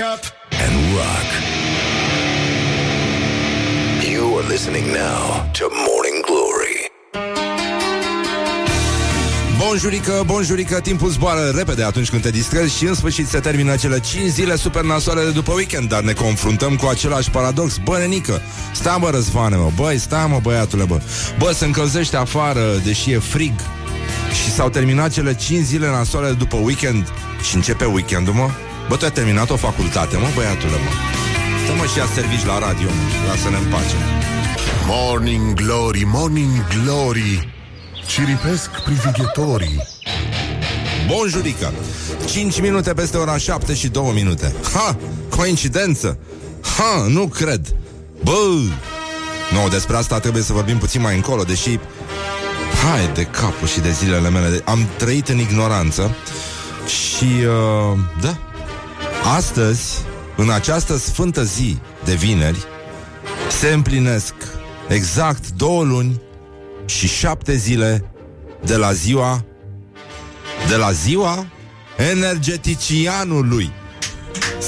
up and rock. You are listening now to Morning Glory. Bonjurică, bonjurică, timpul zboară repede atunci când te distrezi și în sfârșit se termină cele 5 zile super nasoale de după weekend, dar ne confruntăm cu același paradox. Bă, nenică, stai mă răzvane, mă, băi, stai mă, băiatule, bă. Bă, se încălzește afară, deși e frig și s-au terminat cele 5 zile nasoale de după weekend și începe weekendul, mă. Bă, tu ai terminat o facultate, mă, băiatule, mă. Stă mă și ia servici la radio, mă, lasă-ne în pace. Morning Glory, Morning Glory. Ciripesc privighetorii. Bonjurică 5 minute peste ora 7 și 2 minute Ha, coincidență Ha, nu cred Bă, nu, despre asta trebuie să vorbim puțin mai încolo Deși, hai de capul și de zilele mele Am trăit în ignoranță Și, uh, da Astăzi, în această sfântă zi de vineri Se împlinesc exact două luni și șapte zile de la ziua de la ziua energeticianului.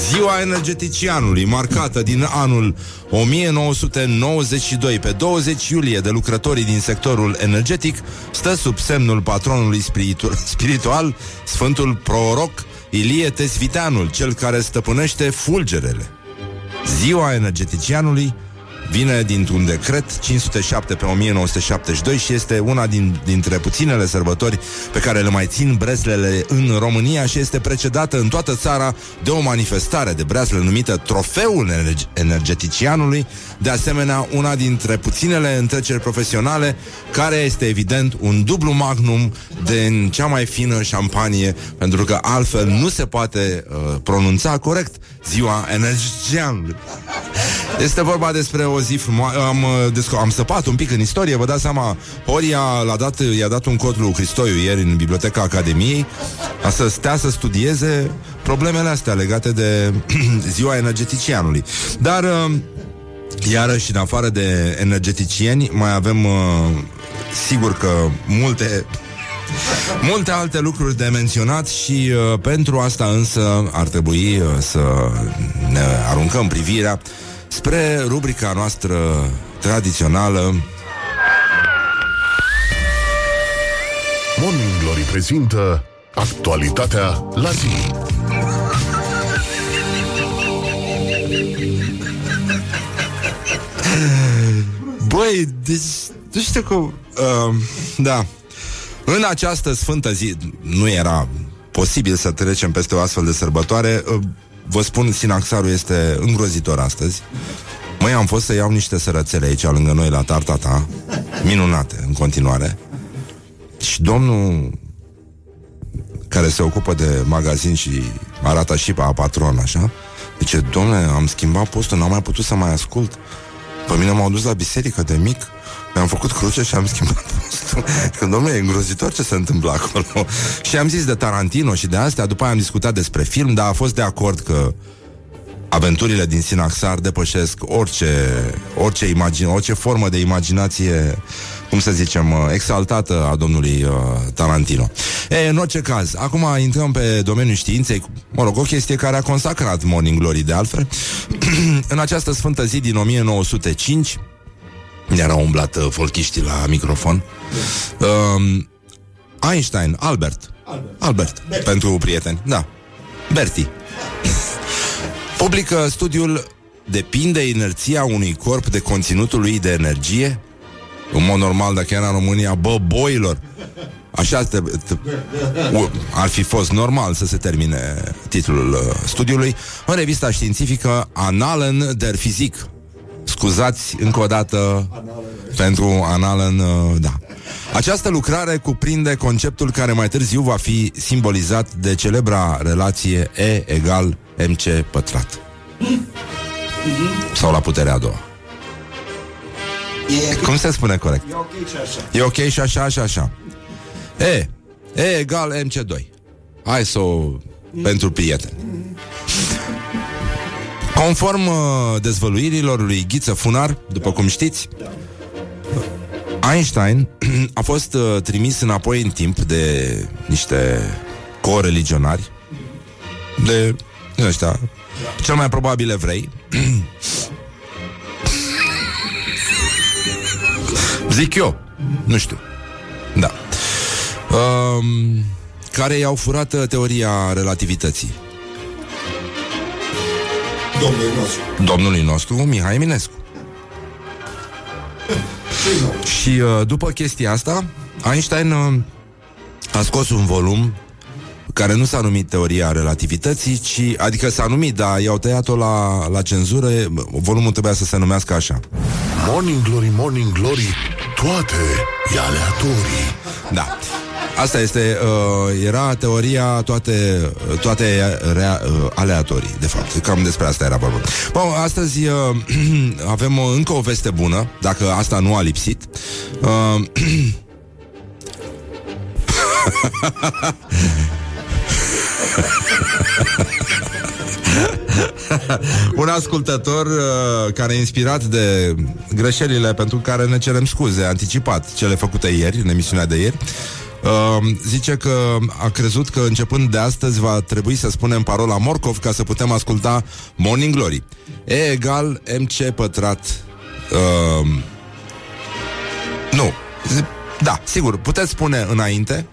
Ziua energeticianului, marcată din anul 1992 pe 20 iulie de lucrătorii din sectorul energetic, stă sub semnul patronului spiritu- spiritual, Sfântul Proroc Ilie Tesviteanul, cel care stăpânește fulgerele. Ziua energeticianului vine dintr-un decret 507 pe 1972 și este una din, dintre puținele sărbători pe care le mai țin breslele în România și este precedată în toată țara de o manifestare de breasle numită Trofeul Energe- Energeticianului, de asemenea una dintre puținele întreceri profesionale care este evident un dublu magnum din cea mai fină șampanie, pentru că altfel nu se poate uh, pronunța corect ziua energeticianului. Este vorba despre o zi frumoasă. Am, uh, desco- am săpat un pic în istorie, vă dați seama, Horia l-a dat, i-a dat un cod lui Cristoiu ieri în Biblioteca Academiei ca să stea să studieze problemele astea legate de ziua energeticianului. Dar, uh, iarăși, în afară de energeticieni, mai avem, uh, sigur că multe Multe alte lucruri de menționat și uh, pentru asta însă ar trebui uh, să ne aruncăm privirea spre rubrica noastră tradițională Morning Glory prezintă actualitatea la zi. Băi, deci, nu știu cum... Uh, da. În această sfântă zi, nu era posibil să trecem peste o astfel de sărbătoare. Uh, vă spun, Sinaxarul este îngrozitor astăzi. Măi, am fost să iau niște sărățele aici lângă noi la Tartata, minunate în continuare. Și domnul care se ocupă de magazin și arată și pe patron, așa, zice, domnule, am schimbat postul, n-am mai putut să mai ascult. Pe mine m-au dus la biserică de mic, mi-am făcut cruce și am schimbat postul. Că, domnule, e îngrozitor ce se întâmplă acolo. și am zis de Tarantino și de astea, după aia am discutat despre film, dar a fost de acord că aventurile din Sinaxar depășesc orice, orice, imagine, orice formă de imaginație, cum să zicem, uh, exaltată a domnului uh, Tarantino. E, în orice caz, acum intrăm pe domeniul științei, mă rog, o chestie care a consacrat Morning Glory de altfel. în această sfântă zi din 1905, erau umblat uh, folchiștii la microfon, um, Einstein, Albert, Albert, Albert pentru prieteni, da, Bertie, publică studiul Depinde inerția unui corp de conținutul lui de energie? În mod normal, dacă era în România, bă, boilor, Așa te, te, u, ar fi fost normal să se termine titlul uh, studiului în revista științifică Annalen der Physik. Scuzați încă o dată pentru Annalen, uh, da. Această lucrare cuprinde conceptul care mai târziu va fi simbolizat de celebra relație E egal MC pătrat. Sau la puterea a doua. E, Cum se spune corect? e ok și așa. E ok și așa, și așa. E, E egal MC2. Hai să o... pentru prieteni. Conform uh, dezvăluirilor lui Ghiță Funar, după cum știți, Einstein a fost uh, trimis înapoi în timp de niște coreligionari, de ăștia, cel mai probabil evrei. Zic eu, nu știu. Da. Um, care i-au furat uh, teoria relativității. Domnului nostru. Domnului nostru, Mihai Eminescu. Și uh, după chestia asta, Einstein uh, a scos un volum care nu s-a numit teoria relativității, ci, adică s-a numit, dar i-au tăiat-o la, la cenzură, volumul trebuia să se numească așa. Morning Glory, Morning Glory, toate e aleatorii. Da. Asta este, uh, era teoria toate, toate rea, uh, aleatorii, de fapt. Cam despre asta era vorba. Bun, astăzi uh, avem o, încă o veste bună, dacă asta nu a lipsit. Uh, Un ascultător uh, care e inspirat de greșelile pentru care ne cerem scuze anticipat, cele făcute ieri, în emisiunea de ieri, uh, zice că a crezut că începând de astăzi va trebui să spunem parola Morcov ca să putem asculta Morning Glory. E egal MC pătrat uh, Nu Da, sigur, puteți spune înainte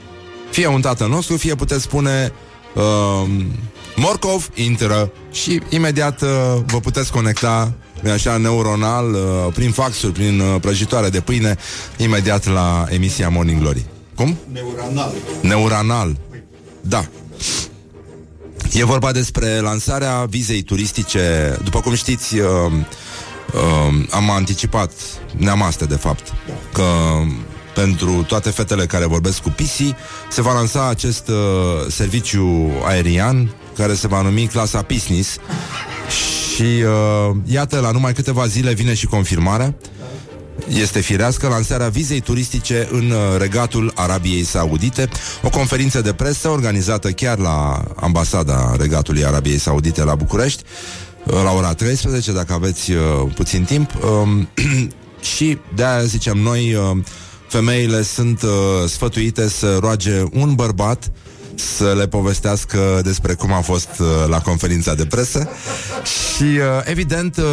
Fie un tată nostru, fie puteți spune uh, Morcov intră și imediat uh, vă puteți conecta așa neuronal, uh, prin faxuri, prin uh, prăjitoare de pâine, imediat la emisia Morning Glory. Cum? Neuronal. Neuronal. Da. E vorba despre lansarea vizei turistice. După cum știți, uh, uh, am anticipat, ne-am astea de fapt, că pentru toate fetele care vorbesc cu PC se va lansa acest uh, serviciu aerian care se va numi clasa Business și uh, iată, la numai câteva zile vine și confirmarea este firească lansarea vizei turistice în uh, regatul Arabiei Saudite, o conferință de presă organizată chiar la ambasada regatului Arabiei Saudite la București, uh, la ora 13, dacă aveți uh, puțin timp. Uh, și de-aia zicem noi, uh, femeile sunt uh, sfătuite să roage un bărbat să le povestească despre cum a fost uh, la conferința de presă și uh, evident uh,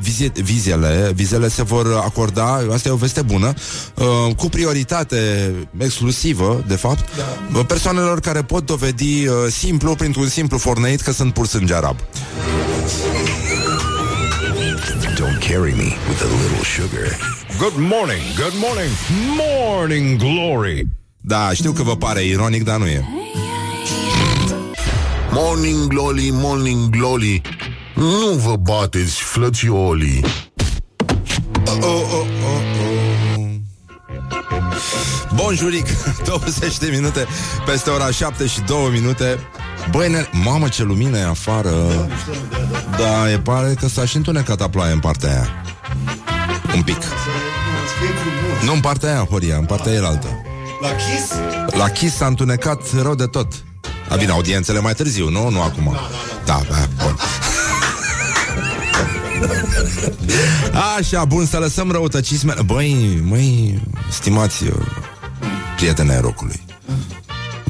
vizie, vizele, vizele se vor acorda, asta e o veste bună, uh, cu prioritate exclusivă, de fapt, da. persoanelor care pot dovedi uh, simplu, printr-un simplu forneit, că sunt pur sânge arab. Don't carry me with a little sugar. Good morning, good morning, morning glory. Da, știu că vă pare ironic, dar nu e. Morning Glory, Morning Glory, nu vă bateți, flățiolii. Oh, oh, oh, oh. Bun juric, 20 de minute peste ora 7 și 2 minute. Băi, ne... mamă ce lumină e afară. Da, e pare că s-a și întunecat aploaie în partea aia. Un pic. Nu în partea aia, Horia, în partea aia altă. La Kiss? La Kiss s-a întunecat rău de tot. A bine, audiențele mai târziu, nu? Nu acum. Da, da, bun. Așa, bun, să lăsăm răutăcismele. Băi, măi, stimați uh, prieteni ai rocului.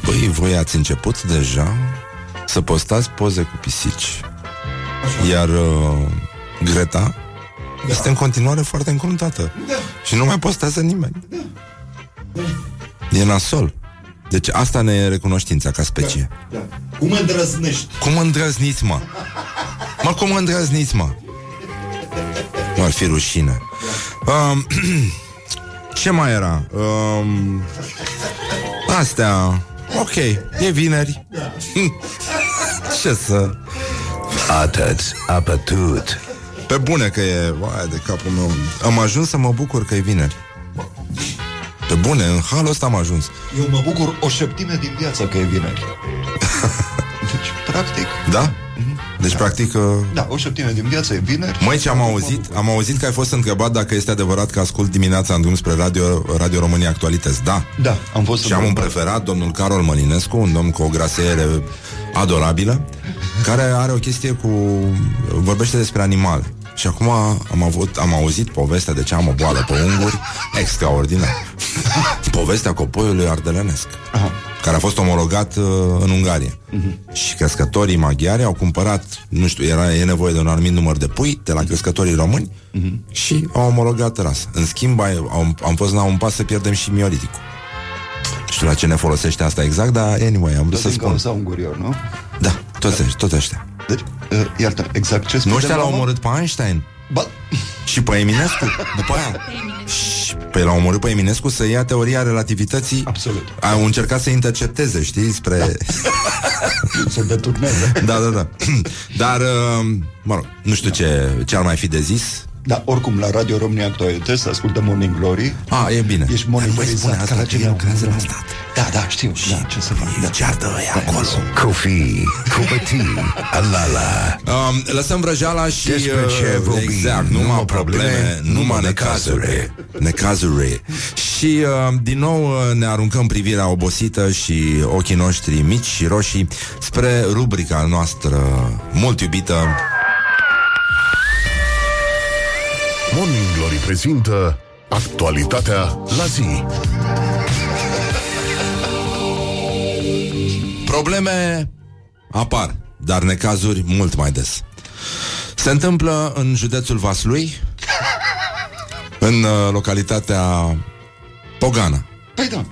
Băi, voi ați început deja să postați poze cu pisici. Iar uh, Greta este în continuare foarte încruntată. Și nu mai postează nimeni. E nasol. Deci asta ne e recunoștința ca specie. Da. Cum îndrăznești? Cum îndrăzniți, mă? Mă, cum îndrăzniți, mă? Nu ar fi rușine. Um, ce mai era? Um, astea. Ok, e vineri. ce să... Atât, apătut. Pe bune că e... Vai de capul meu. Am ajuns să mă bucur că e vineri. Pe bune, în halul ăsta am ajuns. Eu mă bucur o șeptime din viață că e vineri. Deci, practic... Da? Deci, practic... uh, Da, o șeptime din viață e vineri. Măi, ce am auzit? Am auzit că ai fost întrebat dacă este adevărat că ascult dimineața în drum spre Radio, Radio România Actualități. Da. Da, am fost Și am un întrebat. preferat, domnul Carol Mălinescu, un domn cu o graseiere adorabilă, care are o chestie cu... vorbește despre animale. Și acum am, avut, am auzit povestea de ce am o boală pe unguri extraordinar. povestea copoiului ardelenesc. Aha. care a fost omologat uh, în Ungaria. Uh-huh. Și crescătorii maghiari au cumpărat, nu știu, era e nevoie de un anumit număr de pui de la crescătorii români uh-huh. și au omologat rasa. În schimb, ai- am, am fost la un pas să pierdem și mioriticul. Nu știu la ce ne folosește asta exact, dar anyway, am vrut Tot să din spun. cauza ungurilor, nu? Da, toți ăștia, tot ăștia. Deci, uh, iartă, exact ce Nu spuneam ăștia la l-au urmă? omorât pe Einstein Ba, și pe Eminescu după aia. Și Păi l-au omorât pe Eminescu să ia teoria relativității Absolut. Au încercat să intercepteze, știi, spre... să deturneze. Da, da, da. Dar, uh, mă rog, nu știu ce, ce ar mai fi de zis. Da, oricum, la Radio România Actualități, să ascultă Morning Glory. A, e bine. Ești Dar nu mai monitorizat spune asta, ca la că el cine lucrează la stat. Da, da, știu. Da, ce să fac? Da. Ceartă ăia acolo. Coffee, cupătii, alala Um, lăsăm vrăjeala și Despre ce uh, vorbim? exact, numai Numai probleme, probleme, numai numai necazuri. Necazuri. Și uh, din nou uh, ne aruncăm privirea obosită și ochii noștri mici și roșii spre rubrica noastră mult iubită Morning Glory prezintă actualitatea la zi Probleme apar, dar necazuri mult mai des. Se întâmplă în județul Vaslui, în uh, localitatea Pogana. Păi da.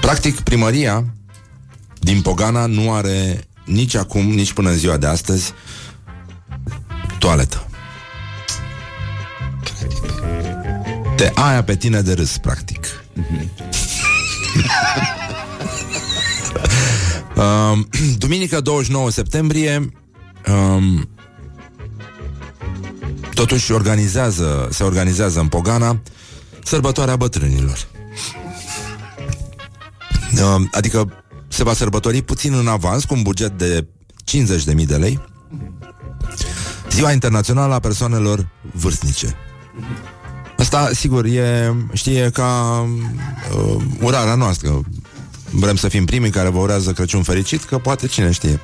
Practic, primăria din Pogana nu are nici acum, nici până în ziua de astăzi toaletă. Te aia pe tine de râs, practic. um, duminică 29 septembrie um, totuși organizează, se organizează în Pogana sărbătoarea bătrânilor. Uh, Adică se va sărbători puțin în avans cu un buget de 50.000 de lei Ziua Internațională a Persoanelor Vârstnice. Asta, sigur, e, știi, e ca uh, urarea noastră. Vrem să fim primii care vă urează Crăciun fericit, că poate cine știe.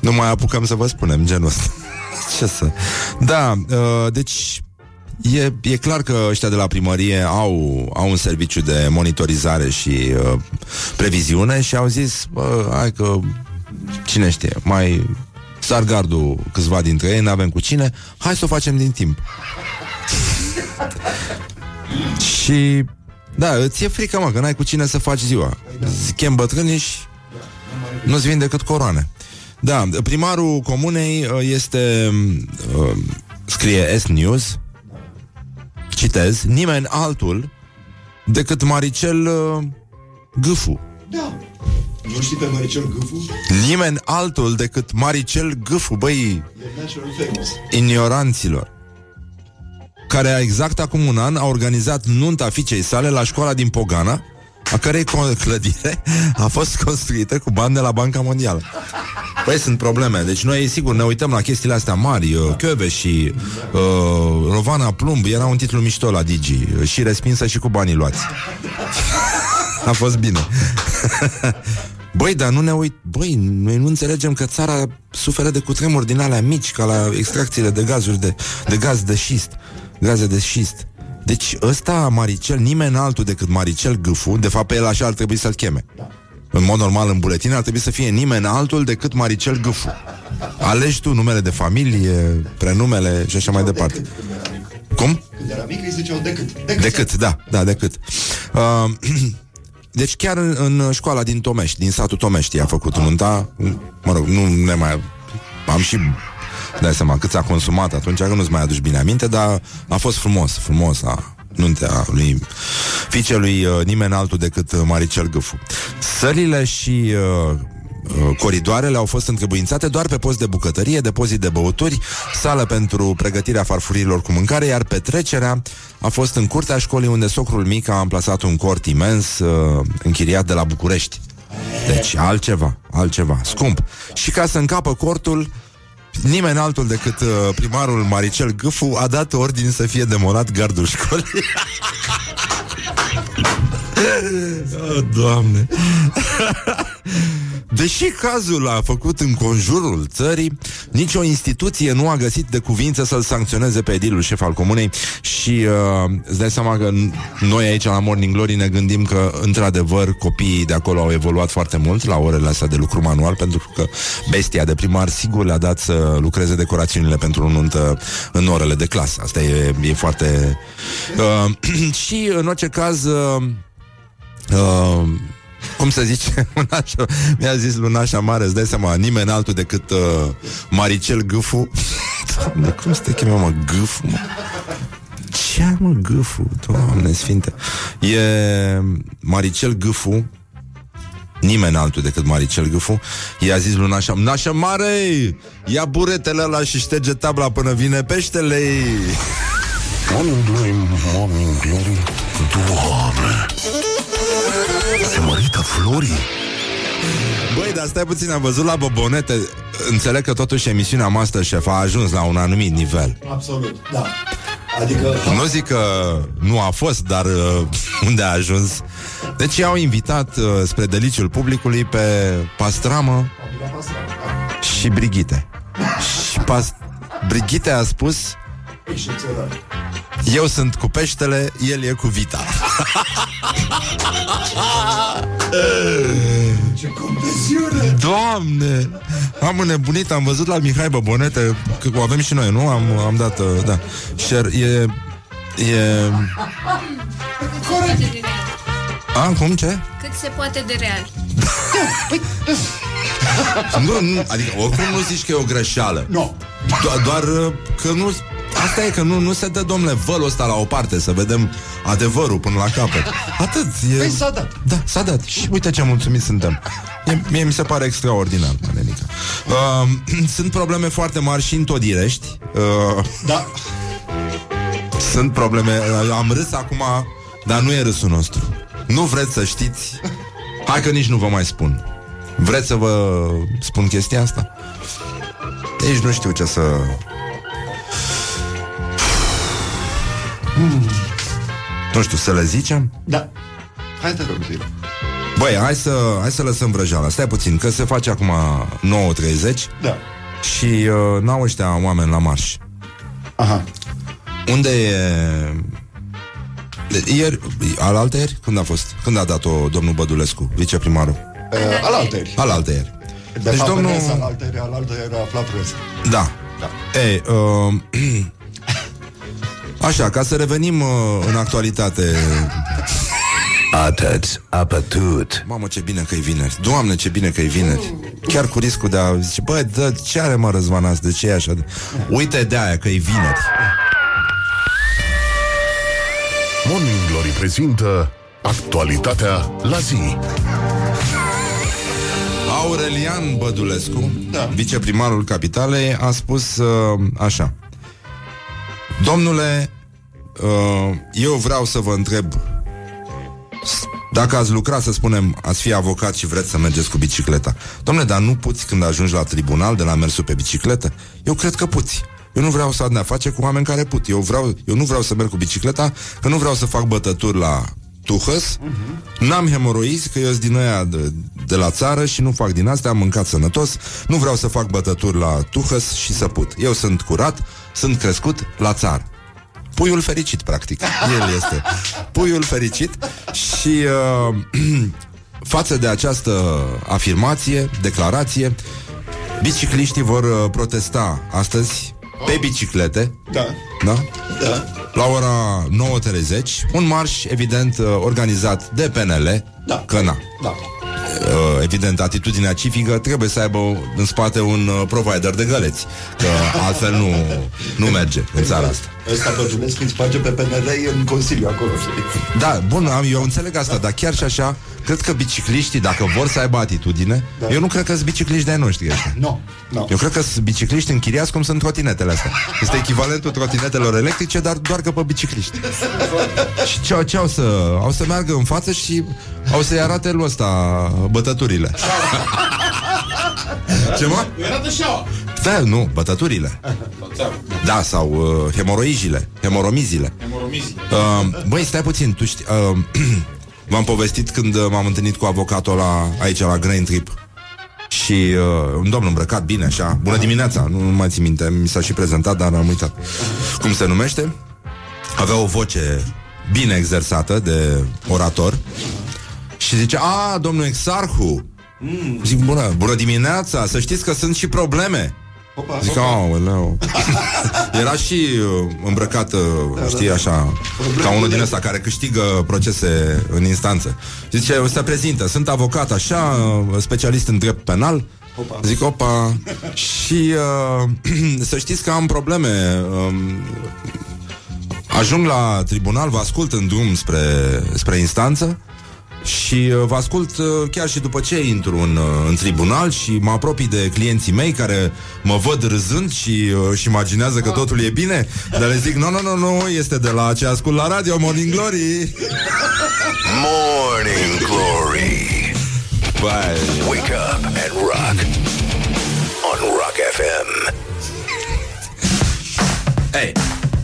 Nu mai apucăm să vă spunem genul ăsta. Ce să... Da, uh, deci E, e clar că ăștia de la primărie au, au un serviciu de monitorizare și uh, previziune și au zis, bă, hai că cine știe, mai sar gardul câțiva dintre ei, n-avem cu cine, hai să o facem din timp. și da, îți e frică, mă, că n-ai cu cine să faci ziua. Chem bătrânii și nu-ți vin decât coroane. Da, primarul comunei uh, este uh, scrie S-News citez, nimeni altul decât Maricel uh, Gâfu. Da. Nu știi pe Maricel Gâfu? Nimeni altul decât Maricel Gâfu, băi, E national famous. ignoranților care exact acum un an a organizat nunta fiicei sale la școala din Pogana, a cărei co- clădire a fost construită cu bani de la Banca Mondială. Păi sunt probleme. Deci noi, sigur, ne uităm la chestiile astea mari. uh, Chioveș și uh, Rovana Plumb era un titlu mișto la Digi uh, și respinsă și cu banii luați. A fost bine. Băi, dar nu ne uit... Băi, noi nu înțelegem că țara suferă de cutremuri din alea mici, ca la extracțiile de gazuri de, de gaz de șist. Gaze de șist. Deci ăsta, Maricel, nimeni altul decât Maricel Gâfu, de fapt pe el așa ar trebui să-l cheme. În mod normal, în buletin ar trebui să fie nimeni altul decât Maricel Gâfu. Alegi tu numele de familie, prenumele și așa mai departe. Cum? Când era mic îi ziceau decât. Decât. Decât, da, da, decât. Uh, deci chiar în, în școala din Tomești, din satul Tomești a făcut nunta, mă rog, nu ne mai... Am și dai seama cât a consumat atunci, că nu-ți mai aduci bine aminte, dar a fost frumos, frumos a nuntea lui fiicelui uh, nimeni altul decât uh, Maricel Gâfu. Sălile și uh, uh, coridoarele au fost întrebuințate doar pe post de bucătărie, depozit de băuturi, sală pentru pregătirea farfurilor cu mâncare, iar petrecerea a fost în curtea școlii unde socrul mic a amplasat un cort imens uh, închiriat de la București. Deci altceva, altceva, scump. Și ca să încapă cortul, nimeni altul decât uh, primarul Maricel Gâfu a dat ordine să fie demolat gardul școlii. oh, Doamne! Deși cazul a făcut în conjurul țării, nicio instituție nu a găsit de cuvință să-l sancționeze pe edilul șef al comunei și uh, îți dai seama că noi aici la Morning Glory ne gândim că, într-adevăr, copiii de acolo au evoluat foarte mult la orele astea de lucru manual, pentru că bestia de primar sigur le-a dat să lucreze decorațiunile pentru o nuntă în orele de clasă. Asta e, e foarte... Uh, și, în orice caz... Uh, uh, cum să zice, Lunașa, mi-a zis Lunașa Mare, îți dai seama, nimeni altul decât uh, Maricel Gâfu. Doamne, cum să te chemă, mă, Gâfu, mă? Ce ai, mă, Gâfu? Doamne sfinte. E Maricel Gâfu, nimeni altul decât Maricel Gâfu, i-a zis Lunașa, Nașa Mare, ia buretele ăla și șterge tabla până vine peștele. Morning Glory, Morning Glory, Doamne! Se mărită florii? Băi, dar stai puțin, am văzut la Bobonete Înțeleg că totuși emisiunea Masterchef a ajuns la un anumit nivel Absolut, da. Adică... Nu zic că nu a fost, dar uh, unde a ajuns Deci i-au invitat uh, spre deliciul publicului Pe Pastramă și Brighite Și pas- Brighite a spus Excepțional. Eu sunt cu peștele, el e cu vita Ce compleziune! Doamne! Am înnebunit, am văzut la Mihai Băbonete Că o avem și noi, nu? Am, am dat, uh, da Share, e... E... Cât de real. A, cum, ce? Cât se poate de real. Nu, nu, adică oricum nu zici că e o greșeală Nu. Do- doar uh, că nu Asta e că nu, nu se dă, domnule, vălul ăsta la o parte Să vedem adevărul până la capăt. Atât e... Păi s-a dat. Da, s-a dat. Și uite ce mulțumit suntem. E, Mie mi se pare extraordinar, Malenica uh, Sunt probleme foarte mari și în Todirești. Uh, Da. Sunt probleme uh, Am râs acum, dar nu e râsul nostru. Nu vreți să știți? Hai că nici nu vă mai spun. Vreți să vă spun chestia asta? Deci nu știu ce să... Nu știu, să le zicem? Da. Hai te rog, zi. Băi, hai să, hai să lăsăm vrăjeala Stai puțin, că se face acum 9.30 Da. Și uh, n-au ăștia oameni la marș Aha. Unde e... Ieri, alaltă ieri? Când a fost? Când a dat-o domnul Bădulescu, viceprimarul? Uh, alalteri. Alaltă ieri. De Deci fapt, domnul... domnul... alalteri, alalteri era aflat prezent. Da. Da. Ei, uh, Așa, ca să revenim uh, în actualitate Atât, apătut. Mamă, ce bine că e vineri Doamne, ce bine că e vineri Chiar cu riscul de a zice Băi, dă, ce are mă Răzvan azi? De ce e așa? de-" Uite de aia că e vineri Morning Glory prezintă actualitatea la zi. Aurelian Bădulescu da. Viceprimarul capitalei A spus uh, așa Domnule uh, Eu vreau să vă întreb s- Dacă ați lucra, să spunem Ați fi avocat și vreți să mergeți cu bicicleta Domnule, dar nu puți când ajungi la tribunal De la mersul pe bicicletă Eu cred că puți eu nu vreau să am de-a face cu oameni care put. Eu, vreau, eu nu vreau să merg cu bicicleta, că nu vreau să fac bătături la Tuhăs. Uh-huh. N-am hemoroizi, că eu sunt din aia de, de la țară și nu fac din astea, am mâncat sănătos. Nu vreau să fac bătături la Tuhăs și să put. Eu sunt curat, sunt crescut la țară. Puiul fericit, practic. El este puiul fericit și uh, față de această afirmație, declarație, bicicliștii vor uh, protesta astăzi pe biciclete, Da. da? Da. La ora 9.30 Un marș, evident, uh, organizat de PNL Da. Că na Da. Uh, Evident, atitudinea civică Trebuie să aibă în spate un uh, provider de găleți Că altfel nu, nu merge în țara asta Ăsta Bădulescu îi sparge pe PNL în Consiliu acolo, știi? Da, bun, am, eu înțeleg asta Dar chiar și așa Cred că bicicliștii, dacă vor să aibă atitudine Da. Eu nu cred că sunt bicicliști de-ai noștri ăștia Nu. Nu. Eu cred că sunt bicicliști închiriați cum sunt trotinetele astea. Este echivalentul trotinetelor electrice, dar doar că pe bicicliști. și ce, ce au să... Au să meargă în față și au să-i arate lui ăsta bătăturile. ce mă? Era de șaua. Da, nu, bătăturile. Da, sau uh, hemoroizile, hemoromizile. Hemoromizi. Uh, băi, stai puțin, tu știi... Uh, v-am povestit când uh, m-am întâlnit cu avocatul la, aici la Grain Trip. și uh, un domn îmbrăcat bine, așa, bună dimineața, nu, nu mai țin minte, mi s-a și prezentat, dar am uitat cum se numește. Avea o voce bine exersată de orator și zice, a, domnul Exarhu, mm. zic, bună, bună dimineața, să știți că sunt și probleme. Opa, Zic, opa. aoleu. Era și uh, îmbrăcat, uh, știi, așa Ca unul din ăsta care câștigă procese în instanță. Zice, se prezintă, sunt avocat așa uh, Specialist în drept penal. Opa. Zic, opa. Și uh, să știți că am probleme um, Ajung la tribunal, vă ascult în drum spre, spre instanță și uh, vă ascult uh, chiar și după ce intru în, uh, în tribunal și mă apropii de clienții mei care mă văd râzând și își imaginează că totul e bine, dar le zic, nu, nu, nu, nu, este de la ce ascult la radio, Morning Glory. Morning Glory. Băi, Wake up and rock. On Rock FM. Ei,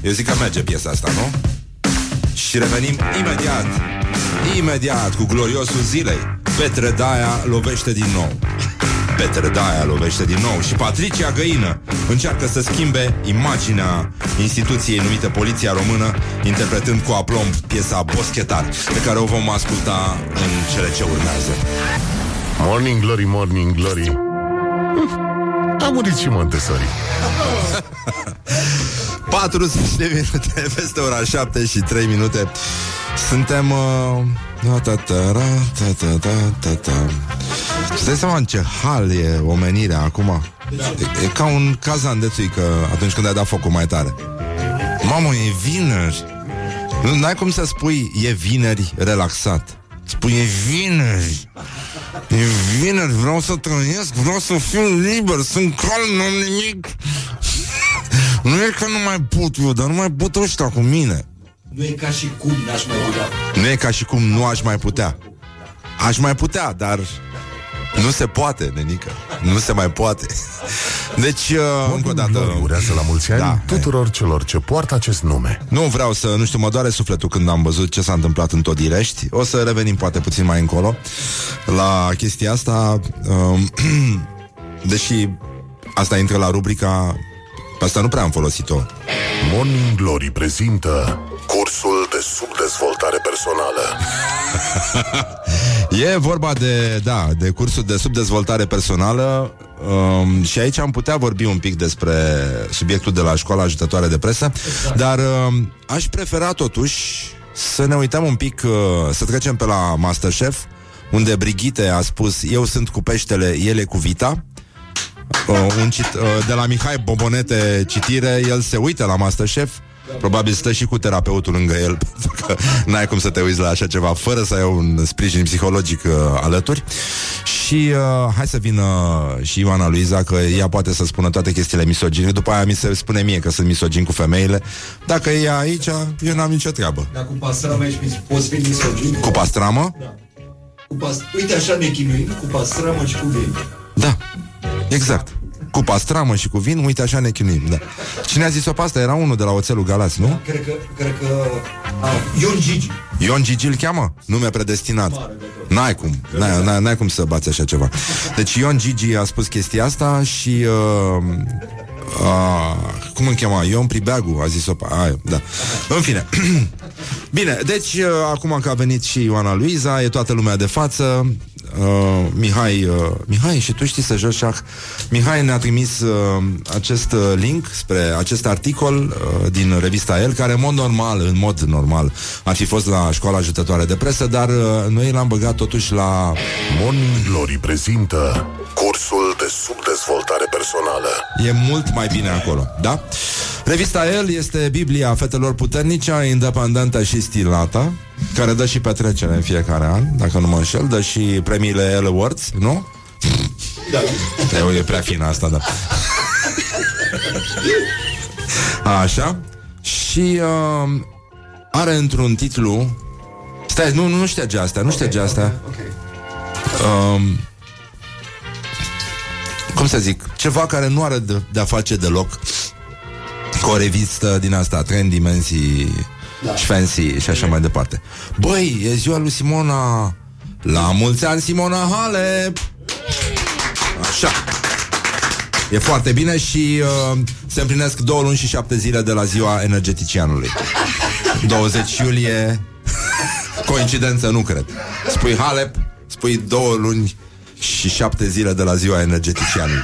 eu zic că merge piesa asta, nu? Și revenim imediat, imediat cu gloriosul zilei. Petre Daia lovește din nou. Petre Daia lovește din nou și Patricia Găină încearcă să schimbe imaginea instituției numite Poliția Română, interpretând cu aplomb piesa Boschetar, pe care o vom asculta în cele ce urmează. Morning Glory, Morning Glory Hm, A murit și Montessori 40 de minute peste ora 7 și 3 minute. Suntem... Uh, ta, ta, ta, ra, ta, ta, ta, ta, ta. Îți dai seama în ce hal e omenirea acum? E, e ca un cazan de țuică atunci când ai dat focul mai tare. Mamă, e vineri! Nu ai cum să spui e vineri relaxat. Spui e vineri. E vineri, vreau să trăiesc, vreau să fiu liber, sunt calm, nu am nimic. Nu e că nu mai pot eu, dar nu mai pot ăștia cu mine. Nu e ca și cum n-aș mai putea. Nu e ca și cum nu aș mai putea. Aș mai putea, dar nu se poate, nenică. Nu se mai poate. Deci, uh, încă o Morning Glory dată... urează la mulți ani Da. tuturor celor ce poartă acest nume Nu vreau să, nu știu, mă doare sufletul când am văzut ce s-a întâmplat în Todirești. O să revenim poate puțin mai încolo la chestia asta. Um, deși asta intră la rubrica... Pe asta nu prea am folosit-o. Morning Glory prezintă Cursul de subdezvoltare personală E vorba de, da, de cursul de subdezvoltare personală um, și aici am putea vorbi un pic despre subiectul de la școala ajutătoare de presă, dar um, aș prefera totuși să ne uităm un pic, uh, să trecem pe la Masterchef, unde Brigitte a spus eu sunt cu peștele, ele cu vita. Uh, un cit, uh, de la Mihai Bobonete citire, el se uită la Masterchef. Probabil stă și cu terapeutul lângă el Pentru că n-ai cum să te uiți la așa ceva Fără să ai un sprijin psihologic uh, alături. Și uh, hai să vină și Ioana Luiza Că ea poate să spună toate chestiile misogine După aia mi se spune mie că sunt misogin cu femeile. Dacă e ea aici, eu n-am nicio treabă. Dar cu pastramă ești mis- poți fi misogin? Cu pastramă? Cu pas- Uite așa ne chinuim, cu pastramă și cu vin. Da, exact cu pastramă și cu vin, uite așa ne chinuim da. Cine a zis-o pe asta? Era unul de la Oțelul Galați, nu? Cred că, cred că... A, Ion Gigi. Ion Gigi îl cheamă? Nume predestinat N-ai cum, n-ai, n-ai, n-ai cum să bați așa ceva Deci Ion Gigi a spus chestia asta Și uh, uh, Cum îl cheamă? Ion Pribeagu a zis-o pe aia, da. În fine Bine, deci uh, acum că a venit și Ioana Luiza E toată lumea de față. Uh, Mihai, uh, Mihai, și tu știi să joci șah. Mihai ne-a trimis uh, acest uh, link Spre acest articol uh, Din revista El Care în mod normal, în mod normal Ar fi fost la școala ajutătoare de presă Dar uh, noi l-am băgat totuși la Morning Glory prezintă Cursul de subdezvoltare personală E mult mai bine acolo, da? Revista El este Biblia fetelor puternice, independentă și stilată, care dă și petrecere în fiecare an, dacă nu mă înșel, dă și premiile El Awards, nu? Da. E, e prea fină asta, da. Așa. Și uh, are într-un titlu Stai, nu, nu șterge astea, nu șterge astea. Ok. Um, cum să zic, ceva care nu are de, de-a face deloc cu o revistă din asta, trend, dimensii da. și fancy și așa mai departe. Băi, e ziua lui Simona. La mulți ani, Simona Halep! Așa. E foarte bine și uh, se împlinesc două luni și șapte zile de la ziua energeticianului. 20 iulie, coincidență, nu cred. Spui Halep, spui două luni și șapte zile de la ziua energeticianului.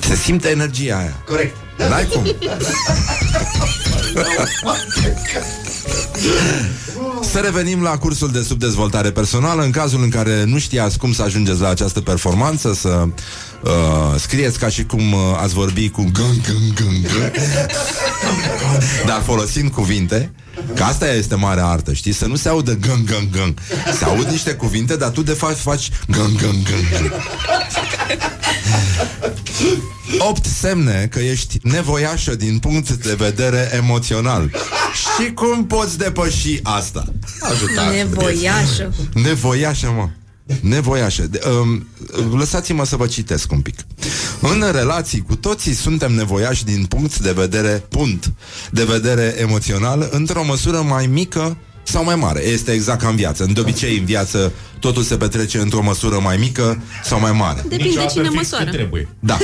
Se simte energia aia. Corect. N-ai cum. Să revenim la cursul de subdezvoltare personală În cazul în care nu știați cum să ajungeți la această performanță Să uh, scrieți ca și cum uh, ați vorbi cu gân, gân, gân, gân. Dar folosind cuvinte Că asta este marea artă, știi? Să nu se audă gân, gân, gân Se aud niște cuvinte, dar tu de fapt faci gân, gân, gân, gân. 8 semne că ești nevoiașă din punct de vedere emoțional. Și cum poți depăși asta? Ajută. Nevoiașă. Nevoiașă, mă. Nevoiașă. De, um, lăsați-mă să vă citesc un pic. În relații cu toții suntem nevoiași din punct de vedere, punct, de vedere emoțional, într-o măsură mai mică sau mai mare. Este exact ca în viață. De obicei, în viață, totul se petrece într-o măsură mai mică sau mai mare. Depinde Niciodată cine fix măsoară. cât trebuie. Da.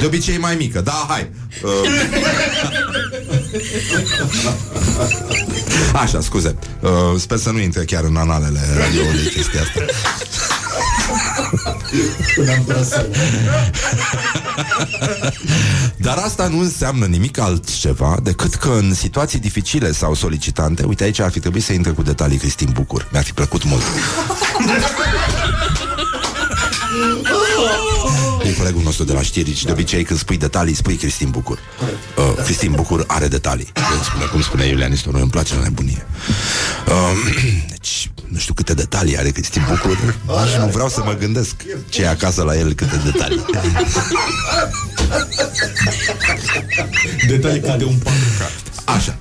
De obicei mai mică. Da, hai. Uh... Așa, scuze. Uh, sper să nu intre chiar în analele radioului chestia asta. Dar asta nu înseamnă nimic altceva decât că în situații dificile sau solicitante, uite aici ar fi trebuit să intre cu detalii Cristin Bucur. Mi-ar fi plăcut mult. E colegul nostru de la știri și de obicei când spui detalii, spui Cristin Bucur. Uh, Cristin Bucur are detalii. Îmi spune, cum spune Iulian Istoru, îmi place la nebunie. Uh, deci, nu știu câte detalii are Cristin Bucur. Nici nu vreau să mă gândesc ce e acasă la el, câte detalii. Detalii ca de un pancart. Așa.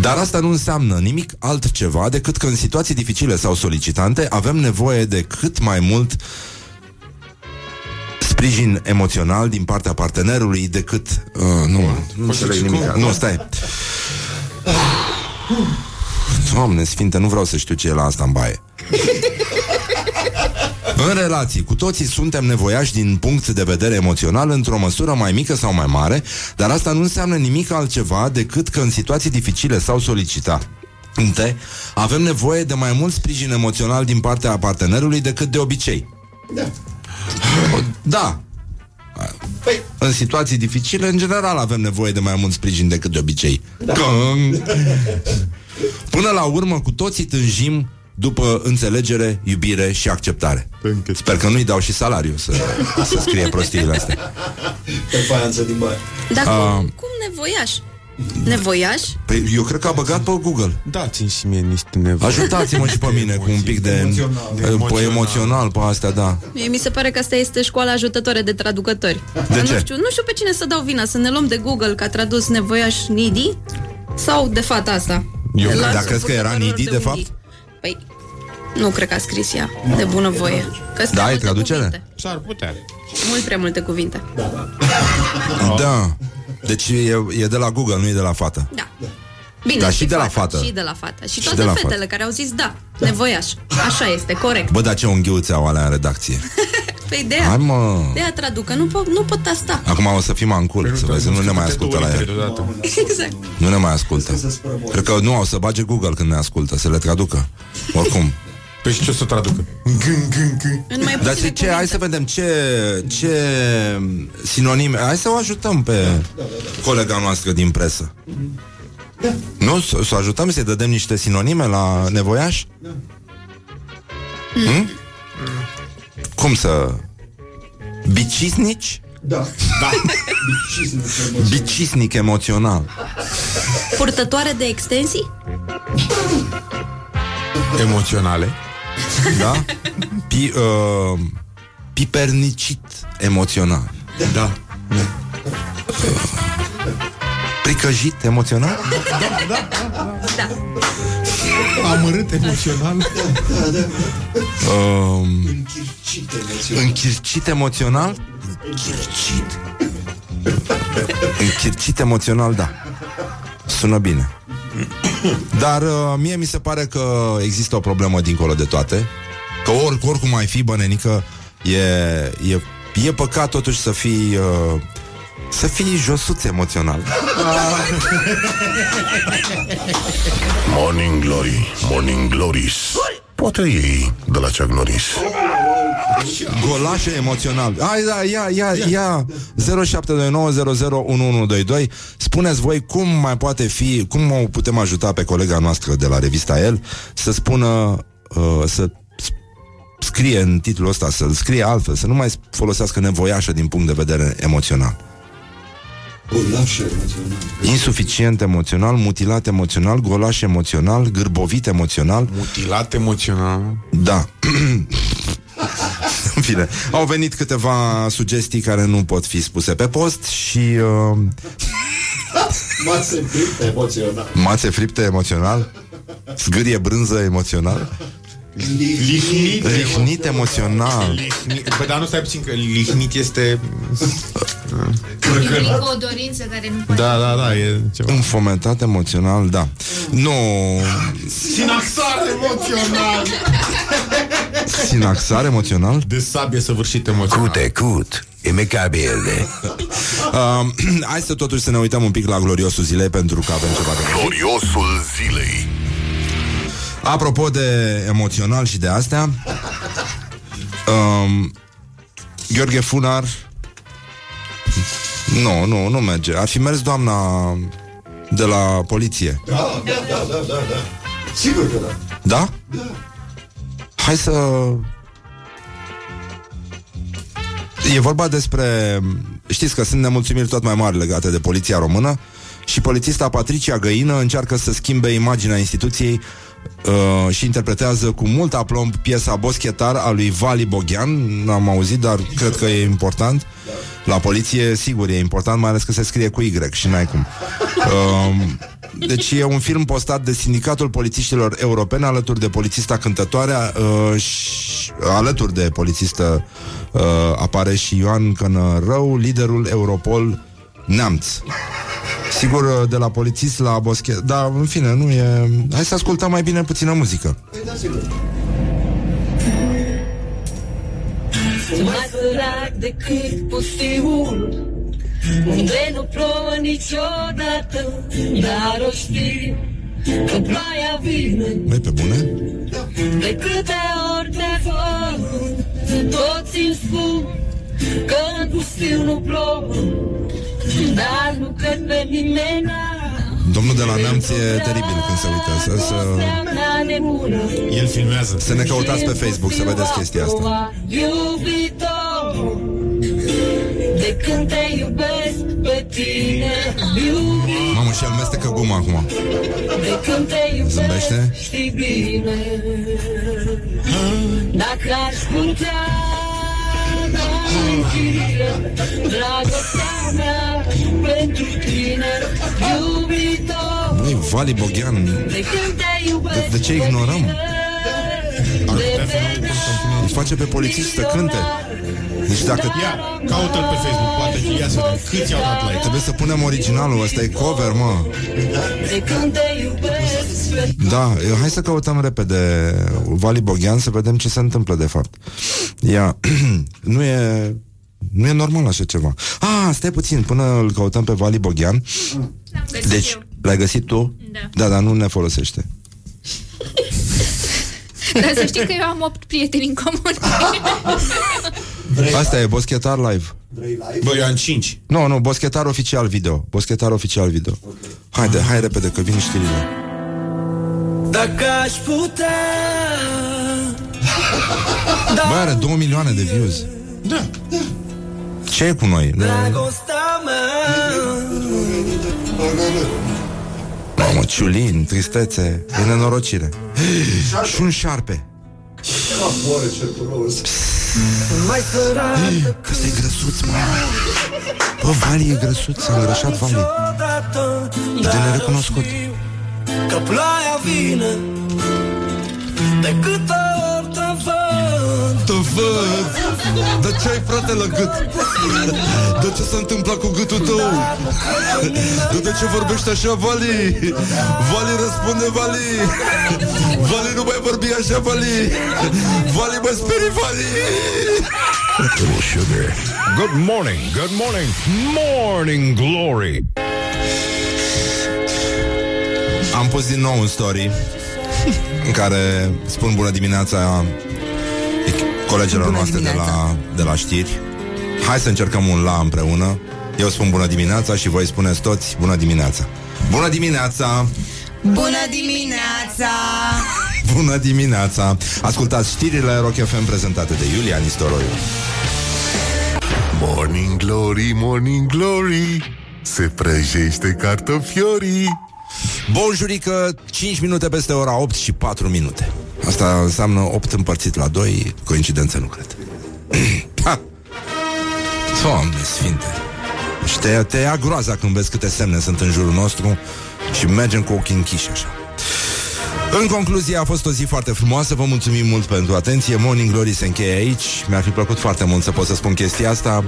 Dar asta nu înseamnă nimic altceva decât că în situații dificile sau solicitante avem nevoie de cât mai mult sprijin emoțional din partea partenerului decât... Uh, nu, nu înțeleg nimic. Nu, stai. Doamne sfinte, nu vreau să știu ce e la asta în baie. În relații, cu toții suntem nevoiași din punct de vedere emoțional într-o măsură mai mică sau mai mare, dar asta nu înseamnă nimic altceva decât că în situații dificile sau solicitate avem nevoie de mai mult sprijin emoțional din partea partenerului decât de obicei. Da. Da. Păi, În situații dificile, în general, avem nevoie de mai mult sprijin decât de obicei. Da. Până la urmă, cu toții tânjim după înțelegere, iubire și acceptare. Sper că nu-i dau și salariu să, să scrie prostiile astea. pe faianță din baie. Dar Ah. cum, cum nevoiaș? Nevoiaș? Păi eu cred că a băgat pe Google. Dați-mi și mie niște nevoi. Ajutați-mă și pe mine cu un pic de Emoțional. pe emoțional, emoțional pe astea, da. Mie mi se pare că asta este școala ajutătoare de traducători. De nu ce? știu, nu știu pe cine să dau vina, să ne luăm de Google că a tradus nevoiaș needy sau de fata asta. Eu- De la Dar crezi că era purtătorul needy, de fapt? unghi. Păi, nu cred că a scris ea de bunăvoie. Că sunt Da, prea e multe traducere? cuvinte. S-ar putea. Mult prea multe cuvinte. Da. Deci e, e de la Google, nu e de la fată. Da. Bine, Dar și de la fata, fată. Și de la fată. Și, Și toate de la fetele fată. care au zis da, nevoiaș. Așa este, corect. Bă, dar ce unghiuțe au alea în redacție. Păi de Hai aia, mă. de aia traducă, nu pot, nu pot asta. Acum o să fim ancul, să vezi, nu ne mai ascultă la el. Exact. Nu ne mai ascultă. Cred că nu, au să bage Google când ne ascultă, să le traducă. Oricum. Păi și ce o să traducă? În mai Dar puține ce, ce, hai să vedem ce, ce sinonime. Hai să o ajutăm pe colega noastră din presă. Nu? Să să o ajutăm să-i dădem niște sinonime la nevoiaș? Hmm? Cum să... Bicisnici? Da. Da. Bicisnic emoțional. Purtătoare de extensii? Emoționale. Da? Pi, uh, pipernicit emoțional. Da. Pricăjit emoțional? Da. Amărât emoțional. Uh, Închircit emoțional. închircit emoțional? Închircit. Închircit emoțional, da. Sună bine. Dar uh, mie mi se pare că există o problemă dincolo de toate. Că or, oricum ai fi, bănenică, e, e e păcat totuși să fii uh, să fii josuț emoțional. Morning Glory, Morning Glories Poate ei de la Chuck Norris Golașe emoțional. Hai, da, ia, ia, ia. 0729001122. Spuneți voi cum mai poate fi, cum o putem ajuta pe colega noastră de la revista El să spună, uh, să scrie în titlul ăsta, să-l scrie altfel, să nu mai folosească nevoiașă din punct de vedere emoțional. Golaș emoțional. Insuficient emoțional, mutilat emoțional, golaș emoțional, gârbovit emoțional. Mutilat emoțional. Da. În fine, au venit câteva sugestii care nu pot fi spuse pe post și uh, Masă friptă emoțional. mațe fripte emoțional, zgârie brânză emoțional, Lihnit. lihnit emoțional. Lihnit. Bă, dar nu stai puțin că lihnit este... Ridică o dorință care nu poate. Da, da, da, e ceva. Înfometat emoțional, da. Nu, Sinaxar emoțional. sinaxar emoțional. De sabie săvârșit emoțional. Cutecut, imecabile. Uh, hai să totuși să ne uităm un pic la gloriosul zilei pentru că avem ceva de Gloriosul zilei Apropo de emoțional și de astea um, Gheorghe Funar Nu, nu, nu merge Ar fi mers doamna de la poliție Da, da, da, da, da, da. Sigur că da. Da? Hai să... E vorba despre... Știți că sunt nemulțumiri tot mai mari legate de poliția română și polițista Patricia Găină încearcă să schimbe imaginea instituției uh, și interpretează cu mult aplomb piesa Boschetar a lui Vali Boghian. N-am auzit, dar cred că e important. La poliție, sigur, e important, mai ales că se scrie cu Y și n-ai cum. Uh, deci e un film postat de Sindicatul Polițiștilor Europene alături de polițista cântătoarea uh, și alături de polițistă uh, apare și Ioan Cănărău, liderul Europol Neamț. Sigur, uh, de la polițist la boschet Dar, în fine, nu e... Hai să ascultăm mai bine puțină muzică Păi da, sigur. Sunt mai sărac decât pustiul Unde nu plouă niciodată Dar o știu Că ploaia vine Mai pe bune? De câte ori te văd Toți îmi spun Că în pustiu nu plouă Dar nu cred pe nimeni. Domnul de la Neamț e teribil când se uită Să, să, El filmează. să ne căutați pe Facebook să vedeți chestia asta. Iubitor De când te iubesc pe tine Iubitor. Mamă, și el mestecă guma acum. De când te iubesc Zâmbește? Știi bine. Dacă aș putea Dragostea mea pentru tine Iubitor Băi, Vali Boghian De când te iubesc De- de ce ignorăm? Ar putea Îi face pe polițist să cânte Deci dacă Ia, caută-l pe Facebook, poate că ia să vedem câți au dat like. Trebuie să punem originalul, ăsta e cover, mă De când te iubesc pe Da, e- hai să căutăm repede Vali Boghian să vedem ce se întâmplă de fapt Ia, nu e... Nu e normal așa ceva Ah, stai puțin, până îl căutăm pe Vali Boghian L-am găsit Deci, eu. l-ai găsit tu? Da. Da, dar nu ne folosește Dar să știi că eu am 8 prieteni în comun. Asta e Boschetar Live Vrei live? Bă, eu am 5. Nu, nu, Boschetar oficial video Boschetar oficial video Haide, hai repede că vin știrile Dacă aș putea Băi, are 2 milioane de views Da. Ce e cu noi? Dragostea mea Mamă, ciulin, tristețe E nenorocire. Și un șarpe. Moare cercul Mai sărac Ăsta e grăsuț, mă. Bă, Vali e grăsuț, s-a îngrășat Vali. niciodată De nerecunoscut. Că ploaia vine De câte ori te văd Te văd Dar ce ai frate la gât? Dar ce s-a întâmplat cu gâtul tău? Dar de ce vorbești așa, Vali? Vali răspunde, Vali Vali nu mai vorbi așa, Vali Vali mă sperii, Vali Little sugar. Good morning, good morning, morning glory. Am pus din nou un story În care spun bună dimineața Colegilor Bună noastre de dimineața. la, de la știri Hai să încercăm un la împreună Eu spun bună dimineața și voi spuneți toți bună dimineața Bună dimineața! Bună dimineața! Bună dimineața! Ascultați știrile Rock FM prezentate de Iulia Nistoroiu Morning glory, morning glory Se prăjește cartofiorii Bonjurică, 5 minute peste ora 8 și 4 minute Asta înseamnă 8 împărțit la 2 Coincidență nu cred. Ha! Doamne sfinte! Și te, te ia groaza când vezi câte semne sunt în jurul nostru Și mergem cu ochii închiși așa. În concluzie, a fost o zi foarte frumoasă. Vă mulțumim mult pentru atenție. Morning Glory se încheie aici. Mi-ar fi plăcut foarte mult să pot să spun chestia asta.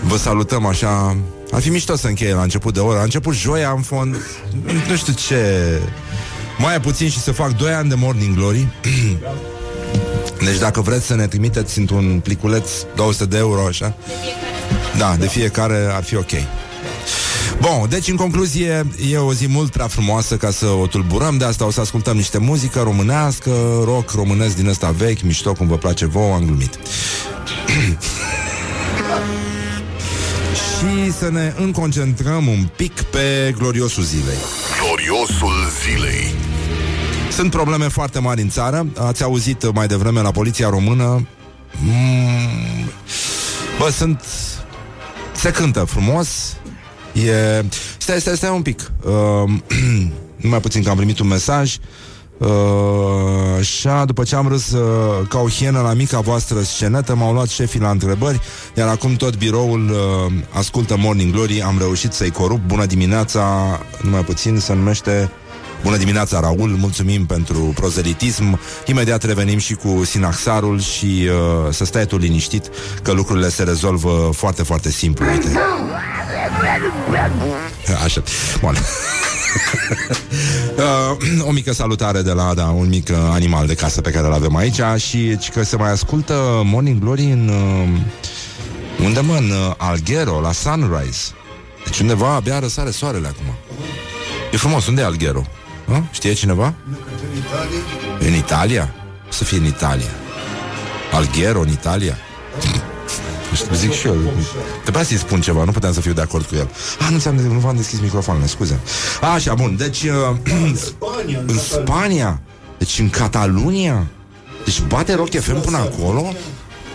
Vă salutăm așa. Ar fi mișto să încheie la început de oră. A început joia în fond. Nu știu ce Mai e puțin și să fac 2 ani de Morning Glory. Deci dacă vreți să ne trimiteți într-un pliculeț 200 de euro așa? Da, de fiecare ar fi ok. Bun, deci în concluzie e o zi mult prea frumoasă ca să o tulburăm, de asta o să ascultăm niște muzică românească, rock românesc din ăsta vechi, mișto cum vă place vouă, am glumit. Și să ne înconcentrăm un pic pe gloriosul zilei. Gloriosul zilei Sunt probleme foarte mari în țară. Ați auzit mai devreme la poliția română. Mm, bă, sunt... Se cântă frumos. E... Stai, stai, stai un pic. Uh, numai puțin că am primit un mesaj. Uh, așa, după ce am râs uh, ca o hienă la mica voastră scenetă, m-au luat șefii la întrebări, iar acum tot biroul uh, ascultă Morning Glory, am reușit să-i corup. Bună dimineața, numai puțin, se numește Bună dimineața, Raul, mulțumim pentru prozelitism. Imediat revenim și cu Sinaxarul și uh, să stai tu liniștit că lucrurile se rezolvă foarte, foarte simplu. Uite. Așa. Bun. uh, o mică salutare de la da, un mic uh, animal de casă pe care îl avem aici și ci că se mai ascultă Morning Glory în uh, unde mă, în uh, Alghero, la Sunrise. Deci undeva abia răsare soarele acum. E frumos, unde e Alghero? A? Știe cineva? În Italia? Să fie în Italia. Alghero în Italia? Știu, Zic și eu. Trebuia să-i spun ceva, nu puteam să fiu de acord cu el. Ah, nu, ți-am, nu v-am deschis microfonul, scuze. Așa, bun, deci... Uh, Spania, în Spania? Deci în Catalunia? Deci bate Rock FM până acolo?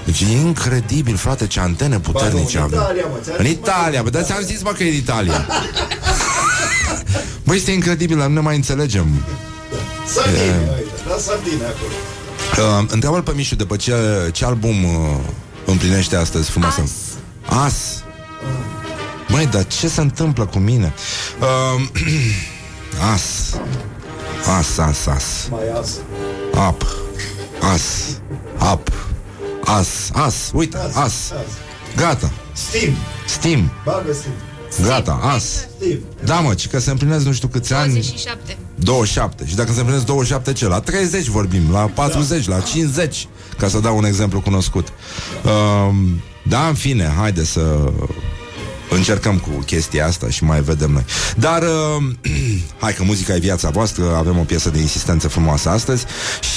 Deci e incredibil, frate, ce antene puternice în avem. Italia, mă, ți-am În zis, Italia, bă, dar ți-am zis, mă, că e în Italia. Băi, este incredibil, nu ne mai înțelegem. Sardine, uite, la Sardine acolo. Uh, întreabă pe Mișu după ce, ce album uh, împlinește astăzi frumoasă. As. As. Măi, dar ce se întâmplă cu mine? Uh, as. As, as, as. Mai as. Up. As. Up. As. As. Uite, as. Gata. Steam. Steam. Bagă Steam. Gata, as. Steam. Da, mă, ci că se împlinesc nu știu câți ani. 27. 27. Și dacă se împlinesc 27 ce? La 30 vorbim, la 40, da. la 50, ca să dau un exemplu cunoscut. Um, da, în fine, haide să încercăm cu chestia asta și mai vedem noi. Dar, uh, hai că muzica e viața voastră, avem o piesă de insistență frumoasă astăzi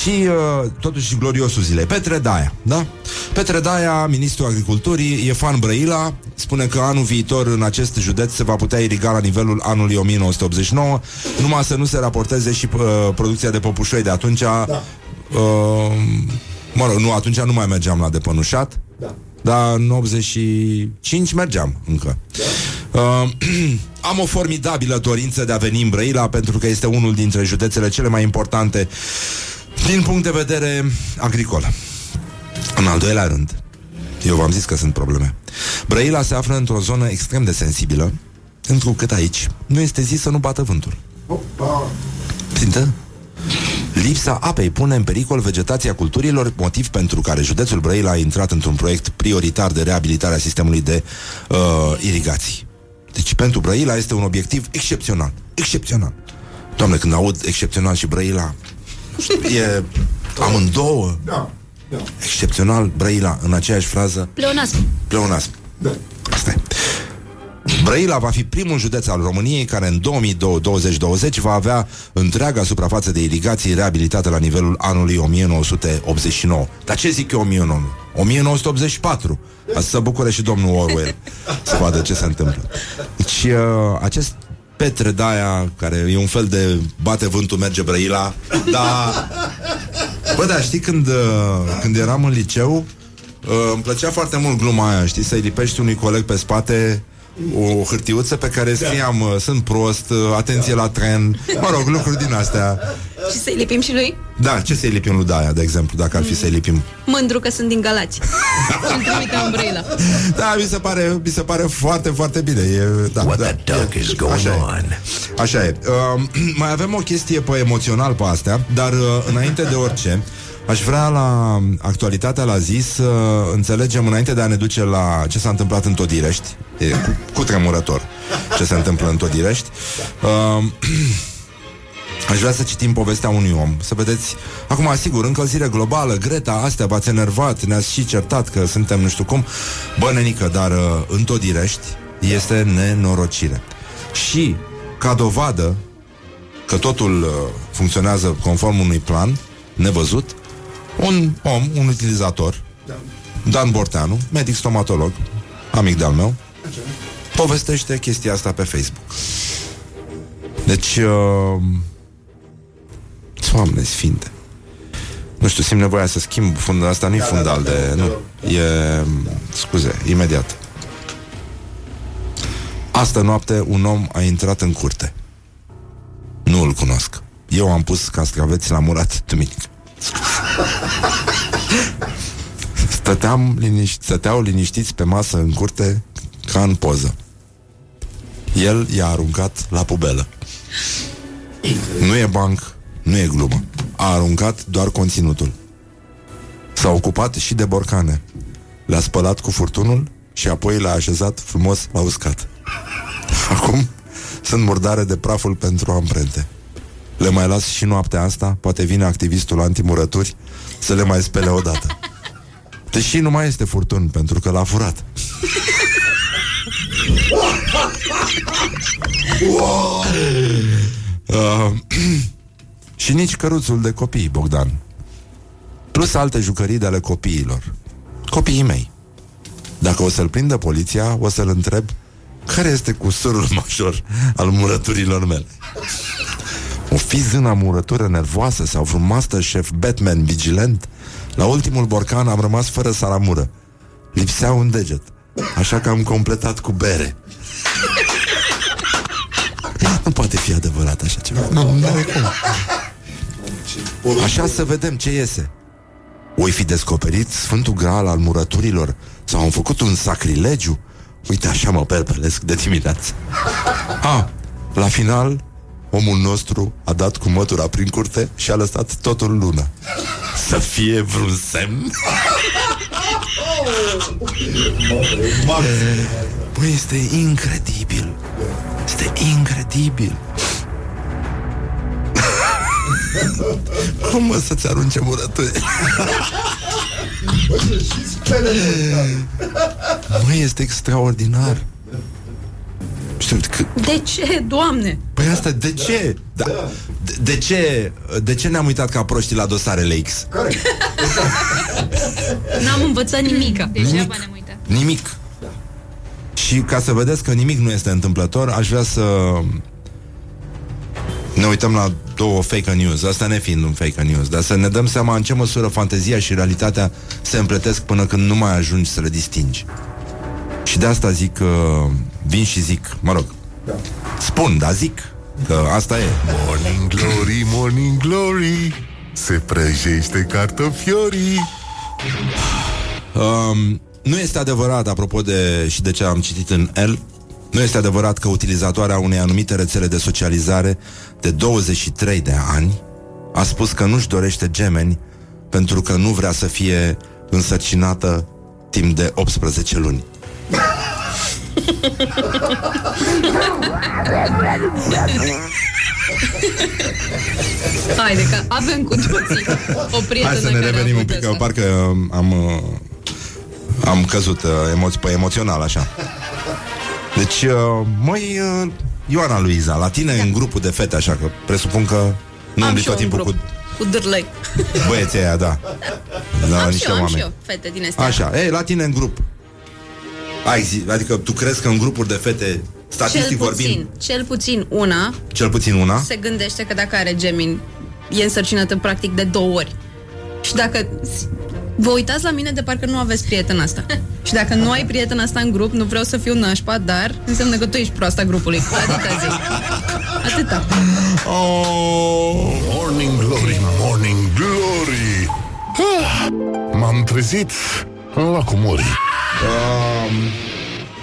și, uh, totuși, gloriosul zilei. Petre Daia, da? Petre Daia, ministrul agriculturii, e fan Brăila, spune că anul viitor în acest județ se va putea iriga la nivelul anului 1989, numai să nu se raporteze și uh, producția de popușoi de atunci. Da. Uh, mă rog, nu, atunci nu mai mergeam la depănușat. Da. Dar în 85 mergeam încă. Da. Uh, am o formidabilă dorință de a veni în Brăila pentru că este unul dintre județele cele mai importante din punct de vedere agricol. În al doilea rând, eu v-am zis că sunt probleme. Brăila se află într-o zonă extrem de sensibilă, întrucât aici nu este zis să nu bată vântul. Opa. Țintă? Lipsa apei pune în pericol vegetația culturilor, motiv pentru care județul Brăila a intrat într-un proiect prioritar de reabilitare a sistemului de uh, irigații. Deci pentru Brăila este un obiectiv excepțional. Excepțional. Doamne, când aud excepțional și Brăila, e amândouă. Da, da. Excepțional, Brăila, în aceeași frază, Pleonasm. pleonasm. Da. Asta e. Brăila va fi primul județ al României care în 2020 va avea întreaga suprafață de irigații reabilitată la nivelul anului 1989. Dar ce zic eu 1900? 1984. A să se bucure și domnul Orwell să vadă ce se întâmplă. Deci uh, acest Petre Daia, care e un fel de bate vântul, merge Brăila, dar... Bă, da, știi când, uh, când eram în liceu, uh, îmi plăcea foarte mult gluma aia, știi, să-i lipești unui coleg pe spate o hârtiuță pe care scriam uh, sunt prost, uh, atenție la tren, mă rog, lucruri din astea. Și să-i lipim și lui? Da, ce să-i lipim lui Daia, de exemplu, dacă ar fi să-i lipim? Mândru că sunt din Galați. și îl trimite în Brăila. Da, mi se pare, mi se pare foarte, foarte bine. E, da, What da, the duck e, is going așa on? E. Așa e. Uh, mai avem o chestie pe emoțional pe astea, dar uh, înainte de orice, aș vrea la actualitatea la zi să înțelegem înainte de a ne duce la ce s-a întâmplat în Todirești, e cu, cu tremurător ce se întâmplă în Todirești. Uh, Aș vrea să citim povestea unui om. Să vedeți, acum sigur, încălzire globală Greta, astea v-ați enervat Ne-ați și certat că suntem nu știu cum. Bă, nenică, dar uh, în Todirești Este nenorocire. Și, ca dovadă Că totul uh, funcționează conform unui plan Nevăzut Un om, un utilizator Dan Borteanu, medic stomatolog Amic de-al meu Povestește chestia asta pe Facebook. Deci uh, Doamne sfinte Nu știu, simt nevoia să schimb fundal Asta nu-i fundal de... Nu, e... Scuze, imediat. Astă noapte un om a intrat în curte. Nu îl cunosc. Eu am pus castraveți la murat duminică Stăteam liniști, Stăteau liniștiți pe masă în curte Ca în poză. El i-a aruncat la pubelă. Nu e banc Nu e glumă. A aruncat doar conținutul. S-a ocupat și de borcane. Le-a spălat cu furtunul Și apoi l-a așezat frumos la uscat. Acum Sunt murdare de praful pentru amprente Le mai las și noaptea asta? Poate vine activistul antimurături Să le mai spele odată. Deși nu mai este furtun Pentru că l-a furat. Uh, Și nici căruțul de copii, Bogdan. Plus alte jucării de ale copiilor. Copiii mei. Dacă o să-l prindă poliția O să-l întreb Care este cusurul major al murăturilor mele O fi zâna murătură nervoasă Sau vreun master chef Batman vigilent? La ultimul borcan am rămas fără salamură Lipsea un deget. Așa că am completat cu bere. Nu poate fi adevărat așa ceva. Nu, nu are cum. Așa să vedem ce iese. Oi fi descoperit Sfântul Graal al murăturilor. Sau am făcut un sacrilegiu? Uite așa mă perpelesc de dimineață. A, la final Omul nostru a dat cu mătura prin curte Și a lăsat totul lună. Să fie vreun semn? Băi, este incredibil. Este incredibil. Cum mă să-ți arunce murături? Măi, este extraordinar. Știu, că, De ce, doamne? Păi asta, de ce? Da. De, de ce? De ce ne-am uitat ca proștii la dosarele X? N-am învățat nimic. Degeaba Nimic. ne-am uitat. Nimic. Și ca să vedeți că nimic nu este întâmplător, aș vrea să ne uităm la două fake news, asta ne fiind un fake news, dar să ne dăm seama în ce măsură fantezia și realitatea se împletesc până când nu mai ajungi să le distingi. Și de asta zic că vin și zic, mă rog, spun, dar zic că asta e. Morning glory, morning glory Se prăjește cartofiorii Um, nu este adevărat, apropo de și de ce am citit în El, nu este adevărat că utilizatoarea unei anumite rețele de socializare de 23 de ani a spus că nu-și dorește gemeni pentru că nu vrea să fie însărcinată timp de 18 luni. Haide că avem cu toții o prietenă Hai să ne care a revenim un avut pic, că asta. parcă um, am, uh, am căzut uh, emoț- pe emoțional așa. Deci, uh, măi, uh, Ioana Luiza, la tine da. în grupul de fete, așa că presupun că nu Am umbli și tot eu un timpul cu grup cu dârlei. băieții aia, da. Da, am și niște eu, am oameni. și eu fete din astea. Așa, ei, la tine în grup. Ai zi, adică tu crezi că în grupuri de fete, statistic Cel puțin, vorbind, cel puțin una cel puțin una, se gândește că dacă are gemini, e însărcinată practic de două ori. Și dacă vă uitați la mine de parcă nu aveți prieten asta. Și dacă nu ai prieten asta în grup, nu vreau să fiu nașpa, dar înseamnă că tu ești proasta grupului. Atâta zic. Atâta. Oh, morning glory, morning glory. Ah, m-am trezit în lacul Mori. Um,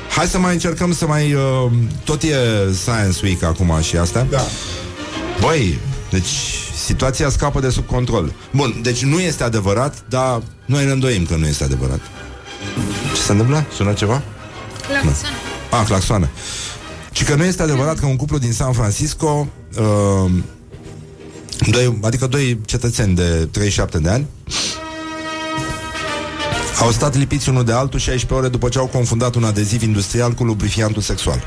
hai să mai încercăm să mai... Uh, tot e Science Week acum și asta. Da. Băi, deci situația scapă de sub control. Bun, deci nu este adevărat, dar noi ne îndoim că nu este adevărat. Ce se întâmplă? Sună ceva? Claxon. Ah, claxoană. Și că nu este adevărat că un cuplu din San Francisco, uh, doi, adică doi cetățeni de 37 de ani, au stat lipiți unul de altul 16 ore după ce au confundat un adeziv industrial cu lubrifiantul sexual.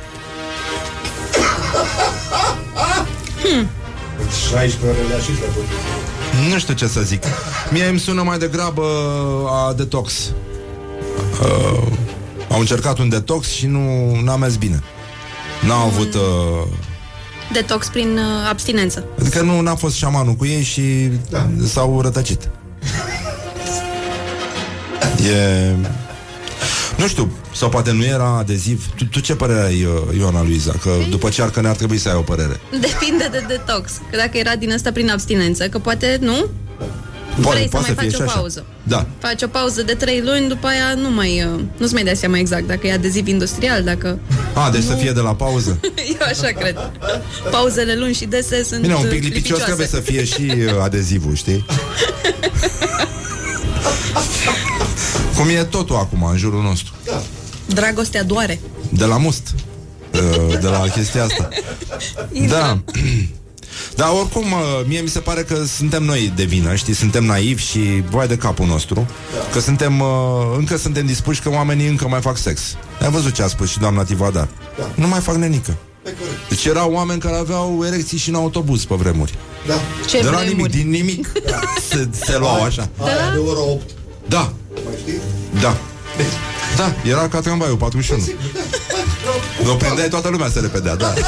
Hmm. 16 ore le-a și trecut. Nu știu ce să zic. Mie îmi sună mai degrabă a detox. Uh, au încercat un detox și nu n-a mers bine. N-au avut... Uh, Detox prin uh, abstinență. Adică nu n-a fost șamanul cu ei și da. s-au rătăcit. E... Nu știu, sau poate nu era adeziv. Tu, tu ce părere ai, uh, Ioana Luiza? Că după cearcă ne-ar trebui să ai o părere. Depinde de detox. Că dacă era din asta prin abstinență, că poate nu, vrei să mai faci o pauză. Da. Faci o pauză de 3 luni, după aia nu mai, uh, nu-ți mai dai seama exact dacă e adeziv industrial, dacă... A, deci să fie de la pauză. Eu așa cred. Pauzele lungi și dese sunt Bine, un pic uh, lipicios lipicioase. trebuie să fie și uh, adezivul, știi? Cum e totul acum în jurul nostru. Dragostea doare. De la must. Uh, De la chestia asta. Da. Dar oricum, uh, mie mi se pare că suntem noi de vină, știi? Suntem naivi și vai de capul nostru Că suntem, uh, încă suntem dispuși că oamenii încă mai fac sex Ai văzut ce a spus și doamna Tivadar Nu mai fac nenică Deci erau oameni care aveau erecții și în autobuz pe vremuri Da. Ce De la vremuri. nimic, din nimic se, se luau așa Aia de ora 8. Da, Mai știi? Da. Da, era ca tramvaiul 41 Nu prindeai toată lumea se repedea, da.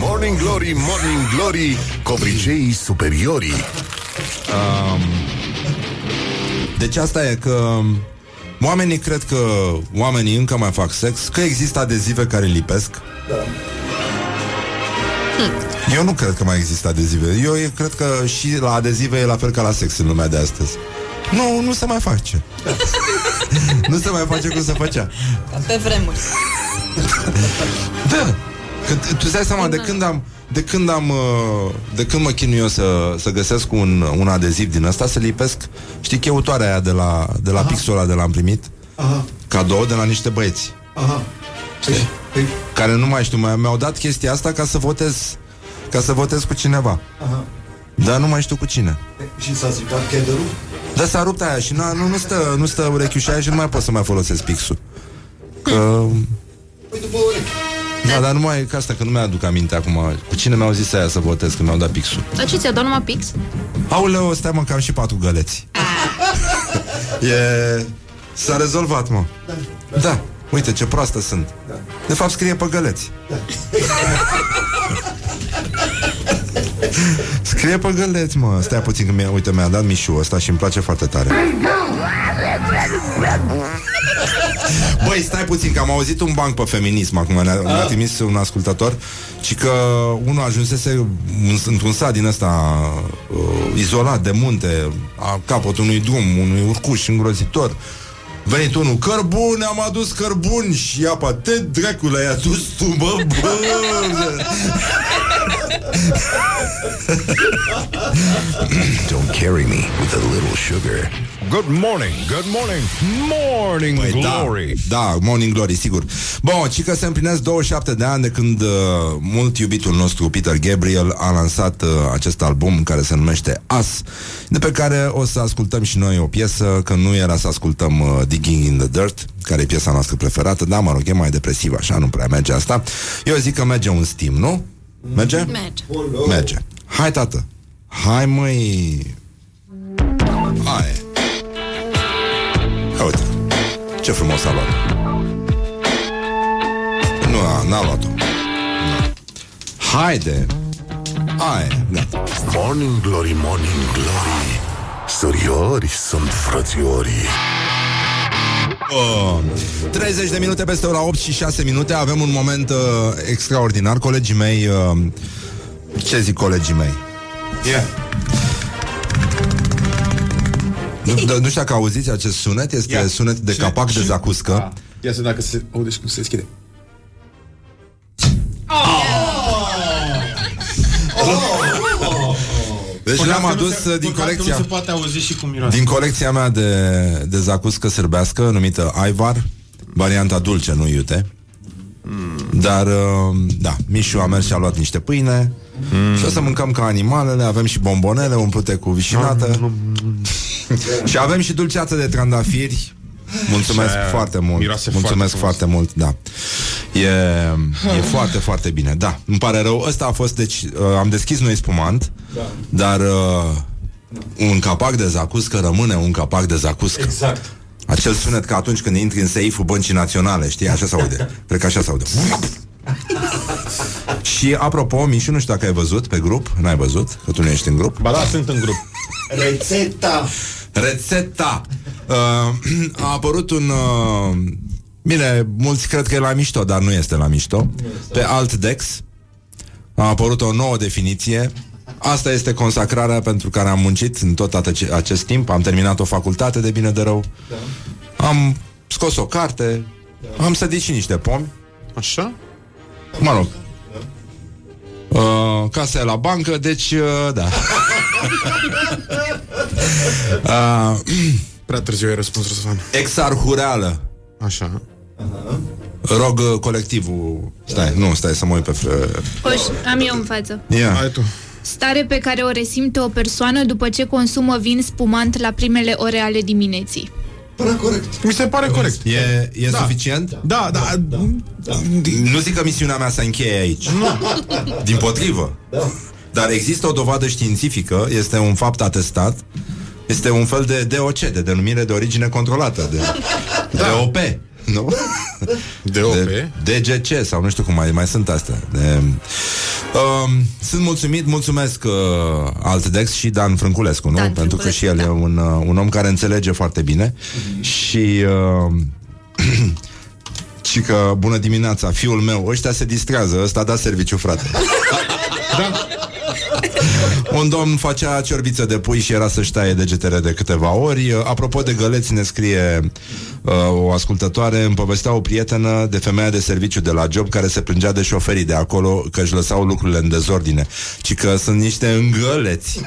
Morning glory, morning glory, covriceii superiorii. Um, deci asta e că oamenii cred că oamenii încă mai fac sex, că există adezive care lipesc. Eu nu cred că mai există adezive. Eu e- cred că și la adezive e la fel ca la sex în lumea de astăzi. Nu, nu se mai face. nu se mai face cum se făcea. Ca pe vremuri. Da. Că t- tu îți dai seama de când am de când am uh, de când mă chinui eu să, să găsesc un, un adeziv din ăsta să lipesc, știi cheutoarea aia de la de la pixul ăla de l-am primit Aha, cadou de la niște băieți aha. Păi, păi, care nu mai știu, mai, mi-au dat chestia asta ca să votez ca să votez cu cineva. aha. Dar nu mai știu cu cine. Și s-a stricat chelderul? Dar s-a rupt aia și nu, nu, nu stă, nu stă urechiușa aia și nu mai pot să mai folosesc pixul. Că Păi după urechi. Da, dar numai ca asta, că nu mi-aduc aminte acum Cu cine mi-au zis aia să votez, că mi-au dat pixul Dar ce ți-a dat numai pix? Aoleu, stai mă, că am și patru găleți E... S-a rezolvat, mă Da, uite ce proastă sunt De fapt scrie pe găleți Scrie pe găleți, mă. Stai puțin că mi-a, uite, mi-a dat mișu ăsta și îmi place foarte tare. Băi, stai puțin, că am auzit un banc pe feminism Acum. Ne-a, ne-a trimis un ascultător Și că unul ajunsese în- Într-un sat din ăsta uh, Izolat de munte A capăt unui drum Unui urcuș îngrozitor. Venit unul, cărbune, am adus cărbuni. Și apa, te dracule, ai adus tu, bă, bă. Don't carry me with a little sugar. Good morning, good morning, morning Păi glory. Da, da, Morning Glory, sigur. Bun, ci că se împlinesc 27 de ani de când uh, mult iubitul nostru Peter Gabriel a lansat uh, acest album care se numește As, de pe care o să ascultăm și noi o piesă, că nu era să ascultăm uh, Digging in the Dirt, care e piesa noastră preferată, dar mă rog, e mai depresiv așa, nu prea merge asta. Eu zic că merge un Steam, nu? Merge? Merge. Merge. Hai, tată. Hai, măi. Hai. Ia uite. Ce frumos a luat. Nu, a, n-a luat-o. Nu. Haide. Hai, gata. Morning Glory, Morning Glory Suriori sunt frățiorii Oh, 30 de minute peste ora 8 și 6 minute. Avem un moment uh, extraordinar. Colegii mei uh, Ce zic colegii mei? Yeah. Nu, d- nu știu dacă auziți acest sunet. Este Ia. sunet de Și- capac de și- zacuscă. Ah, Ia să dacă se aude și cum se deschide. Deci Păcat le-am că nu adus se- uh, din păcat că colecția Nu se poate auzi și cum miroase. Din colecția mea de, de zacuscă sârbească Numită Aivar Varianta dulce, nu iute. Dar, uh, da, Mișu a mers și a luat niște pâine. Și o să mâncăm ca animalele Avem și bombonele umplute cu vișinată. Și avem și dulceață de trandafiri. Mulțumesc Și aia foarte mult. miroase Mulțumesc foarte foarte, mult, da E, e foarte, foarte bine Da, îmi pare rău Ăsta a fost, deci uh, am deschis noi spumant Dar uh, un capac de zacuscă rămâne un capac de zacuscă Exact. Acel sunet ca atunci când intri în seiful băncii naționale, știi? Așa se aude. Cred că așa se aude. Și apropo, Mișu, nu știu dacă ai văzut pe grup, n-ai văzut, că tu nu ești în grup. Ba da, sunt în grup. Rețeta. Rețeta! Uh, a apărut un... Uh, bine, mulți cred că e la mișto, dar nu este la mișto. Pe Altdex a apărut o nouă definiție. Asta este consacrarea pentru care am muncit în tot ace- acest timp. Am terminat o facultate de bine de rău. Am scos o carte. Am sădit și niște pomi. Așa? Mă rog. Uh, casa e la bancă, deci, uh, da. uh, Prea târziu ai răspuns, Răzvan. exarhureală. Așa. Rog uh, colectivul Stai, nu, stai să mă uit pe fre... Poș, am eu în față. Ia. Hai tu. Stare pe care o resimte o persoană după ce consumă vin spumant la primele ore ale dimineții. Până corect. Mi se pare corect. E, e Da. suficient? Da, da. Nu zic că misiunea mea se încheie aici Nu Din potrivă Dar există o dovadă științifică Este un fapt atestat Este un fel de DOC De denumire de origine controlată De DOP Nu? DOP. De DGC sau nu știu cum mai, mai sunt astea de, um, Sunt mulțumit Mulțumesc uh, Altdex și Dan Frânculescu nu? Dan Pentru că și el Frânculescu, e un, uh, un om care înțelege foarte bine Și uh, Și că, bună dimineața, fiul meu Ăștia se distrează, ăsta a dat serviciu, frate Da. Un domn facea ciorbiță de pui și era să-și taie degetele de câteva ori. Apropo de găleți, ne scrie uh, o ascultătoare, îmi povestea o prietenă de femeia de serviciu de la job care se plângea de șoferii de acolo că își lăsau lucrurile în dezordine, ci că sunt niște îngăleți.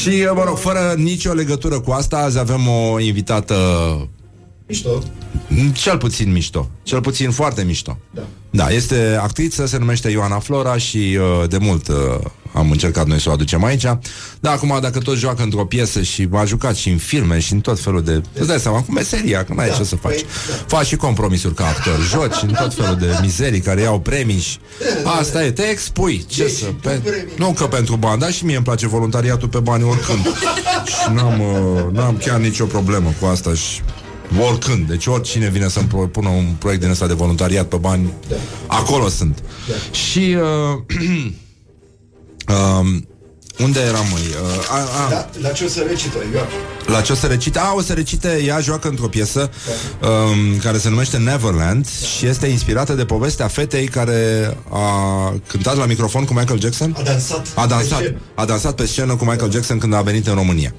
și, mă rog, fără nicio legătură cu asta, azi avem o invitată Mișto. cel puțin mișto. Cel puțin foarte mișto. Da. Da, este actriță, se numește Ioana Flora și uh, de mult uh, am încercat noi să o aducem aici. Dar acum, dacă tot joacă într-o piesă și a jucat și în filme și în tot felul de... Îți dai seama, cu meseria, că n-ai Da, ce să faci. păi, Faci și compromisuri ca actor, joci în tot felul de mizerii care iau premii și... Asta e, te expui. Ce Deci, să... tu Pe... premii. Nu că pentru bani, dar și mie îmi place voluntariatul pe bani oricând. și n-am, uh, n-am chiar nicio problemă cu asta și oricând. Deci oricine vine să-mi propună un proiect din ăsta de voluntariat pe bani, acolo sunt. Și uh, um, unde eram, măi? Uh, a, a, Da, la ce o să recită, Ioan? la ce o să recite? A, o să recite, ea joacă într-o piesă um, care se numește Neverland și este inspirată de povestea fetei care a cântat la microfon cu Michael Jackson. A dansat. A dansat, pe scenă. a dansat pe scenă cu Michael Jackson când a venit în România.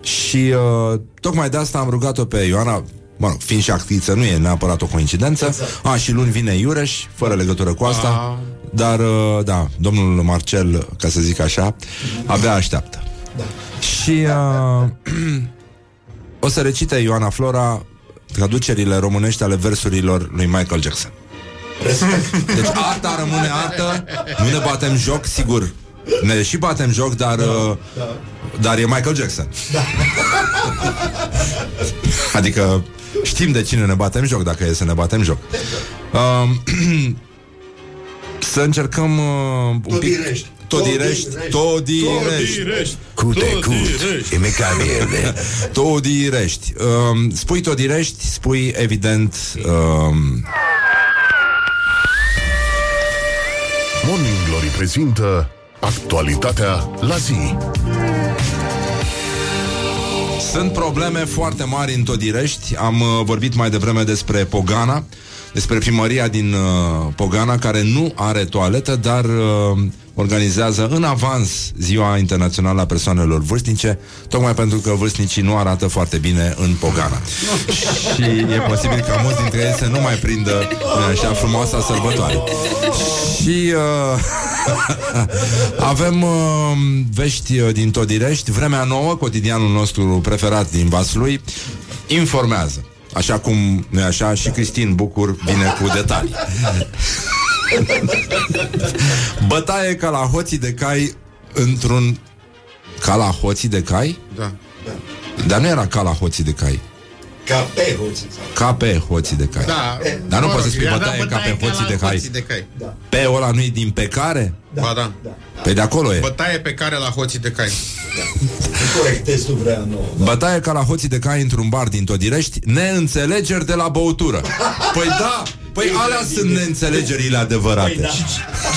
Și uh, tocmai de asta am rugat-o pe Ioana Mă rog, fiind și actriță, nu e neapărat o coincidență A, și luni vine Iureș, fără legătură cu asta Dar, uh, da, domnul Marcel, ca să zic așa Abia așteaptă. Și uh, o să recite Ioana Flora Traducerile românești ale versurilor lui Michael Jackson. Deci arta rămâne artă Nu ne batem joc, sigur. Ne și batem joc, dar uh, Dar e Michael Jackson. Adică Știm de cine ne batem joc Dacă e să ne batem joc. Um, Să încercăm uh, un pic. Todirești. Todirești. Todirești. Cut e cut, impecabil. Todirești. Um, Spui Todirești Spui evident um, Morning Glory prezintă actualitatea la zi. Sunt probleme foarte mari în Todirești. Am uh, vorbit mai devreme despre Pogana Despre primăria din uh, Pogana Care nu are toaletă Dar uh, organizează în avans Ziua Internațională a Persoanelor Vârstnice Tocmai pentru că vârstnicii nu arată foarte bine în Pogana. Și e posibil ca mulți dintre ei să nu mai prindă uh, Așa frumoasa sărbătoare. Și uh, avem uh, vești uh, din Todirești. Vremea nouă, cotidianul nostru preferat din Vaslui Informează Așa cum, nu așa, și Cristin Bucur vine cu detalii Bătaie ca la hoții de cai Într-un Ca la hoții de cai? Da. Dar nu era ca la hoții de cai Ca pe hoții. Ca pe hoții de cai Da. Dar nu Mă poți să rog, spui i-a dat bătaie ca pe hoții la de cai hoții de cai. Pe ăla nu-i din pecare? Ba da. Pe de acolo e Bătaie pe care la hoții de cai. Corect, testul vrea nouă. Bătaie ca la hoții de cai într-un bar din Todirești Neînțelegeri de la băutură Păi da, păi alea sunt neînțelegerile adevărate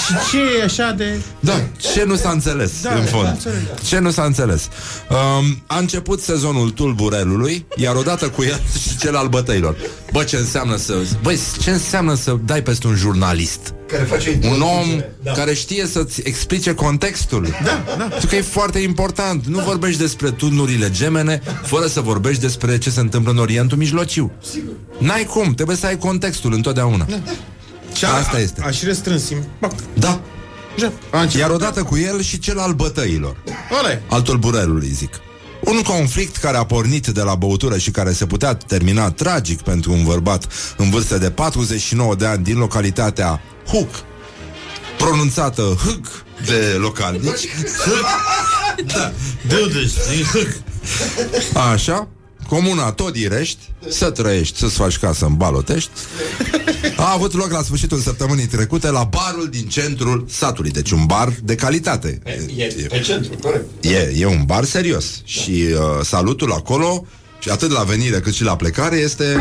Și ce e așa de... Da, ce nu s-a înțeles Da, în nu fond? înțeleg. Ce nu s-a înțeles? Um, a început sezonul tulburelului, iar odată cu el și cel al bătăilor. Bă, ce înseamnă să... Băi, ce înseamnă să dai peste un jurnalist? Care face Un om introducere. Da. care știe să-ți explice contextul. Da, da. Pentru că e foarte important. Nu vorbești despre tunurile gemene fără să vorbești despre ce se întâmplă în Orientul Mijlociu. Sigur. N-ai cum, trebuie să ai contextul întotdeauna. Și a, Asta este. Aș și restrâns Bac. Da. Ja. A început. Iar odată cu el și cel al bătăilor. Ăla e. al tulburelului, zic. Un conflict care a pornit de la băutură și care se putea termina tragic pentru un bărbat în vârstă de 49 de ani din localitatea Huc, pronunțată Hâc de localnici. da. Așa, comuna Todirești, să trăiești, să-ți faci casă în Balotești, a avut loc la sfârșitul săptămânii trecute la barul din centrul satului. Deci un bar de calitate. E pe centru, corect. E, e un bar serios și uh, salutul acolo și atât la venire cât și la plecare este...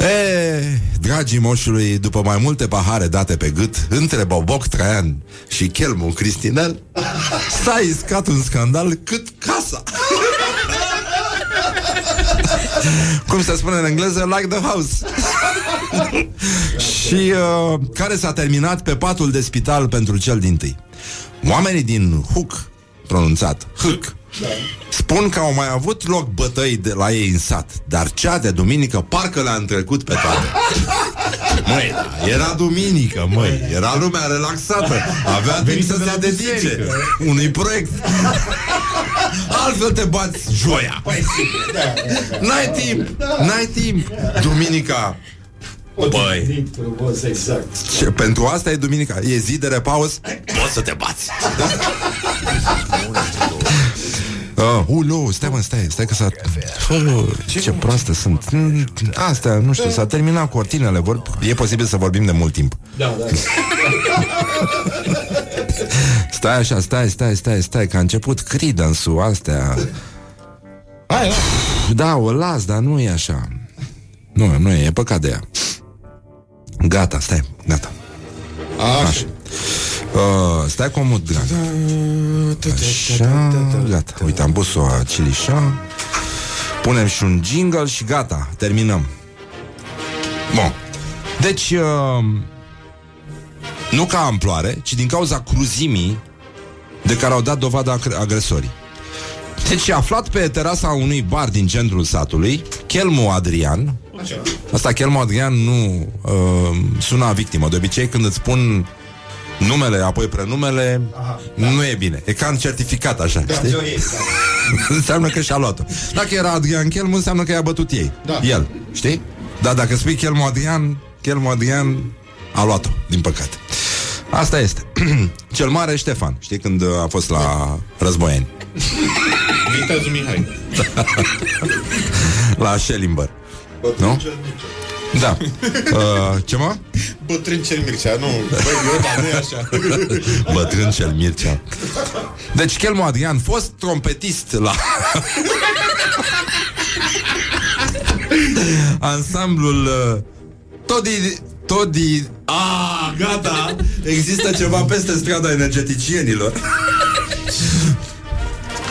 e, dragii moșului, după mai multe pahare date pe gât, între Boboc Traian și Chelmu Cristinel, s-a iscat un scandal cât casa. Cum se spune în engleză, like the house. și uh, care s-a terminat pe patul de spital pentru cel din tâi. Oamenii din Huc, pronunțat Huc, spun că au mai avut loc bătăi de la ei în sat, dar cea de duminică parcă le-a întrecut pe toate. Măi, da, era duminică, măi, era lumea relaxată, avea timp să se dedice unui proiect. Altfel te bați joia. N-ai timp, n-ai timp. Duminica Băi. frumos, exact. Ce, pentru asta e duminica E zi de repaus Poți să te bați Uh, uh, nu, stai mă, stai, stai că s-a... Uh, ce proastă sunt. Mm, Astea, nu știu, s-a terminat cortinele. Vor... E posibil să vorbim de mult timp. Da, da. Stai așa, stai, stai, stai, stai, că a început Creedence-ul astea. Hai, hai. Da, o las, dar nu e așa. Nu, nu e, e păcat de ea. Gata, stai, gata. Așa. Uh, stai comod, gata. Așa, gata. Uite, am pus-o acilișa. Punem și un jingle și gata, terminăm. Bun. Deci, uh, nu ca amploare, ci din cauza cruzimii de care au dat dovadă agre- agresorii. Deci, aflat pe terasa unui bar din centrul satului, Chelmu Adrian, Asta Chelmu Adrian nu uh, sună a victimă. De obicei, când îți spun numele, apoi prenumele, Aha, da. nu e bine. E ca în certificat, așa, da, știi? înseamnă că și-a luat-o. Dacă era Adrian Chelmu, înseamnă că i-a bătut ei. Da. El, știi? Dar dacă spui Chelmu Adrian, Chelmu Adrian a luat-o, din păcate. Asta este. Cel mare Ștefan, știi, când a fost la războieni. Viteazul Mihai. la Schellimber. Nu? Da. Uh, ce mă? Bătrân cel Mircea, nu. Băi, eu, da, nu e așa. Bătrân cel Mircea. Deci Chelmu Adrian, fost trompetist la ansamblul uh, Todi... Todi... Ah, gata! Există ceva peste strada energeticienilor.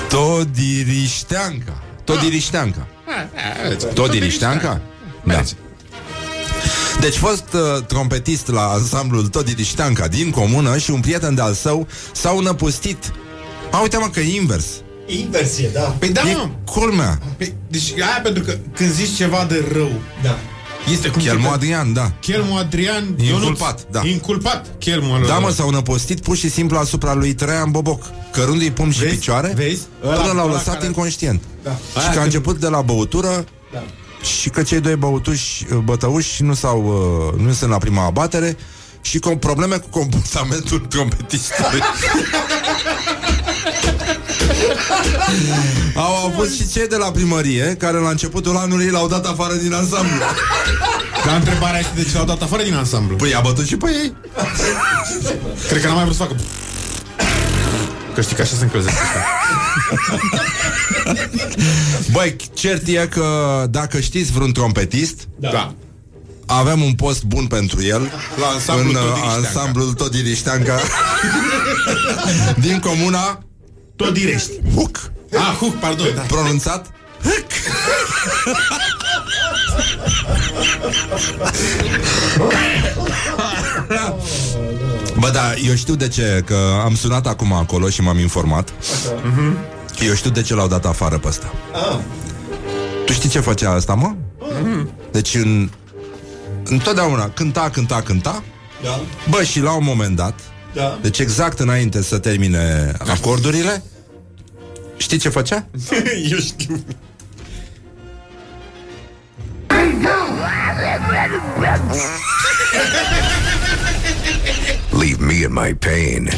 Todirișteanca. Todirișteanca. Todirișteanca? Da. Deci fost uh, trompetist la ansamblul Todirișteanca din comună și un prieten de-al său s-au năpustit. A, uite mă că e invers. Inversie, da. Păi da, E mă. culmea. Păi, deci aia pentru că când zici ceva de rău, Da. Este cum Chelmu se- Adrian, da. Chelmu Adrian Inculpat, Ionuț. da. Inculpat, Chelmu Da, mă, s-au năpostit pur și simplu asupra lui Traian Boboc, cărându-i pumn și Vezi? picioare, Vezi? Ăla- până l-au ăla lăsat care- inconștient. Da. Și Aia că a când- început de la băutură Da. și că cei doi băutuși, bătăuși nu s-au, uh, nu sunt la prima abatere și cu probleme cu comportamentul trompetistului. Au avut și cei de la primărie care la începutul anului l-au dat afară din ansamblu. Dar întrebarea este de ce l-au dat afară din ansamblu. Păi a bătut și pe ei. Cred că n-am mai vrut să facă... Că știi că așa se încălzesc ăștia. Băi, cert e că dacă știți vreun trompetist, Da. da. avem un post bun pentru el La ansamblul în uh, Todirișteanca. ansamblul Todirișteanca din comuna Tot direști. Huc. Ah, Huc, pardon. Da. Pronunțat Bă, da, eu știu de ce Că am sunat acum acolo și m-am informat Mhm. Eu știu de ce l-au dat afară pe ăsta Tu știi ce făcea asta, mă? Deci în Întotdeauna cânta, cânta, cânta Da. Bă, și la un moment dat Da. Deci exact înainte să termine acordurile Știi ce făcea? Eu știu. Leave me in my pain.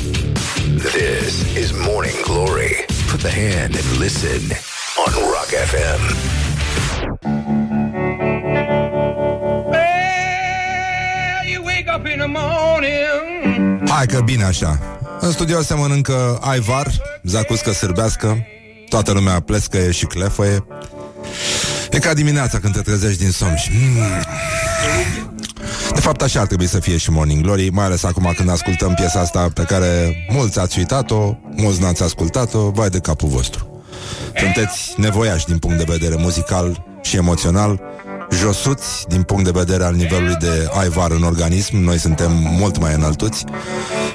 This is Morning Glory. Put the hand and listen on Rock FM. You wake up in the morning. Hai că bine așa. În studio se mănâncă aivar Zacuscă sârbească Toată lumea plescăie și clefăie E ca dimineața când te trezești din somn și... Mm. De fapt așa ar trebui să fie și Morning Glory Mai ales acum când ascultăm piesa asta Pe care mulți ați uitat-o Mulți n-ați ascultat-o Vai de capul vostru. Sunteți nevoiași din punct de vedere muzical și emoțional Josuți din punct de vedere al nivelului de aivar în organism. Noi suntem mult mai înaltuți.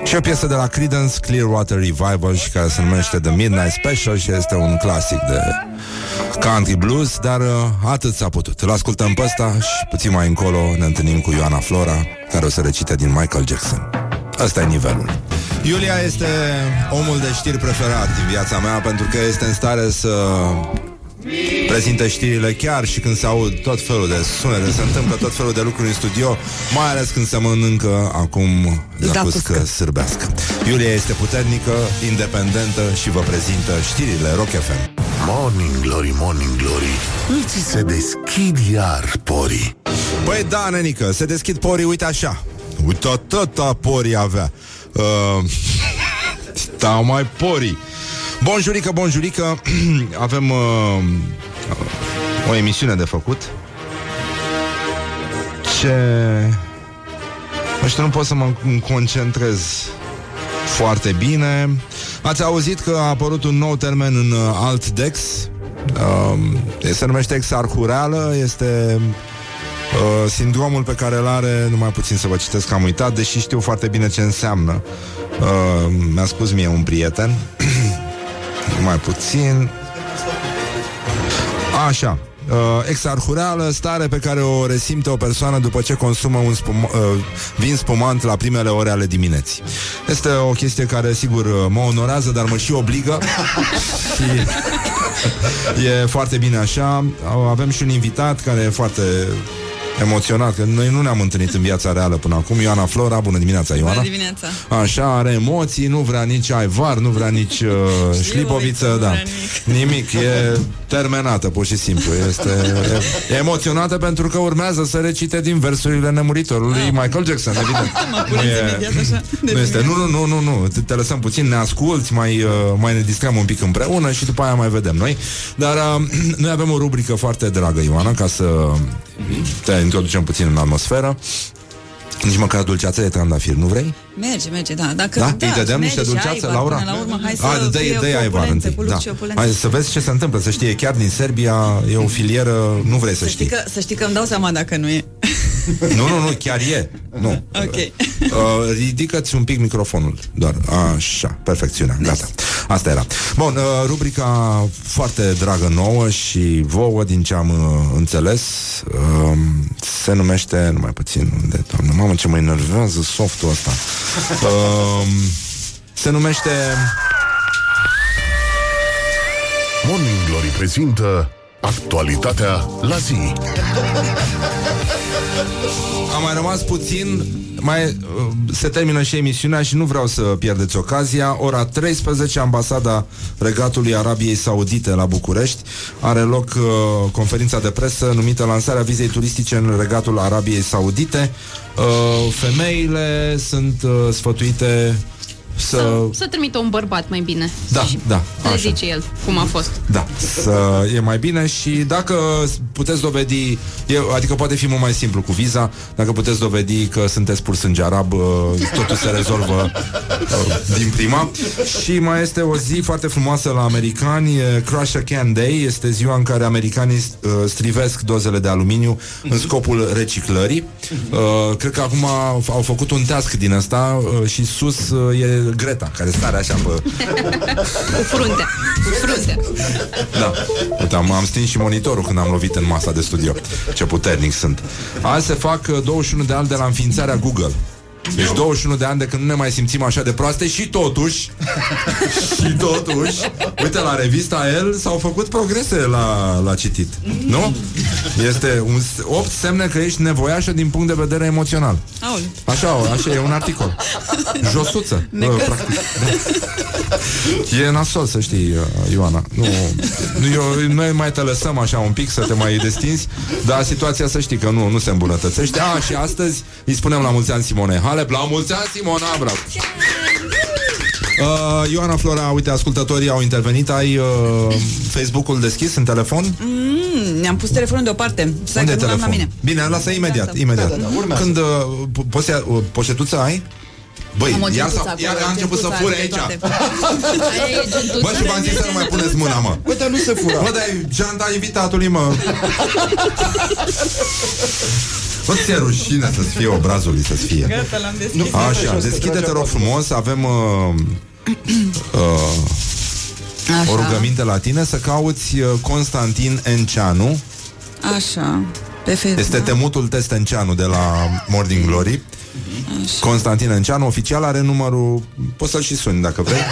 Și o piesă de la Creedence Clearwater Revival Și care se numește The Midnight Special Și este un clasic de country blues Dar uh, atât s-a putut. Îl ascultăm pe ăsta și puțin mai încolo Ne întâlnim cu Ioana Flora Care o să recite din Michael Jackson. Ăsta e nivelul. Iulia este omul de știri preferat din viața mea Pentru că este în stare să prezinte știrile chiar și când se aud tot felul de sunete, se întâmplă tot felul de lucruri în studio, mai ales când se mănâncă acum zacuscă sârbească. Iulia este puternică, independentă și vă prezintă știrile Rock FM. Morning Glory, Morning Glory Îți se deschid iar porii Băi, da, nenică, se deschid porii, uite așa. Uite atâta porii avea. Uh, stau mai porii. Bonjurică, bonjurică, avem uh, o emisiune de făcut. Ce... Nu știu, nu pot să mă concentrez foarte bine. Ați auzit că a apărut un nou termen în uh, Altdex. Uh, se numește exarhureală, este uh, sindromul pe care îl are, numai puțin să vă citesc, că am uitat, deși știu foarte bine ce înseamnă. Uh, mi-a spus mie un prieten, mai puțin. Așa, uh, exarhureală, stare pe care o resimte o persoană după ce consumă un spum, uh, vin spumant la primele ore ale dimineții. Este o chestie care, sigur, uh, mă onorează, dar mă și obligă. și e foarte bine așa. Avem și un invitat care e foarte emoționat, că noi nu ne-am întâlnit în viața reală până acum. Ioana Flora, bună dimineața, Ioana. Bună dimineața. Așa, are emoții, nu vrea nici aivar, nu vrea nici uh, șlipoviță, da. Nimic. nimic, e terminată, pur și simplu. Este e, e emoționată pentru că urmează să recite din versurile nemuritorului Ah. Michael Jackson, evident. Mă puneți E- imediat așa. de nu este, bine. nu, nu, nu, nu, nu, te, te lăsăm puțin, ne asculti, mai, uh, mai ne distrăm un pic împreună și după aia mai vedem noi. Dar uh, noi avem o rubrică foarte dragă, Ioana, ca să te introducem puțin în atmosferă. Nici măcar dulceață de trandafir, nu vrei? Merge, merge, da. Dacă, Da? da Îi dădem merge niște și dulceață, aivar, Laura? Până la urmă, hai să A, dă-i, fie dă-i cu aivar opulențe, întâi. cu Da. luci și opulențe. Hai să vezi ce se întâmplă, să știe, chiar din Serbia e o filieră, nu vrei să Să știi, știi. că, să știi că îmi dau seama dacă nu e. Nu, nu, nu, chiar e. Nu. Ok. Uh, ridică-ți un pic microfonul Doar, așa, perfecțiunea Gata, asta era Bun, uh, rubrica foarte dragă nouă Și vouă, din ce am uh, înțeles uh, Se numește Numai puțin, unde, doamne, mamă ce mă enervează softul ăsta uh, Se numește Morning Glory prezintă actualitatea la zi. A mai rămas puțin mai uh, se termină și emisiunea și nu vreau să pierdeți ocazia. Ora 13, ambasada Regatului Arabiei Saudite la București are loc uh, conferința de presă numită Lansarea vizei turistice în Regatul Arabiei Saudite. Uh, femeile sunt uh, sfătuite să... Să, să trimită un bărbat mai bine. Da, da, Le așa. zice el cum a fost. Da, să e mai bine și dacă puteți dovedi, e, adică poate fi mult mai simplu cu viza, dacă puteți dovedi că sunteți pur sânge arab, uh, totul se rezolvă uh, din prima. Și mai este o zi foarte frumoasă la americani, e Crush a Can Day, este ziua în care americanii uh, strivesc dozele de aluminiu în scopul reciclării. Uh, cred că acum au au făcut un task din asta uh, și sus uh, e Greta, care stare așa pe Cu fruntea. Cu fruntea. da. Uite, am, am stins și monitorul când am lovit în masa de studio. Ce puternic sunt. Azi se fac uh, 21 de ani de la înființarea Google. Deci 21 de ani de când nu ne mai simțim așa de proaste și totuși și totuși uite la revista El s-au făcut progrese la, la citit. Nu? Este un, 8 semne că ești nevoiașă din punct de vedere emoțional. Aoleu. Așa, așa e un articol. Josuță. Ne Uh, căs- practic. Da. E nasol să știi, uh, Ioana. Nu, nu, eu, noi mai te lăsăm așa un pic să te mai destinzi, dar situația să știi că nu, nu se îmbunătățește. A, și astăzi îi spunem la mulți ani Simone Halep. La mulți ani, Simona, bravo! Uh, Ioana Flora, uite, ascultătorii au intervenit Ai uh, Facebook-ul deschis în telefon? Mm, ne-am pus telefonul deoparte. Stai Unde e că nu l-am la telefon? mine. Bine, lasă imediat, Gata. imediat Da, da, da, urmează. Când uh, po- poți ia, uh, poșetuță ai? Băi, Am o iar, gentuță s-a, acolo, iar a început să gentuța fure de aici toate. Bă, și v-am zis să nu mai puneți mâna, mă Bă, dar nu se fura. Bă, dar e geanta invitatului, mă Bă, ți-e rușine să-ți fie obrazului, să-ți fie Gata, l-am deschis. Așa, deschide-te rog frumos Avem uh, uh, Așa. o rugăminte la tine Să cauți uh, Constantin Enceanu Așa. Pe Facebook. Este temutul Testenceanu de la Morning Glory Constantin Enceanu, oficial, are numărul Poți să-l și suni dacă vrei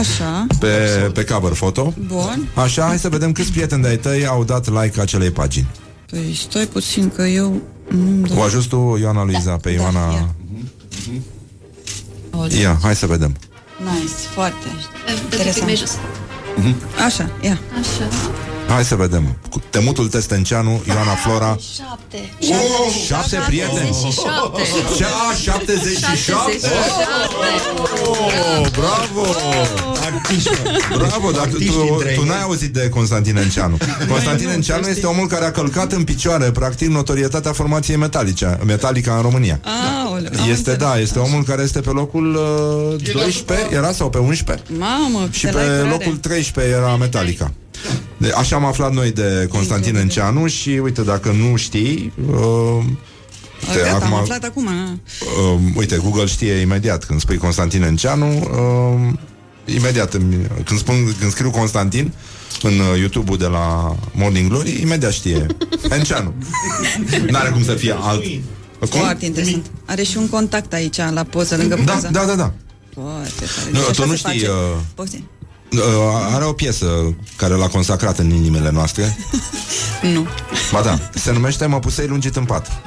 Așa. Pe, pe cover foto Bun. Așa, hai să vedem câți prieteni de-ai tăi Au dat like acelei pagini Păi stai puțin că eu... Nu-mi dau- O ajut tu, Ioana Luiza, pe Ioana Aoleu. Ia, hai să vedem Nice, foarte Dă-te mai interesant. jos. Așa, ia. Așa. Hai să vedem. Cu Temutul Testenceanu, Ioana Flora. Șapte. Șapte prieteni. 77. Ce? A, 77? Oh, bravo! Bravo, dar tu, tu, tu n-ai auzit de Constantin Enceanu. Constantin Enceanu este omul care a călcat în picioare, practic, notorietatea formației metalice, Metallica în România. Aoleu, am Este, înțeles. da, este omul care este pe locul uh, 12, era sau pe 11? Mamă, Și te pe lai curare. locul 13 era Metallica. De, așa am aflat noi de Constantin Enceanu și uite, dacă nu știi, uh, Ah, Gata, am aflat acum. na. uh, uite, Google știe imediat când spui Constantin Enceanu, uh, imediat îmi- când spun când scriu Constantin în uh, YouTube-ul de la Morning Glory, imediat știe Enceanu. N-are cum să fie alt. Cum? Foarte interesant. Are și un contact aici, la poză, lângă Da, poză. da, da, da. Foarte tare. Nu, Deci tu așa nu se știi, face. uh, Poftim. Uh, are o piesă care l-a consacrat în inimile noastre. Nu. Ba da, se numește Mă pusei lungit în pat.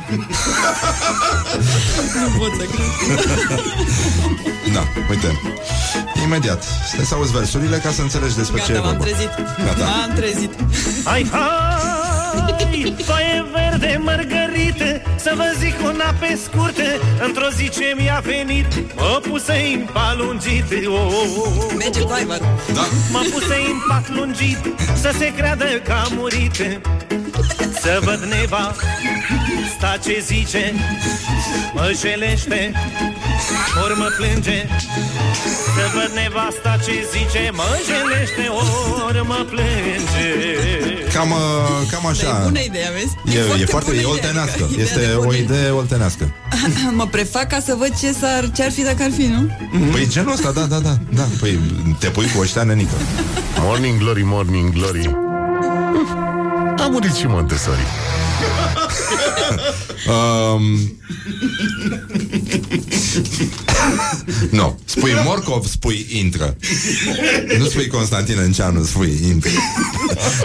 Nu pot să cred. Da, uite. Imediat. Stai să auzi versurile ca să înțelegi despre ce e Gata, m-am vorba. trezit. Gata. M-am trezit. Hai, hai, foaie verde, mărgărită Să vă zic una pe scurtă Într-o zi ce mi-a venit Mă pusei în pat lungit oh, oh, oh. Merge cu Aivar. Da. Mă pusei în pat lungit Să se creadă că am murit Să văd neva Sta ce zice Mă jelește Ori mă plânge Să văd nevasta ce zice Mă jelește Ori mă plânge Cam, uh, cam așa. Bună idee, vezi? E, e foarte bună e idee, oltenească. adică ideea Este de o bună idee oltenească. mă prefac ca să văd ce, s-ar, ce ar fi dacă ar fi, nu? Păi genul ăsta, da, da, da, da. Păi te pui cu ăștia, nenică. Morning Glory, Morning Glory A murit și Montessori Um... nu, spui Morcov, spui intră. Nu spui Constantin Enceanu, spui intră.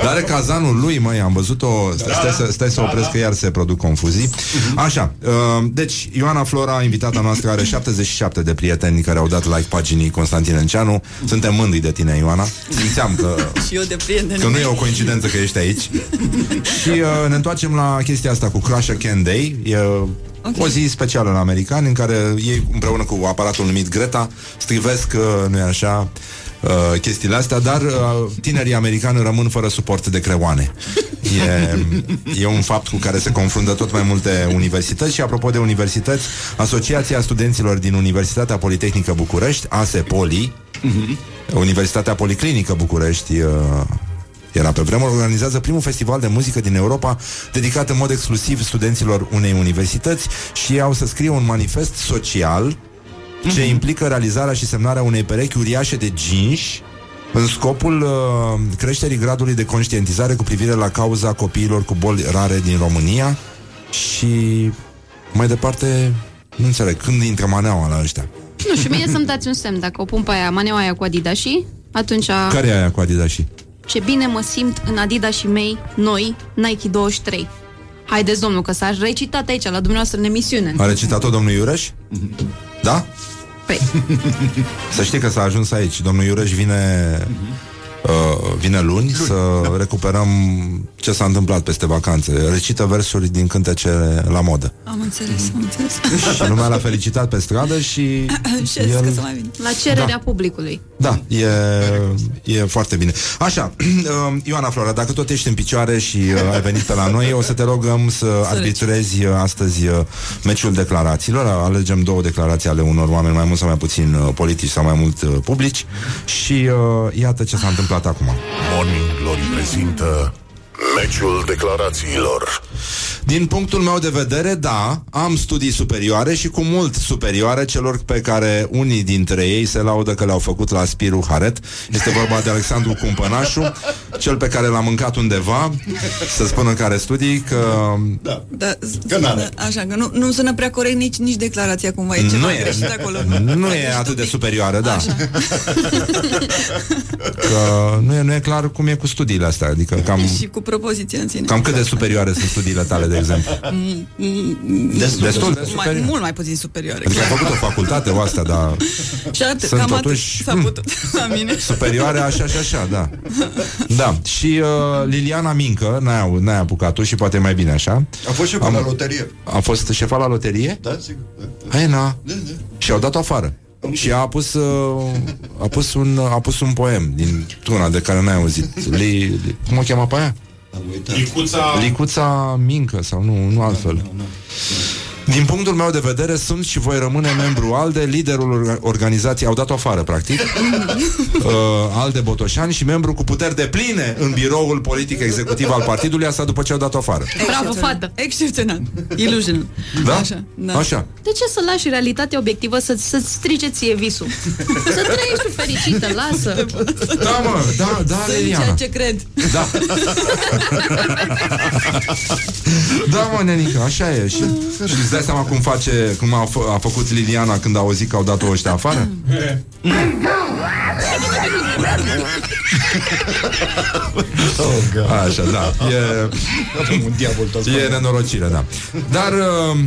Dar are cazanul lui, măi, am văzut-o. Stai, stai, să, stai să opresc că iar se produc confuzii. Așa, uh, deci Ioana Flora, invitata noastră, are 77 de prieteni care au dat like paginii Constantin Enceanu. Suntem mândri de tine, Ioana. Simțeam că Și eu de prieten. Că nu e o coincidență că ești aici. Și uh, ne întoarcem la chestia asta cu Crush a Can Day E okay. o zi specială la americani În care ei împreună cu aparatul numit Greta Strivesc, uh, nu e așa Uh, chestiile astea, dar uh, tinerii americani rămân fără suport de creoane. E, e un fapt cu care se confruntă tot mai multe universități și apropo de universități, Asociația Studenților din Universitatea Politehnică București, ASEPOLI, Universitatea Policlinică București uh, era pe vremuri, organizează primul festival de muzică din Europa dedicat în mod exclusiv studenților unei universități și ei au să scrie un manifest social ce implică realizarea și semnarea unei perechi uriașe de ginși în scopul uh, creșterii gradului de conștientizare cu privire la cauza copiilor cu boli rare din România și mai departe nu înțeleg, când intră maneaua la ăștia? Nu, și mie să-mi dați un semn Dacă o pun pe aia, maneaua aia cu Adidas și Atunci Care e aia cu Adidas și? Ce bine mă simt în Adidas și mei Noi, Nike 23 Haideți, domnul, că s-a recitat aici La dumneavoastră în emisiune A recitat-o domnul Iureș? Da? Păi, Să știi că s-a ajuns aici. Domnul Iureș vine, uh, vine luni, luni să da. recuperăm ce s-a întâmplat peste vacanțe. Recită versuri din cântece la modă. Am înțeles, am înțeles. Și lumea l-a felicitat pe stradă și Și a zis că să mai vin. la cererea publicului Da, e, e foarte bine. Așa, uh, Ioana Flora, dacă tot ești în picioare și uh, ai venit pe la noi, o să te rogăm să arbitrezi uh, astăzi uh, meciul declarațiilor. Alegem două declarații ale unor oameni mai mult sau mai puțin uh, politici sau mai mult uh, publici și uh, iată ce s-a întâmplat acum. Morning Glory prezintă Meciul declarațiilor Din punctul meu de vedere, da, am studii superioare și cu mult superioare celor pe care unii dintre ei se laudă că le-au făcut la Spiru Haret. Este vorba de Alexandru Cumpănașu, cel pe care l-am mâncat undeva, să spună care studii, că... Da. Da, sună, așa, că nu, nu sună prea corect nici, nici declarația cumva. E ceva Nu e, greșit acolo. nu e atât de superioară, da. Că nu e, nu e clar cum e cu studiile astea, adică cam... Și cu propoziție în sine. Cam cât de superioare sunt studiile tale, de exemplu? Mm, mm, Destul, destul de mai, superior. mult mai puțin superioare. Adică ai făcut o facultate, o asta, dar Și atât, sunt cam totuși atât s-a putut la mine. superioare așa și așa, da. Da, și uh, Liliana Mincă, n-ai, n-ai apucat tu și poate mai bine așa. A fost șeful la loterie. A fost șefa la loterie? Da, sigur. Da, da. Hai, na. Da, da. Și au dat-o afară. Și a pus, uh, a pus un a pus un poem din tuna de care n-ai auzit. Li, li, cum o cheamă pe aia? Am uitat. Licuța... Licuța Mincă sau nu, nu altfel. Din punctul meu de vedere, sunt și voi rămâne membru ALDE, liderul orga- organizației, au dat-o afară, practic, uh, ALDE Botoșani și membru cu puteri de pline în biroul politic executiv al partidului, asta după ce au dat-o afară. Bravo, fată! Excepțional. Illusional. Da? Așa, da. Așa. De ce să lași realitatea obiectivă să, să-ți strice ție visul? Să trăiești tu fericită, lasă! Da, mă, da, da, Sunt Liliana. ceea ce cred. Da. Da, mă, nenică, așa e. Și, și îți dai seama cum face, cum a, fă, a făcut Liliana când a auzit că au dat-o ăștia afară? Oh, God. Așa, da. E, Avem un diavol toți. e nenorocire, da. Dar... Uh,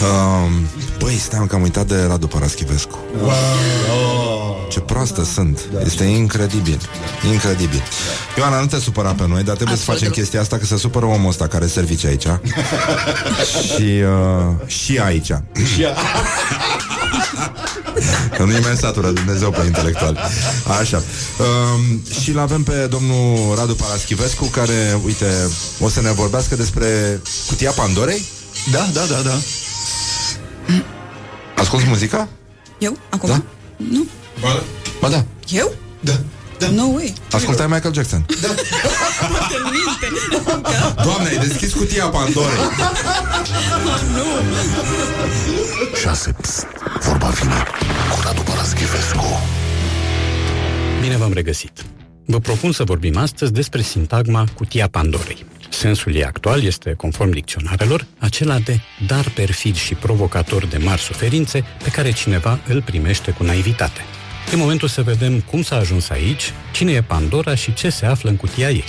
uh, băi, stai, mă, că am uitat de Radu Paraschivescu. Ce proastă sunt. Este incredibil. Incredibil. Ioana, nu te supăra pe noi, dar trebuie să facem chestia asta, că se supără omul ăsta care servici aici. și, uh, și aici. Și ea- Că nu-i mai satură Dumnezeu pe intelectual. Așa. Um, și l avem pe domnul Radu Paraschivescu, care, uite, o să ne vorbească despre cutia Pandorei. Da, da, da, da. Asculți muzica? Eu? Acum? Da? Nu. Ba da. Eu? Da. Da. No way. Ascultai Michael Jackson. Doamne, ai deschis cutia Pandorei. 6. Psst, vorba vine cu Radu Paraschivescu. Bine v-am regăsit! Vă propun să vorbim astăzi despre sintagma cutia Pandorei. Sensul ei actual este, conform dicționarelor, acela de dar perfid și provocator de mari suferințe pe care cineva îl primește cu naivitate. E momentul să vedem cum s-a ajuns aici, cine e Pandora și ce se află în cutia ei.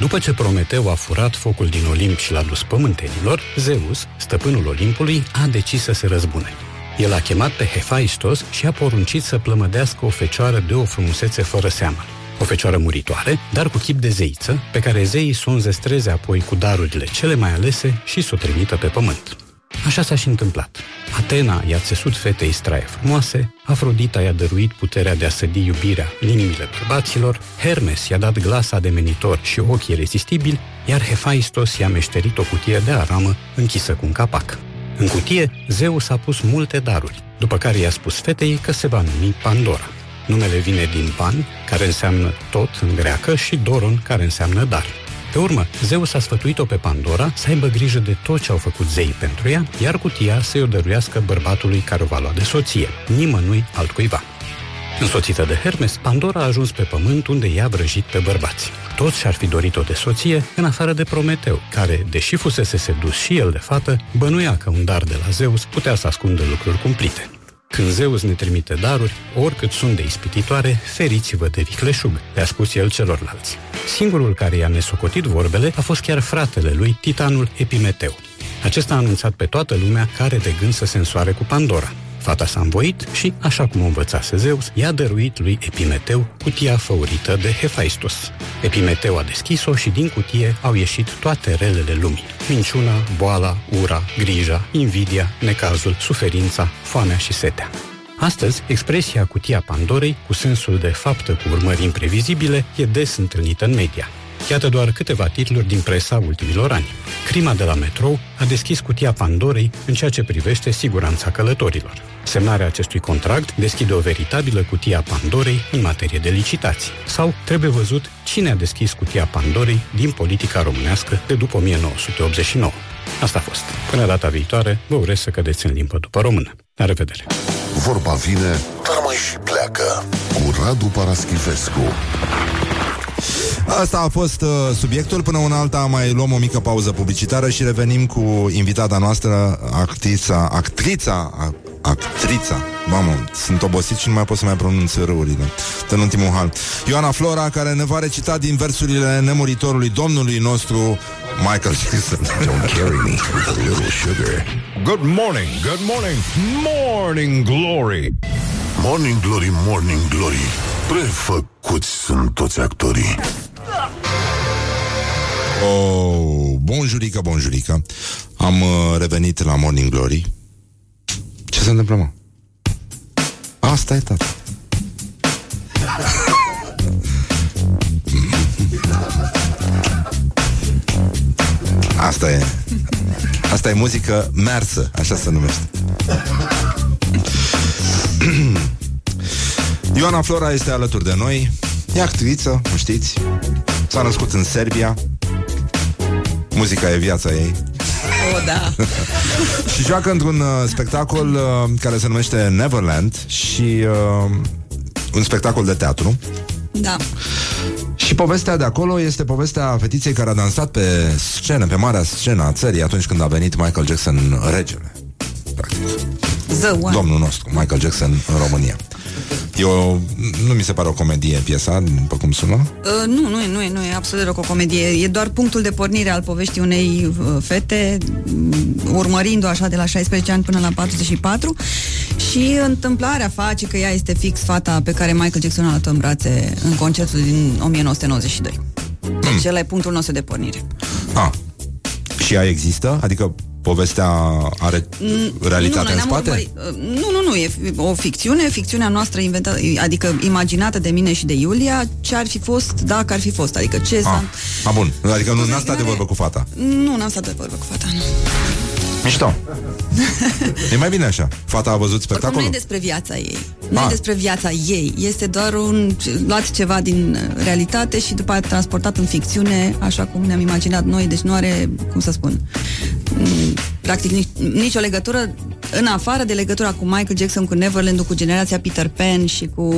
După ce Prometeu a furat focul din Olimp și l-a dus pământenilor, Zeus, stăpânul Olimpului, a decis să se răzbune. El a chemat pe Hephaistos și a poruncit să plămădească o fecioară de o frumusețe fără seamă. O fecioară muritoare, dar cu chip de zeiță, pe care zeii să o înzestreze apoi cu darurile cele mai alese și să o trimită pe pământ. Așa s-a și întâmplat. Atena i-a țesut fetei straie frumoase, Afrodita i-a dăruit puterea de a sădi iubirea în inimile bărbaților, Hermes i-a dat glas ademenitor și ochi irezistibili, iar Hephaistos i-a meșterit o cutie de aramă închisă cu un capac. În cutie, Zeus a pus multe daruri, după care i-a spus fetei că se va numi Pandora. Numele vine din pan, care înseamnă tot în greacă, și doron, care înseamnă dar. Pe urmă, Zeus a sfătuit-o pe Pandora să aibă grijă de tot ce au făcut zeii pentru ea, iar cutia să-i o dăruiască bărbatului care o va lua de soție, nimănui altcuiva. Însoțită de Hermes, Pandora a ajuns pe pământ unde i-a vrăjit pe bărbați. Toți și-ar fi dorit-o de soție, în afară de Prometeu, care, deși fusese sedus și el de fată, bănuia că un dar de la Zeus putea să ascundă lucruri cumplite. Când Zeus ne trimite daruri, oricât sunt de ispititoare, feriți-vă de vicleșug, le-a spus el celorlalți. Singurul care i-a nesocotit vorbele a fost chiar fratele lui, titanul Epimeteu. Acesta a anunțat pe toată lumea că are de gând să se însoare cu Pandora. Fata s-a învoit și, așa cum o învățase Zeus, i-a dăruit lui Epimeteu cutia făurită de Hephaistos. Epimeteu a deschis-o și din cutie au ieșit toate relele lumii. Minciuna, boala, ura, grija, invidia, necazul, suferința, foamea și setea. Astăzi, expresia cutia Pandorei, cu sensul de faptă cu urmări imprevizibile, e des întâlnită în media. Iată doar câteva titluri din presa ultimilor ani. Crima de la metrou a deschis cutia Pandorei în ceea ce privește siguranța călătorilor. Semnarea acestui contract deschide o veritabilă cutie a Pandorei în materie de licitații. Sau trebuie văzut cine a deschis cutia Pandorei din politica românească de după 1989. Asta a fost. Până data viitoare, vă urez să cădeți în limbă după română. La revedere! Vorba vine, dar mai și pleacă cu Radu Paraschivescu. Asta a fost uh, subiectul. Până una alta mai luăm o mică pauză publicitară și revenim cu invitata noastră, actrița, actrița, a- Actrița. Mamă, sunt obosit și nu mai pot să mai pronunț râurile. În ultimul hal. Ioana Flora, care ne va recita din versurile nemuritorului domnului nostru, Michael Jackson. Don't carry me with a little sugar. Good morning, good morning, morning glory. Morning Glory, Morning Glory Prefăcuți sunt toți actorii Oh, bonjurică, bonjurică. Am uh, revenit la Morning Glory. Ce se întâmplă, mă? Asta e, tata. Asta e. Asta e muzică mersă, așa se numește. Ioana Flora este alături de noi. E actriță, nu știți. S-a născut în Serbia. Muzica e viața ei. O, da. și joacă într-un uh, spectacol uh, care se numește Neverland și uh, un spectacol de teatru. Da. Și povestea de acolo este povestea fetiței care a dansat pe scenă, pe marea scenă a țării atunci când a venit Michael Jackson regele. Zău, oare. Domnul nostru, Michael Jackson în România. Eu, nu mi se pare o comedie piesa, după cum sună. Uh, nu, nu e, nu e, nu e absolut deloc o comedie. E doar punctul de pornire al poveștii unei uh, fete, m, urmărind-o așa de la 16 ani până la 44 și întâmplarea face că ea este fix fata pe care Michael Jackson a luat-o în brațe în concertul din 1992. Deci ăla e punctul nostru de pornire. Ah. Și ea există? Adică povestea are realitate noi în n-am spate? urmărit- uh, Nu, nu, nu, e o ficțiune, ficțiunea noastră inventată, adică imaginată de mine și de Iulia, ce ar fi fost dacă ar fi fost, adică ce s-a... Ah, bun. Adică nu n-a stat de vorbă cu fata. Nu, n-am stat de vorbă cu fata, nu. Mișto. e mai bine așa. Fata a văzut Oricum nu spectacolul? e despre viața ei. Nu Ah. e despre viața ei. Este doar un luat ceva din uh, realitate și după aia transportat în ficțiune, așa cum ne-am imaginat noi, deci nu are, cum să spun, m, practic nici, nicio legătură în afară de legătura cu Michael Jackson, cu Neverland, cu generația Peter Pan și cu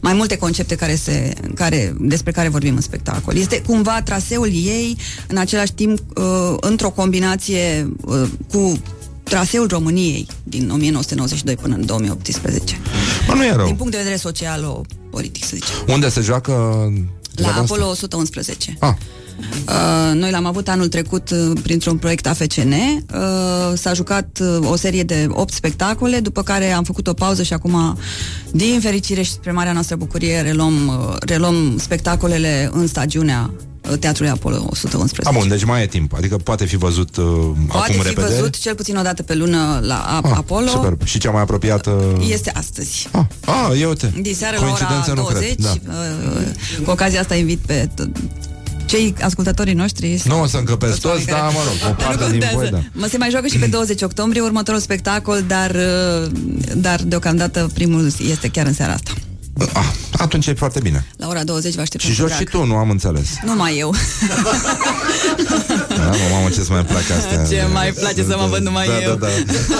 mai multe concepte care se, care, despre care vorbim în spectacol. Este cumva traseul ei, în același timp, uh, într-o combinație uh, cu traseul României din 1992 până în 2018. Mă, nu e rău. Din punct de vedere social-politic, să zicem. Unde se joacă La treaba asta? Apollo 111. Ah. Uh, noi l-am avut anul trecut uh, printr-un proiect AFCN. Uh, s-a jucat uh, o serie de 8 spectacole, după care am făcut o pauză și acum, din fericire și spre marea noastră bucurie, reluăm, uh, reluăm spectacolele în stagiunea uh, Teatrului Apollo 111. Ah, bun, deci mai e timp. Adică poate fi văzut uh, Poate acum fi repede. văzut cel puțin o dată pe lună la A- Ah, Apollo. Superb. Și cea mai apropiată... Este astăzi. Ah, ah, eu uite. Diseară la ora Coincidență nu 20. cred. Da. uh, Cu ocazia asta invit pe t- cei ascultătorii noștri. Nu o să încăpesc Toți toți, oamenii dar mă care- rog, o Dar nu parte din contează. voi, da. Mă se mai joacă și pe 20 octombrie următorul spectacol, dar, uh, dar deocamdată primul este chiar în seara asta. Ah, atunci e foarte bine. La ora 20 vă aștept Și joci și tu, nu am înțeles. Numai eu. Da, mă, mamă, ce-ți mai plac astea. Ce mai place să mă văd numai da, eu. Da,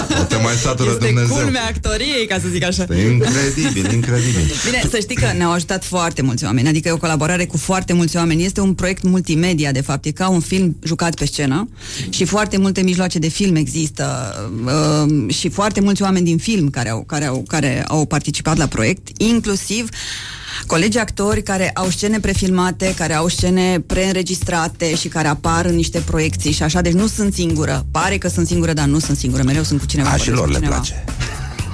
da, Te mai satură Este Dumnezeu. culmea actoriei, ca să zic așa. E incredibil, incredibil. Bine, să știi că ne-au ajutat foarte mulți oameni, adică e o colaborare cu foarte mulți oameni. Este un proiect multimedia, de fapt, e ca un film jucat pe scenă și foarte multe mijloace de film există uh, și foarte mulți oameni din film care au, care, au, care au participat la proiect, inclusiv colegi actori care au scene prefilmate, care au scene preînregistrate și care apar în niște proiecții și așa, deci nu sunt singură. Pare că sunt singură, dar nu sunt singură, mereu sunt cu cineva. A, și vorbesc lor cu le cineva. place.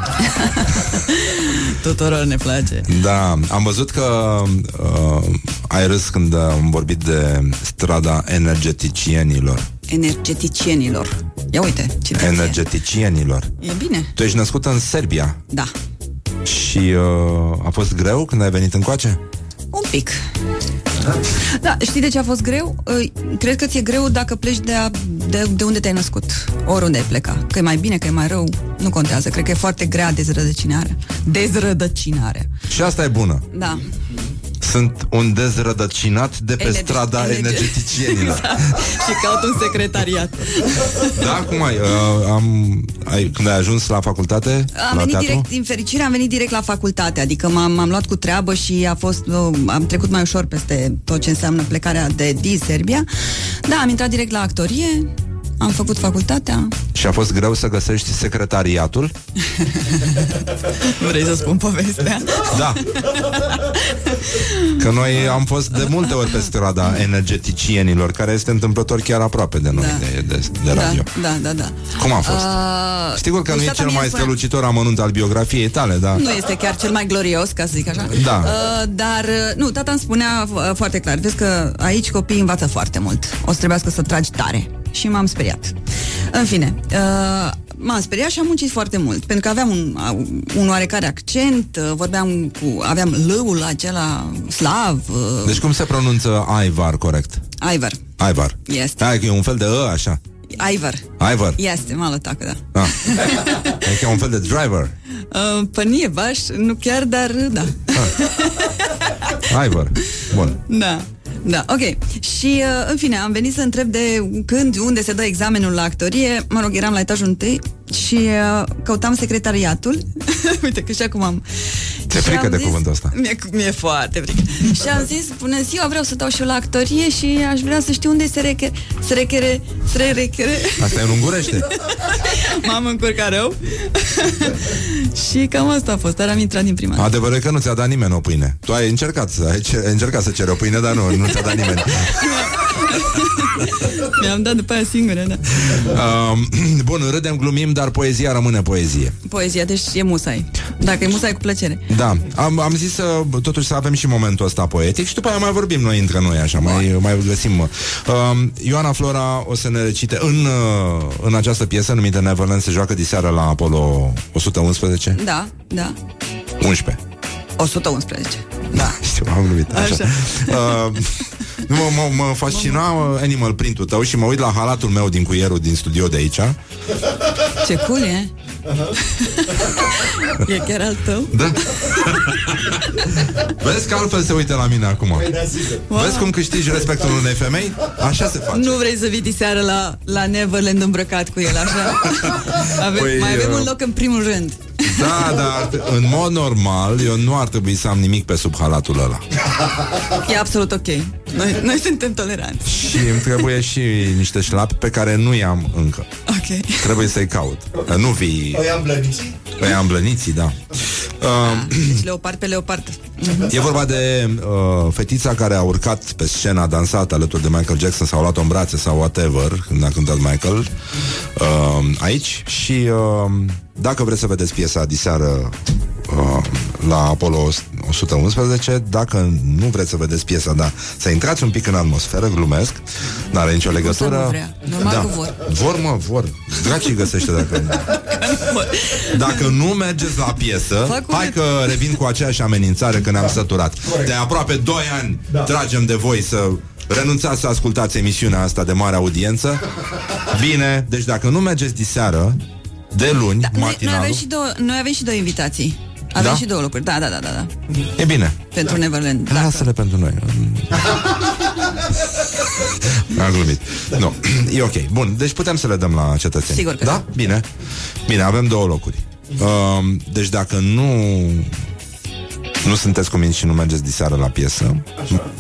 Tuturor ne place. Da, am văzut că uh, ai râs când am vorbit de strada energeticienilor. Energeticienilor. Ia uite, ce Energeticienilor. E bine. Tu ești născută în Serbia Da. Și uh, a fost greu când ai venit încoace? Un pic. Da, știi de ce a fost greu? Uh, Cred că ți-e greu dacă pleci de, a, de, de unde te-ai născut. Oriunde ai pleca. Că e mai bine, că e mai rău, nu contează. Cred că e foarte grea dezrădăcinarea. Dezrădăcinarea. Și asta e bună. Da. Sunt un dezrădăcinat de pe Energe- strada energe- energeticienilor. Exact. Și caut un secretariat. Da, cum ai, uh, am, ai? Când ai ajuns la facultate? Am la venit teatru? direct, din fericire, am venit direct la facultate, adică m-am, m-am luat cu treabă și a fost, uh, am trecut mai ușor peste tot ce înseamnă plecarea de din Serbia. Da, am intrat direct la actorie am făcut facultatea. Și a fost greu să găsești secretariatul? Vrei să spun povestea? Da. Că noi am fost de multe ori pe strada energeticienilor, care este întâmplător chiar aproape de noi, Da. de, de, de radio. Da, da, da. Cum a fost? Uh, Sigur că nu e Gustata cel mie mai spune- strălucitor amănunt al biografiei tale, dar... Nu este chiar cel mai glorios, ca să zic așa. Da. Uh, dar, uh, nu, tata îmi spunea uh, foarte clar, vezi că aici copiii învață foarte mult. O să trebuiască să tragi tare. Și m-am speriat. În fine, uh, m-am speriat și am muncit foarte mult, pentru că aveam un, uh, un oarecare accent, uh, vorbeam cu, aveam lăul acela slav, uh, Deci cum se pronunță Ivar corect? Ivar. Ivar. Este. Hai că e un fel de ă, așa. Ivar. Ivar. Este, mală tacă, da. Ah. Adică e un fel de driver. Uh, pănie baș, nu chiar, dar uh, da. Ivar. Bun. Da. Da, ok. Și, uh, în fine, am venit să întreb de când, unde se dă examenul la actorie. Mă rog, eram la etajul întâi și uh, căutam secretariatul. Uite că și acum am... Ți-e Și frică am de zis- cuvântul ăsta. Mi-e, mi-e foarte frică. și am zis, bună ziua, vreau să dau și eu la actorie și aș vrea să știu unde se rechere... Se rechere... Se rechere... Asta e în ungurește. M-am încurcat rău. și cam asta a fost, dar am intrat din prima. Adevărul e că nu ți-a dat nimeni o pâine. Tu ai încercat, să- ai, ce- ai încercat să ceri o pâine, dar nu, nu ți-a dat nimeni. Mi-am dat după aia singură, da. Um, bun, râdem, glumim, dar poezia rămâne poezie. Poezia, deci e musai. Dacă e musai, cu plăcere. Da, am, am zis să, totuși să avem și momentul ăsta poetic și după aia mai vorbim noi între noi, așa, mai, mai găsim. Um, Ioana Flora o să ne recite în, uh, în această piesă numită Neverland, se joacă diseară la Apollo 111? Da, da. 11. 111. Da. Știu, am glumit. Așa. Așa. Uh, nu, mă, mă, mă fascina uh, animal printul tău și mă uit la halatul meu din cuierul din studio de aici. Ce cool e. e chiar al tău? Da. Vezi că altfel se uită la mine acum. Wow. Vezi cum câștigi respectul unei femei? Așa se face. Nu vrei să vii diseară la, la Neverland îmbrăcat cu el, așa? Avem, Păi, mai avem uh, un loc în primul rând. Da, dar în mod normal eu nu ar trebui să am nimic pe sub halatul ăla. E absolut ok. Noi, noi suntem toleranți. Și îmi trebuie și niște șlapi pe care nu i-am încă. Ok. Trebuie să-i caut. Dar Nu vii... Păi am blăniții? Păi am blăniții, da. Uh, Deci leopard pe leopard. E vorba de uh, fetița care a urcat pe scena, a dansat alături de Michael Jackson sau a luat-o în brațe sau whatever când a cântat Michael uh, aici și uh, dacă vreți să vedeți piesa diseară uh, la Apollo 111, dacă nu vreți să vedeți piesa, da, să intrați un pic în atmosferă, glumesc, n-are nicio legătură. nu vrea. Normal da. că vor. Vor, mă, vor. Dracii găsește dacă... Dacă nu mergeți la piesă, Fac hai că revin cu aceeași amenințare că ne-am săturat. De aproape 2 ani da. tragem de voi să renunțați să ascultați emisiunea asta de mare audiență. Bine, deci dacă nu mergeți diseară, de luni, Da, noi, noi, matinalul, avem și două, noi avem și două invitații. Avem Da? și două locuri. Da, da, da, da. da. e bine. Pentru Neverland. Lasă-le pentru noi. Am glumit. Nu, e ok. Bun, deci putem să le dăm la cetățeni. Sigur că da. Bine. Bine, avem două locuri. Um, deci dacă nu nu sunteți convinși și nu mergeți diseară la piesă,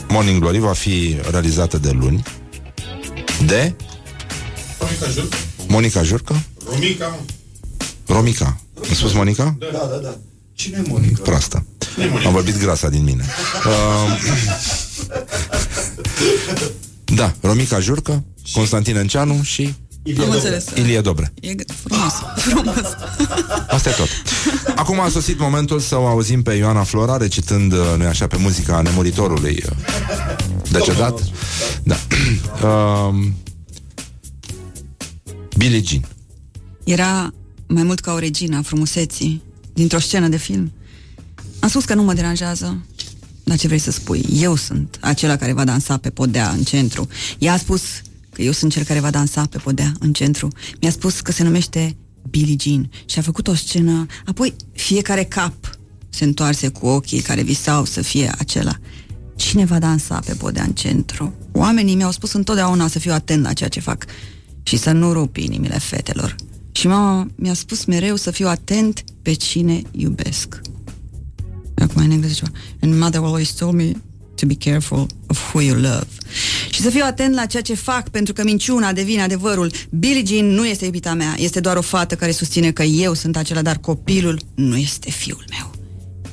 Morning Glory va fi realizată de luni de Monica Jur? Monica Jurcă, Romica. Romica. Am spus Monica? Da, da, da. Cine e Monica? Proastă. Am vorbit grasa din mine. Um, da, Romica Jurcă, Constantin Enceanu și Am înțeles. Ilie Dobre. E g- frumos. frumos. Asta e tot. Acum a sosit momentul să o auzim pe Ioana Flora recitând, uh, nu așa, pe muzica nemuritorului uh, decedat. Da. Um, Billie Jean. Era mai mult ca o regină a frumuseții dintr-o scenă de film. Am spus că nu mă deranjează. Dar ce vrei să spui? Eu sunt acela care va dansa pe podea în centru. Ea a spus că eu sunt cel care va dansa pe podea în centru. Mi-a spus că se numește Billie Jean și a făcut o scenă. Apoi fiecare cap se întoarse cu ochii care visau să fie acela. Cine va dansa pe podea în centru? Oamenii mi-au spus întotdeauna să fiu atent la ceea ce fac și să nu rup inimile fetelor. Și mama mi-a spus mereu să fiu atent pe cine iubesc. Acum în engleză ceva. And mother always told me to be careful of who you love. Și să fiu atent la ceea ce fac, pentru că minciuna devine adevărul. Billie Jean nu este iubita mea, este doar o fată care susține că eu sunt acela, dar copilul nu este fiul meu.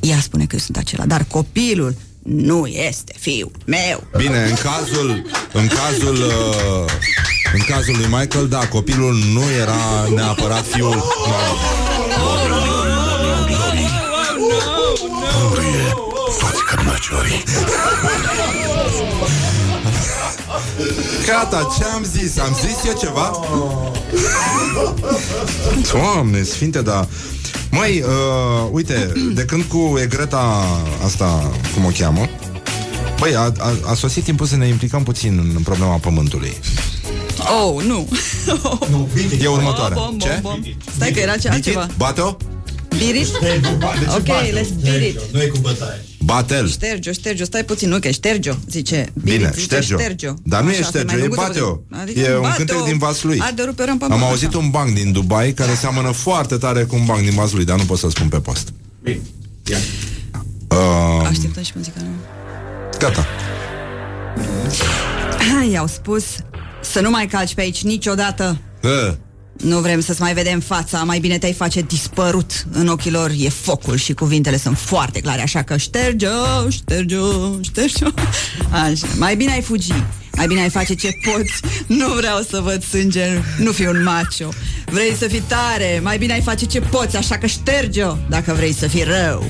Ea spune că eu sunt acela, dar copilul nu este fiul meu. Bine, în cazul, în cazul, uh, în cazul lui Michael, da, copilul nu era neapărat fiul. Purie toți cărnăciorii. Gata, ce am zis? Am zis eu ceva? Doamne, sfinte, da Măi, uh, uite, de când cu Egreta asta, cum o cheamă Băi, a, a, a sosit timpul să ne implicăm puțin în problema pământului Oh, nu. E următoarea Bom, bom, Ce? bom. Stai că era ce altceva. Bate-o? Beat it? Ok, let's beat it. Nu e cu bătaie. Bate-l Șterge-o, șterge-o, stai puțin, nu, că e șterge-o, zice. Beat Bine, it, zice șterge-o. șterge-o. Dar nu e Așa, șterge-o, mai e lunguță bate-o. puțin. Adică E un bate-o. cântec din vasul lui. Hai de ruperăm pe Am mână, auzit așa. un banc din Dubai care seamănă foarte tare cu un banc din vasul lui, dar nu pot să spun pe post. Bine, ia. Uh, Așteptăm și muzica, nu? gata. I-au spus să nu mai calci pe aici niciodată. Uh, Nu vrem să-ți mai vedem fața, mai bine te-ai face dispărut. În ochii lor e focul și cuvintele sunt foarte clare, așa că șterge-o, șterge-o, șterge-o. Așa, mai bine ai fugi, mai bine ai face ce poți. Nu vreau să văd sânge, nu fi un macho. Vrei să fii tare, mai bine ai face ce poți, așa că șterge-o dacă vrei să fii rău.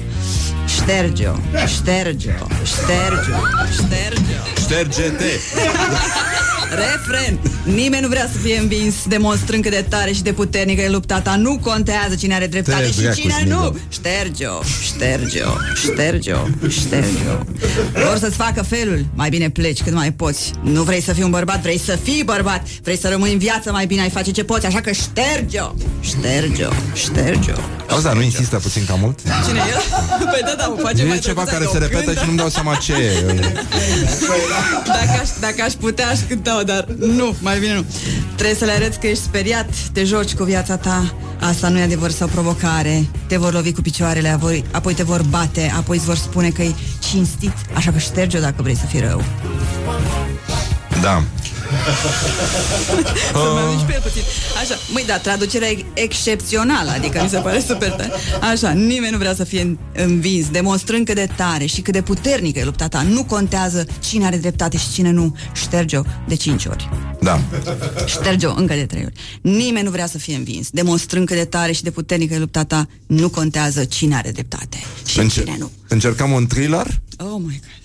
Șterge-o, șterge-o, șterge-o, șterge-o. Șterge-te Refren! Nimeni nu vrea să fie învins Demonstrând cât de tare și de puternică e lupta ta Nu contează cine are dreptate Trebuie și cine cu nu snigă. Șterge-o, șterge-o, șterge-o, șterge-o Vor să-ți facă felul Mai bine pleci cât mai poți Nu vrei să fii un bărbat, vrei să fii bărbat Vrei să rămâi în viață, mai bine ai face ce poți Așa că șterge-o, șterge-o, șterge-o Auzi, dar nu insistă puțin cam mult? Cine e? Păi da, da, o face E mai ceva drăguț care dacă se o repetă cântă. și nu-mi dau seama ce e. Dacă aș, dacă aș putea, aș cânta dar nu, mai bine nu. Trebuie să le arăți că ești speriat, te joci cu viața ta. Asta nu e adevăr sau provocare. Te vor lovi cu picioarele, apoi, apoi te vor bate, apoi îți vor spune că e cinstit, așa că șterge-o dacă vrei să fii rău. Da. Să mai mișc pe el puțin. Așa, măi, da, traducerea e excepțională, adică mi se pare super tare. Așa, nimeni nu vrea să fie învins, demonstrând cât de tare și cât de puternică e lupta ta. Nu contează cine are dreptate și cine nu. Șterge-o de cinci ori. Da. Șterge-o încă de trei ori. Nimeni nu vrea să fie învins. Demonstrând cât de tare și de puternică e lupta ta, nu contează cine are dreptate și Înce- cine nu. încercăm un thriller? Oh my god.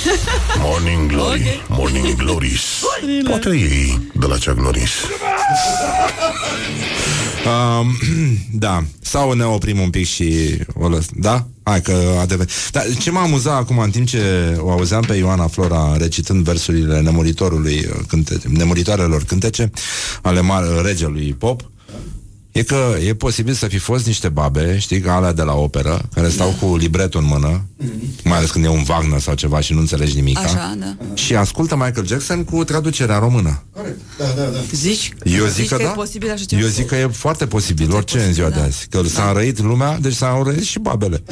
Morning Glory, Morning Glories. Poate ei de la Chuck Norris. Um, da, sau ne oprim un pic și o lăs... Da? Hai că a devenit. Dar ce m-a amuzat acum în timp ce o auzeam pe Ioana Flora recitând versurile nemuritorului uh, cântece, nemuritoarelor cântece ale mar- regelui pop, e că e posibil să fi fost niște babe, știi, ca alea de la operă, care stau cu libretul în mână, mai ales când e un Wagner sau ceva și nu înțelegi nimic. Așa, da. Și ascultă Michael Jackson cu traducerea română. Da, da, da. Zici? Eu zic Zici că, că da. e posibil așa ceva? Eu zic că e foarte posibil, orice în ziua de azi. Că s-a înrăit lumea, deci s-a înrăit și babele.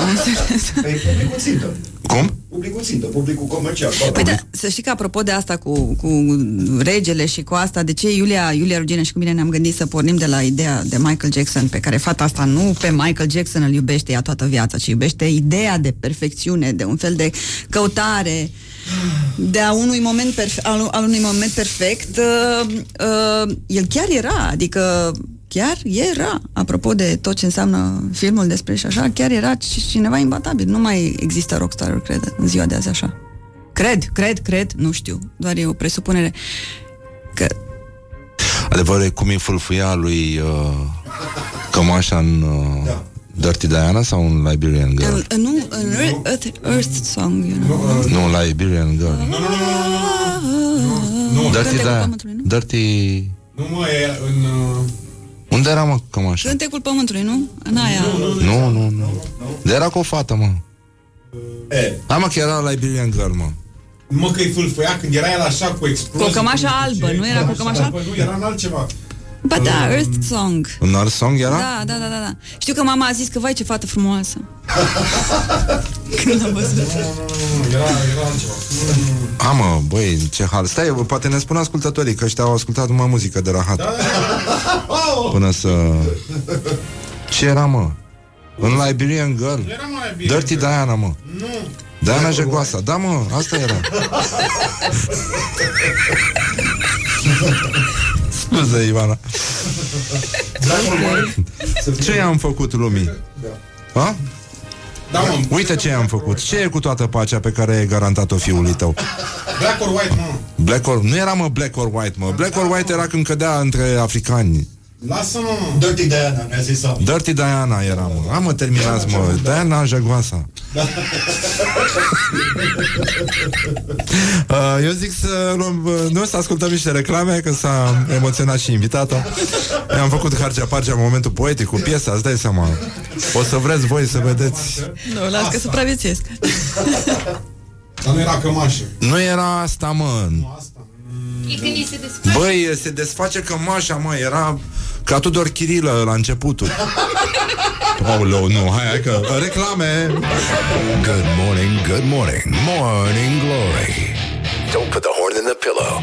Am înțeles. Păi publicul țintă. Cum? Publicul țintă, publicul comercial. Păi da, să știi că apropo de asta cu, cu regele și cu asta, de ce Iulia, Iulia Rugina și cu mine ne-am gândit să pornim de la ideea de Michael Jackson, pe care fata asta nu pe Michael Jackson îl iubește ea toată viața, ci iubește ideea de perfecțiune, de un fel de căutare de a unui moment perfe- al, al unui moment perfect uh, uh, el chiar era adică chiar era apropo de tot ce înseamnă filmul despre și așa chiar era c- cineva imbatabil nu mai există rockstar cred în ziua de azi așa Cred, cred, cred, nu știu, doar e o presupunere că Adevărul e cum îi fâlfâia lui uh, cămașa în uh, Da. Dirty Diana sau un Liberian Girl? în, în, nu, în Earth, Earth, Earth Song, you know. Nu, un Liberian Girl. Nu, Dirty Cântecul Diana. Pământului, nu? Dirty... nu mă, e în... Uh... Unde era, mă, cămașa? Cântecul Pământului, nu? În aia. Nu, nu, nu. De era cu o fată, mă. E, Da, mă, că era Liberian Girl, mă. Mă că îi fâlfăia când era el așa cu explozii. Cu o cămașă cum albă, zice, nu era cu o cămașă albă? Nu, era în altceva. Ba da, Earth Song. Un Earth Song era? Da, da, da, da, da. Știu că mama a zis că, vai, ce fată frumoasă. Când am văzut. Era, era altceva. A, mă, băi, ce hal. Stai, poate ne spun ascultătorii că ăștia au ascultat numai muzică de rahat. Până să... Ce era, mă? În Liberian Girl? Era mai bine. Dirty Diana, mă. Nu. Diana Jegoasa. Da, mă, asta era. Scuze, Ivana. Ce i-am făcut lumii? Ha? Da, mă. Uite ce am făcut. Ce e cu toată pacea pe care ai garantat-o fiului tău? Black or white, mă. Black or... Nu era, mă, black or white, mă. Black or white era când cădea între africani. Lasă-mă, mă. Dirty Diana, ne-a zis Sam. Dirty Diana era, mă. Am mă, terminați, mă. Diana Jagoasa. Uh, eu zic să luăm, uh, nu să ascultăm niște reclame, că s-a emoționat și invitata. I-am făcut harcea parcea în momentul poetic cu piesa, îți dai seama. O să vreți voi să vedeți. Nu, las că supraviețuiesc. Dar nu era cămașă. Nu era asta, mă. E când îi se desface. Băi, se desface cămașa, mă, era ca Tudor Chirilă la începutul. Aoleu, nu, hai, hai că... Reclame! Good morning, good morning, morning glory. Don't put the horn in the pillow.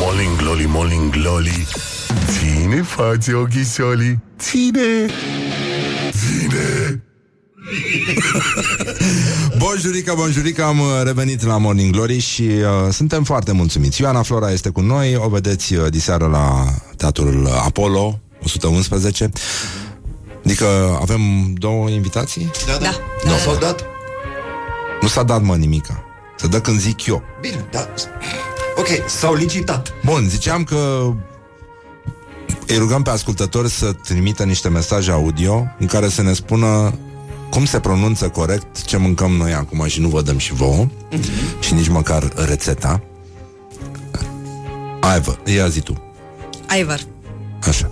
Morning glory, morning glory Ține față ochișolii Ține Ține Bonjurica, bonjurica, am uh, revenit la Morning Glory și uh, suntem foarte mulțumiți. Ioana Flora este cu noi, o vedeți uh, diseară la Teatrul Apollo 111. Adică avem două invitații? Da, da. Da. Nu s-au dat? Nu s-a dat, mă, nimica. Se dă când zic eu. Bine, da. Ok, s-au licitat. Bun, ziceam că îi rugăm pe ascultători să trimită niște mesaje audio în care să ne spună cum se pronunță corect ce mâncăm noi acum și nu vă dăm și vouă și nici măcar rețeta. Ai, vă, ia zi tu. Ivar. Așa.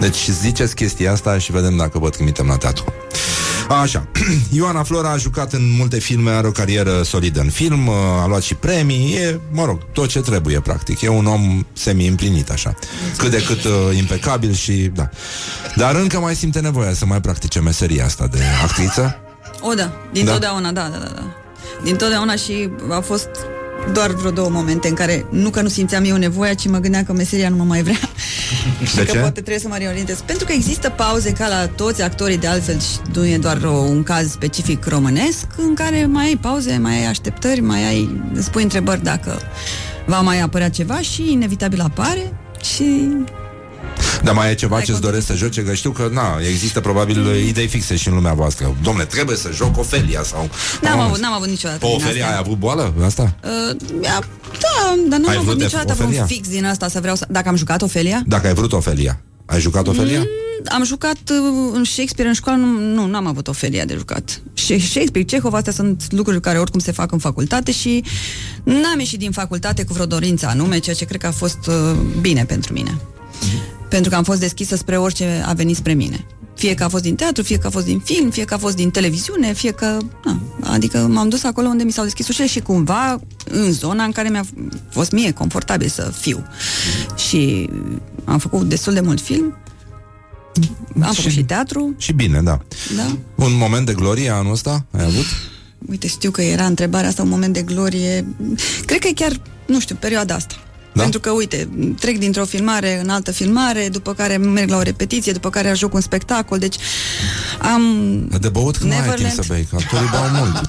Deci ziceți chestia asta și vedem dacă vă trimitem la teatru. Așa. Ioana Flora a jucat în multe filme, are o carieră solidă în film, a luat și premii, e, mă rog, tot ce trebuie, practic. E un om semi-împlinit, așa. Cât de cât uh, impecabil și, da. Dar încă mai simte nevoia să mai practice meseria asta de actriță. O, da, din Da? totdeauna, da, da, da, da. Din totdeauna și a fost doar vreo două momente în care nu că nu simțeam eu nevoia, ci mă gândeam că meseria nu mă mai vrea. și De că ce? poate trebuie să mă reorientez. Pentru că există pauze ca la toți actorii de altfel și nu e doar o, un caz specific românesc în care mai ai pauze, mai ai așteptări, mai ai, îți pui întrebări dacă va mai apărea ceva și inevitabil apare și Dar mai e ceva ce-ți doresc să joce? Că știu că, na, există probabil uh, idei fixe și în lumea voastră. Domne, trebuie să joc Ofelia sau... n-am Am- avut, n-am avut niciodată Pe din Ofelia astea. ai avut boală asta? Uh, ia- da, dar n-am Ai avut vrut de niciodată Ofelia? vreun fix din asta să vreau să... Dacă am jucat Ofelia? Dacă ai vrut Ofelia. Ai jucat Ofelia? Mm, am jucat uh, în Shakespeare în școală, nu, nu n-am avut Ofelia de jucat. Și Shakespeare, Cehov, astea sunt lucruri care oricum se fac în facultate și n-am ieșit din facultate cu vreo dorință anume, ceea ce cred că a fost uh, bine pentru mine. Pentru că am fost deschisă spre orice a venit spre mine. Fie că a fost din teatru, fie că a fost din film, fie că a fost din televiziune, fie că... Na, adică m-am dus acolo unde mi s-au deschis ușile și cumva în zona în care mi-a fost mie confortabil să fiu. Și am făcut destul de mult film, am făcut și teatru, Și bine, da. da. Un moment de glorie anul ăsta ai avut? Uite, știu că era întrebarea asta, un moment de glorie. Cred că e chiar, nu știu, perioada asta. Da? Pentru că, uite, trec dintr-o filmare în altă filmare, după care merg la o repetiție, după care ajung un spectacol, deci am... De băut când nu ai timp Neverland. să bei, că actorii beau mult.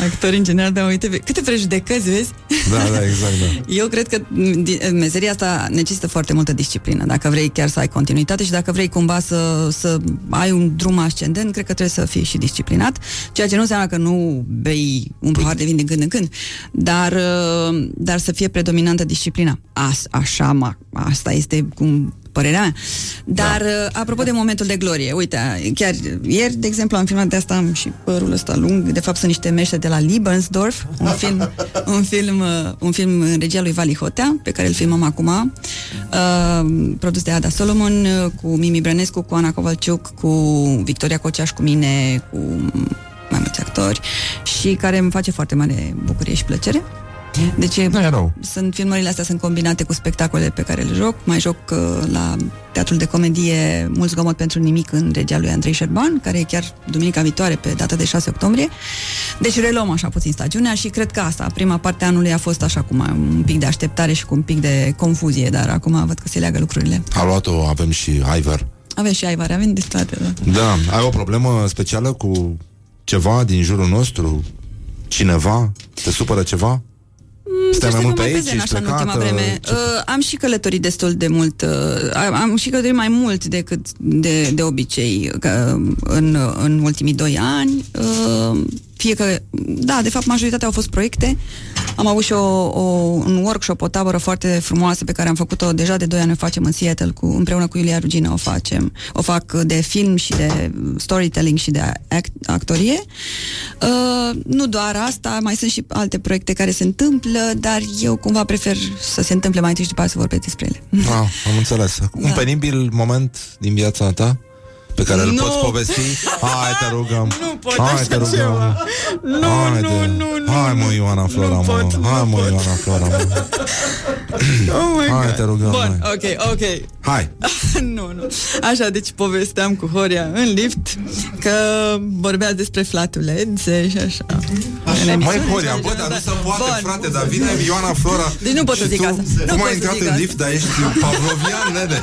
Actorii în general, da, uite, câte prejudecăți, vezi? Da, da, exact, da. Eu cred că m, di- meseria asta necesită foarte multă disciplină. Dacă vrei chiar să ai continuitate și dacă vrei cumva să, să ai un drum ascendent, cred că trebuie să fii și disciplinat, ceea ce nu înseamnă că nu bei un pahar de vin din când în când, dar, uh, dar să fie predominantă disciplina. As, așa, ma, asta este cum părerea mea. Dar, da. apropo de momentul de glorie, uite, chiar ieri, de exemplu, am filmat de asta, am și părul ăsta lung, de fapt sunt niște mește de la Liebensdorf, un film, un film, uh, un film în regia lui Vali Hotea, pe care îl filmăm acum, uh, produs de Ada Solomon, uh, cu Mimi Brănescu, cu Ana Covalciuc, cu Victoria Coceaș, cu mine, cu mai mulți actori și care îmi face foarte mare bucurie și plăcere. Deci e, Nu e rău. sunt filmările astea sunt combinate cu spectacole pe care le joc. Mai joc uh, la Teatrul de Comedie Mult zgomot pentru nimic în regia lui Andrei Șerban, care e chiar duminica viitoare pe data de 6 octombrie. Deci reluăm așa puțin stagiunea și cred că asta, prima parte a anului a fost așa cu mai- un pic de așteptare și cu un pic de confuzie, dar acum văd că se leagă lucrurile. A luat-o, avem și Iver. Avem și Aivar, avem de toate, da. Da, ai o problemă specială cu ceva din jurul nostru? Cineva? Te supără ceva? Stai mai Să mult fiu pe aici, prezent ești așa în ultima plecată? vreme. Ce- Uh, am și călătorit destul de mult. Uh, am, am și călătorit mai mult decât de, de obicei că, în, în ultimii doi ani. Uh, fie că, da, de fapt, majoritatea au fost proiecte. Am avut și o, o, un workshop, o tabără foarte frumoasă pe care am făcut-o deja de 2 ani, o facem în Seattle cu, împreună cu Iulia Rugina o facem. O fac de film și de storytelling și de act, actorie. Uh, nu doar asta, mai sunt și alte proiecte care se întâmplă, dar eu cumva prefer să se întâmple mai întâi și după aceea să vorbesc despre ele. Ah, am înțeles. Un Da. penibil moment din viața ta pe care îl Nu. poți povesti? Hai, te rugăm. Nu pot Hai, așa te rugăm. ceva. Nu, Hai, nu, de- nu, nu, Hai, mă, Ioana Flora, mă. pot, nu Hai, mă, pot. Ioana Flora, mă. Oh my Hai, God. te rugăm, Bun, hai. ok, ok. Hai. nu, nu. Așa, deci povesteam cu Horia în lift că vorbea despre flatulențe și așa. În Mai emisiune Horia, și bă, așa, dar nu da. se poate, Bun. frate, dar vine Ioana Flora Deci nu pot să și zic tu, asta. Nu Cum pot ai să intrat zic în asta. lift, dar ești pavlovian, nene.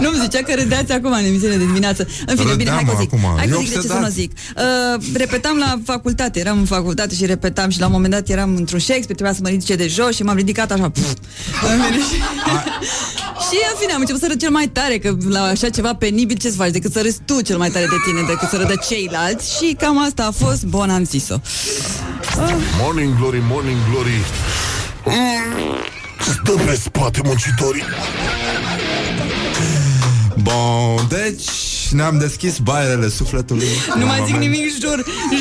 Nu-mi zicea că râdeați acum în emisiune de dimineață. În fine, bine, hai că Râdeam zic. acum. Hai că Eu zic de ce să obsedat. nu zic. Uh, repetam la facultate, eram în facultate și repetam și la un moment dat eram într-un Shakespeare, trebuia să mă ridice de jos și m-am ridicat așa. Pf, în fine, și, și în fine am început să râd cel mai tare, că la așa ceva penibil ce să faci decât să râzi tu cel mai tare de tine decât să râdă ceilalți și cam asta a fost, bun, am zis-o. Morning glory, morning glory Stă pe spate muncitorii Bun, deci ne-am deschis baierele sufletului. Nu Un mai zic moment- nimic, jur,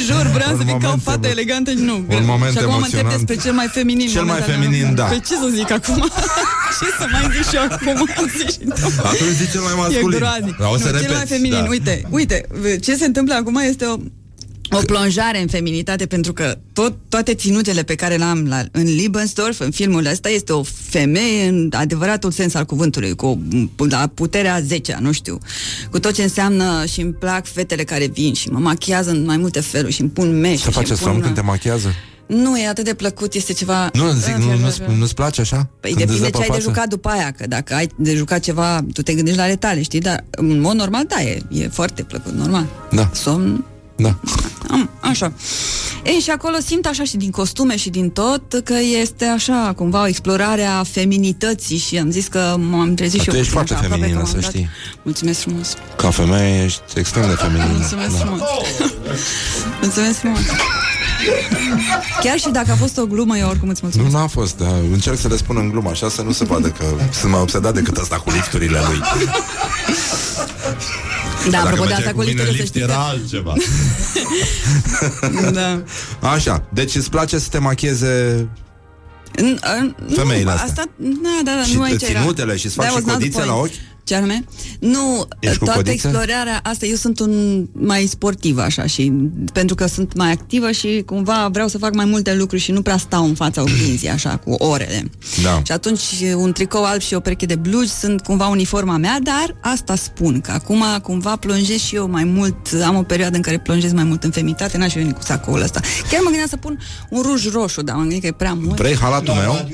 jur, vreau Un să fiu ca o moment fată emo- elegantă și nu. Un moment și acum mă întreb emoționant. despre cel mai feminin. Cel mai momentan. feminin, da. Păi ce să zic acum? ce să mai zic și eu acum? Zici și tu. Atunci zici cel mai masculin. E groaznic. Dar o să nu, cel repeți, mai feminin. da. Uite, uite, ce se întâmplă acum este o o plonjare în feminitate pentru că tot, toate ținutele pe care le-am la, în Liebensdorf, în filmul ăsta, este o femeie în adevăratul sens al cuvântului, cu o, la puterea 10 nu știu, cu tot ce înseamnă și îmi plac fetele care vin și mă machiază în mai multe feluri și îmi pun meș. Să face somn când te machiază? Nu, e atât de plăcut, este ceva... Nu, zic, nu, nu, nu-ți place așa? Păi Când îți depinde dă ce pe ai de față? jucat după aia, că dacă ai de jucat ceva, tu te gândești la ale tale, știi? Dar în mod normal, da, e, e foarte plăcut, normal. Da. Somn, Da. am, așa. Ei, și acolo simt așa și din costume și din tot că este așa, cumva o explorare a feminității și am zis că m-am trezit Dar și tu eu ești puțin foarte așa, aproape feminină, că m-am să dat. știi. Mulțumesc frumos. Ca femeie ești extrem de feminină. Mulțumesc Da. frumos. Mulțumesc frumos. Chiar și dacă a fost o glumă, eu oricum îți mulțumesc. Nu, n-a fost, dar încerc să le spun în glumă, așa să nu se vadă că sunt mai obsedat decât asta cu lifturile lui. Da, Dacă apropo de mergeai asta cu mine în lifturile, să lift, știți era că... altceva. da. Așa, deci îți place să te machieze În, în, Femeile nu, astea. Asta, da, da, da, Și nu aici era. ținutele și îți faci That și was not the codițe la point. ochi? Ce anume? Nu, Ești cu toată codițe? explorarea asta, eu sunt un mai sportiv așa și pentru că sunt mai activă și cumva vreau să fac mai multe lucruri și nu prea stau în fața oglinzii așa cu orele. Da. Și atunci un tricou alb și o pereche de blugi sunt cumva uniforma mea, dar asta spun, că acum cumva plonjez și eu mai mult, am o perioadă în care plonjez mai mult în femitate, n-aș veni cu sacoul ăsta. Chiar mă gândeam să pun un ruj roșu, dar mă gândesc că e prea mult. Vrei halatul meu?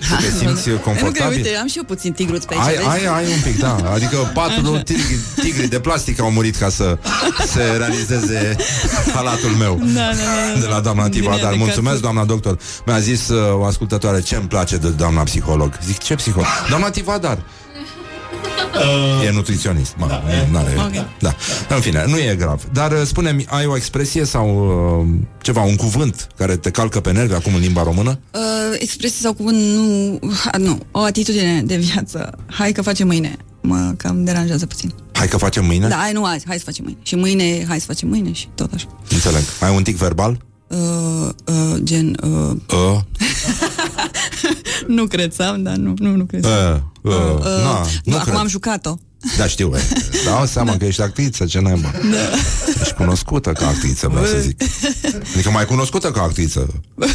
Să te simți Nu că, confortabil? uite, am și eu puțin tigruț pe aici, Ai, vezi? ai, ai un pic, da. Adică patru tigri, tigri de plastic au murit ca să se realizeze halatul meu Da, da, da. de la doamna Din Tiva. ea Dar de mulțumesc, carton. doamna doctor. Mi-a zis uh, o ascultătoare ce îmi place de doamna psiholog. Zic, ce psiholog? Doamna Tivadar. E nutriționist, mă, da, n-are, Ok. da. În fine, nu e grav. Dar uh, spune-mi, ai o expresie sau uh, ceva, un cuvânt care te calcă pe nervi acum în limba română? Uh, expresie sau cuvânt, nu, ha, nu, o atitudine de viață. Hai că facem mâine. Mă cam deranjează puțin. Hai că facem mâine? Da, hai nu azi, hai să facem mâine. Și mâine, hai să facem mâine și tot așa. Înțeleg. Ai un tic verbal? Uh, uh, gen, uh, Uh, nu cred să am, dar nu, nu, nu cred. uh, uh, Uh, na, nu, nu acum cred. am jucat-o. Da, știu, e. Dau seama că ești actriță, ce naiba. Da. Ești cunoscută ca actriță, vreau să zic. Adică mai cunoscută ca actriță.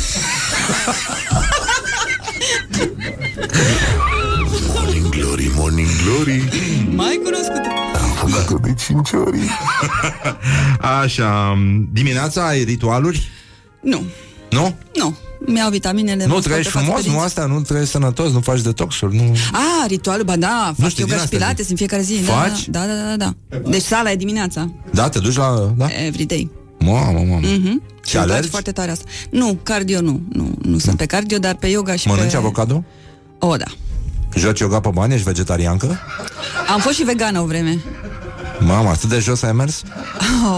Morning Glory, Morning Glory Mai cunoscută. Am făcut de 5 ori Așa, dimineața ai ritualuri? Nu, Nu? nu. Mi-au vitaminele. Nu mă trăiești scot pe față frumos, pe nu dinți. asta, nu trăiești sănătos, nu faci detoxuri, nu... Ah, ritualul, ba da, fac știu, yoga din și astea pilates în fiecare zi. Faci? Da, da, da, da, da. Deci sala e dimineața, Da, te duci la... Da? every day. Mamă, mamă. Mhm. Și Și îmi place alergi? foarte tare asta. Nu, cardio nu. Nu, nu sunt pe cardio, dar pe yoga și Mănânci pe... avocado? O, da. Joci yoga pe bani? Ești vegetariancă? Am fost și vegană o vreme. Mama, atât de jos ai mers?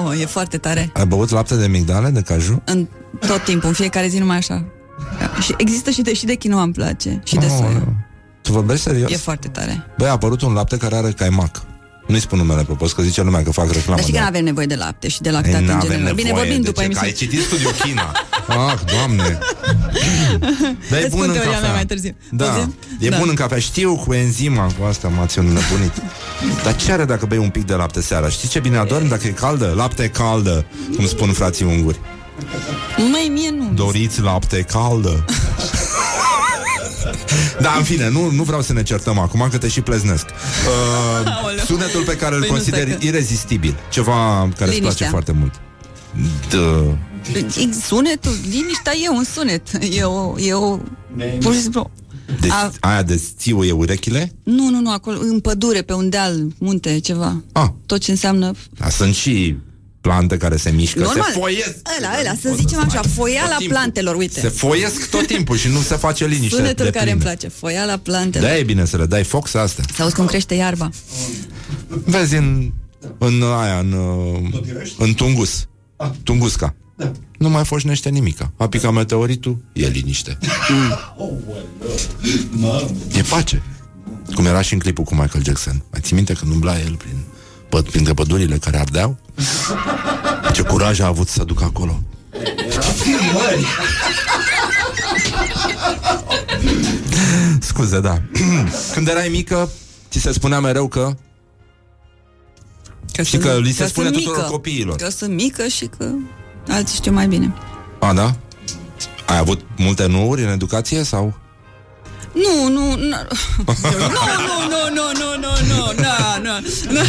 Oh, e foarte tare. Ai băut lapte de migdale, de caju? În tot timpul, în fiecare zi numai așa. Da. Și există și de, și de quinoa îmi place. Și de soia. Tu vorbești serios? E foarte tare. Băi, a apărut un lapte care are caimac. Nu-i spun numele pe post, că zice lumea că fac reclamă. Dar și că de- nu avem nevoie de lapte și de Ei, lactate în n-avem general. Bine, nevoie vorbim de după ce? Că emisiune. ai citit studiul China. Ah, doamne. Dar e Îți bun spun în teoria cafea. mea mai târziu. Da, Auzim? e Da. bun în cafea. Știu cu enzima, cu asta m-ați înnebunit. Dar ce are dacă bei un pic de lapte seara? Știi ce bine adormi dacă e caldă? Lapte caldă, cum spun frații unguri. Măi, mie nu. Doriți lapte caldă? Da, în fine, nu, nu vreau să ne certăm acum, că te și pleznesc. Uh, Aoleu. sunetul pe care îl Păi nu, consideri stai că- irezistibil. Ceva care îți place Liniștea. foarte mult. Dă. Sunetul, liniștea e un sunet. E o... E o pur și simplu... Deci, A- aia de țiuie urechile? Nu, nu, nu, acolo, în pădure, pe un deal, munte, ceva. Ah. Tot ce înseamnă... Da, sunt și plante care se mișcă, Normal. se foiesc. Ăla, ăla, să zicem așa, foiala Tot timpul. plantelor, uite. Se foiesc tot timpul și nu se face liniște Sunetul de care îmi plină. place, foiala plantelor. Da, e bine să le dai foc să astea. Să auzi cum crește iarba. Vezi în, în aia, în, uh, în Tungus. Tungusca. Nu mai foșnește nimica. A picat meteoritul, e liniște. E pace. Cum era și în clipul cu Michael Jackson. Mai ții minte când umbla el prin, pă, printre pădurile care ardeau? Ce curaj a avut să ducă acolo. Scuze, da. Când erai mică, ți se spunea mereu că Că Știi sunt- că li se că spune sunt tuturor mică. copiilor. Că sunt mică și că alții știu mai bine. A, da? Ai avut multe nuuri în educație sau? Nu, nu, nu, nu, nu, nu, nu, nu, nu, nu, nu, nu, nu,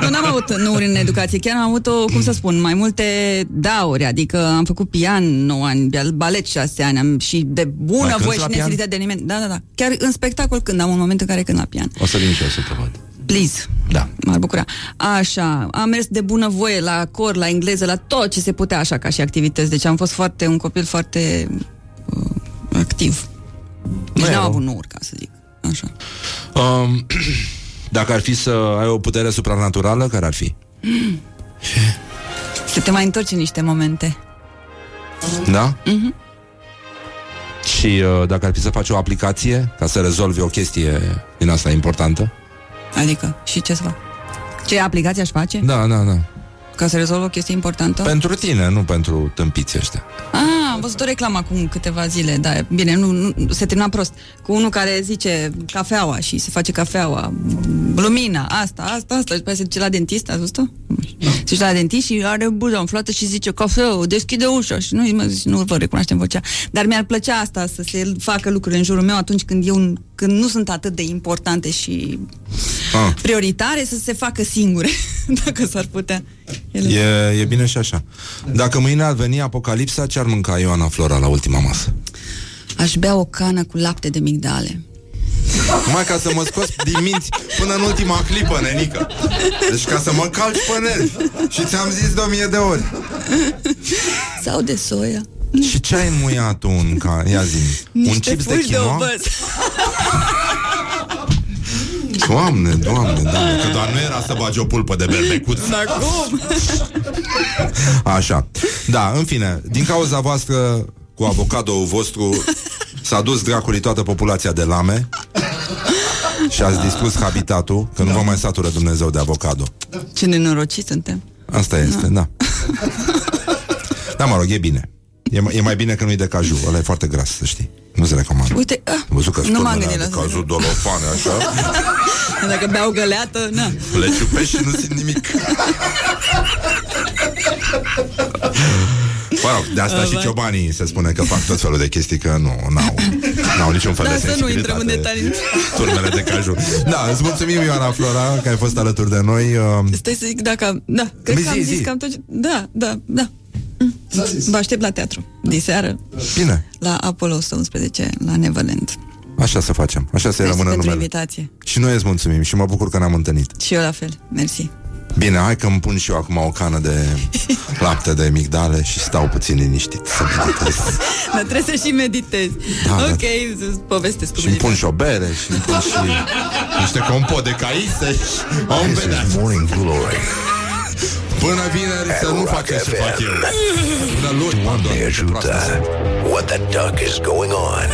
nu, n-am avut nuuri în educație, chiar am avut o, cum să spun, mai multe dauri, adică am făcut pian 9 ani, balet 6 ani, am și de Mai bună cânti voie la și pian? nesilită de nimeni, da, da, da, chiar în spectacol când am un moment în care cânt la pian. O să vin și eu să te văd. Please. Da. M-ar bucura. Așa, am mers de bună voie la cor, la engleză, la tot ce se putea așa ca și activități. Deci am fost foarte, un copil foarte uh, activ. Deci Nu e n-am rău. avut nouri, ca să zic. Așa. Um, dacă ar fi să ai o putere supranaturală, care ar fi? Să te mai întorci în niște momente. Da? Mhm. Și uh, dacă ar fi să faci o aplicație ca să rezolvi o chestie din asta importantă? Adică, și ce să fac? Ce aplicație aș face? Da, da, da. Ca să rezolv o chestie importantă? Pentru tine, nu pentru tâmpiții ăștia. Ah, am văzut o reclamă acum câteva zile, da, bine, nu, nu se termina prost, cu unul care zice cafeaua și se face cafeaua, lumina, asta, asta, asta, și după aceea se duce la dentist, ați văzut-o? Se duce la dentist și are buza umflată și zice cafeaua, deschide ușa. Și nu, mă zice, nu vă recunoaștem vocea, dar mi-ar plăcea asta, să se facă lucruri în jurul meu atunci când eu, când nu sunt atât de importante și Ah. prioritare, să se facă singure, dacă s-ar putea. Ele. E, e bine și așa. Dacă mâine ar veni apocalipsa, ce ar mânca Ioana Flora la ultima masă? Aș bea o cană cu lapte de migdale. Mai ca să mă scoți din minți până în ultima clipă, nenică. Deci ca să mă calci pe nervi. Și ți-am zis de o mie de ori. Sau de soia. Și ce ai înmuiat tu în ca... Ia zi Un Niște chips de fulgi de quinoa? ovăz. Doamne, doamne, doamne Că doar nu era să bagi o pulpă de berbecuț. Dar cum? Așa. Da, în fine, din cauza voastră Cu avocadoul vostru S-a dus dracului toată populația de lame Și ați distrus habitatul Că nu vă mai satură Dumnezeu de avocado. Ce nenorociți suntem. Asta este, da. Da, mă rog, e bine E, mai- e mai bine că nu-i de caju Ăla e foarte gras, să știi Nu se recomandă Uite, ah, Am văzut că nu m-am spun gândit de la asta. cazul dolofane, așa Dacă beau găleată, na. Le ciupești și nu simt nimic Mă rog, de asta Ah, și vai. ciobanii se spune că fac tot felul de chestii că nu, n-au N-au niciun fel Da, de să nu sensibilitate. intrăm în detalii. Turmele de caju. Da, îți mulțumim, Ioana Flora, că ai fost alături de noi. Uh, Stai să zic dacă... Da, cred Zi, că am zi, zis zi. cam tot... ce- Da, da, da. Mm. Vă aștept la teatru, diseară, Bine, la Apollo 111, la Neverland. așa să facem. Așa să-i Mersi rămână pentru numele. invitație. Și noi îți mulțumim și mă bucur că ne-am întâlnit. Și eu la fel. Mersi. Bine, hai că îmi pun și eu acum o cană de lapte de migdale și stau puțin liniștit să meditez. Dar trebuie să și meditezi. Da, da. ok, să povestesc cu Și îmi pun și o bere și îmi pun și niște compot de caise și o This vedea. is Morning Glory. Până vineri să nu faceți ce fac eu. Până luni, Doamne ajută. What the duck is going on?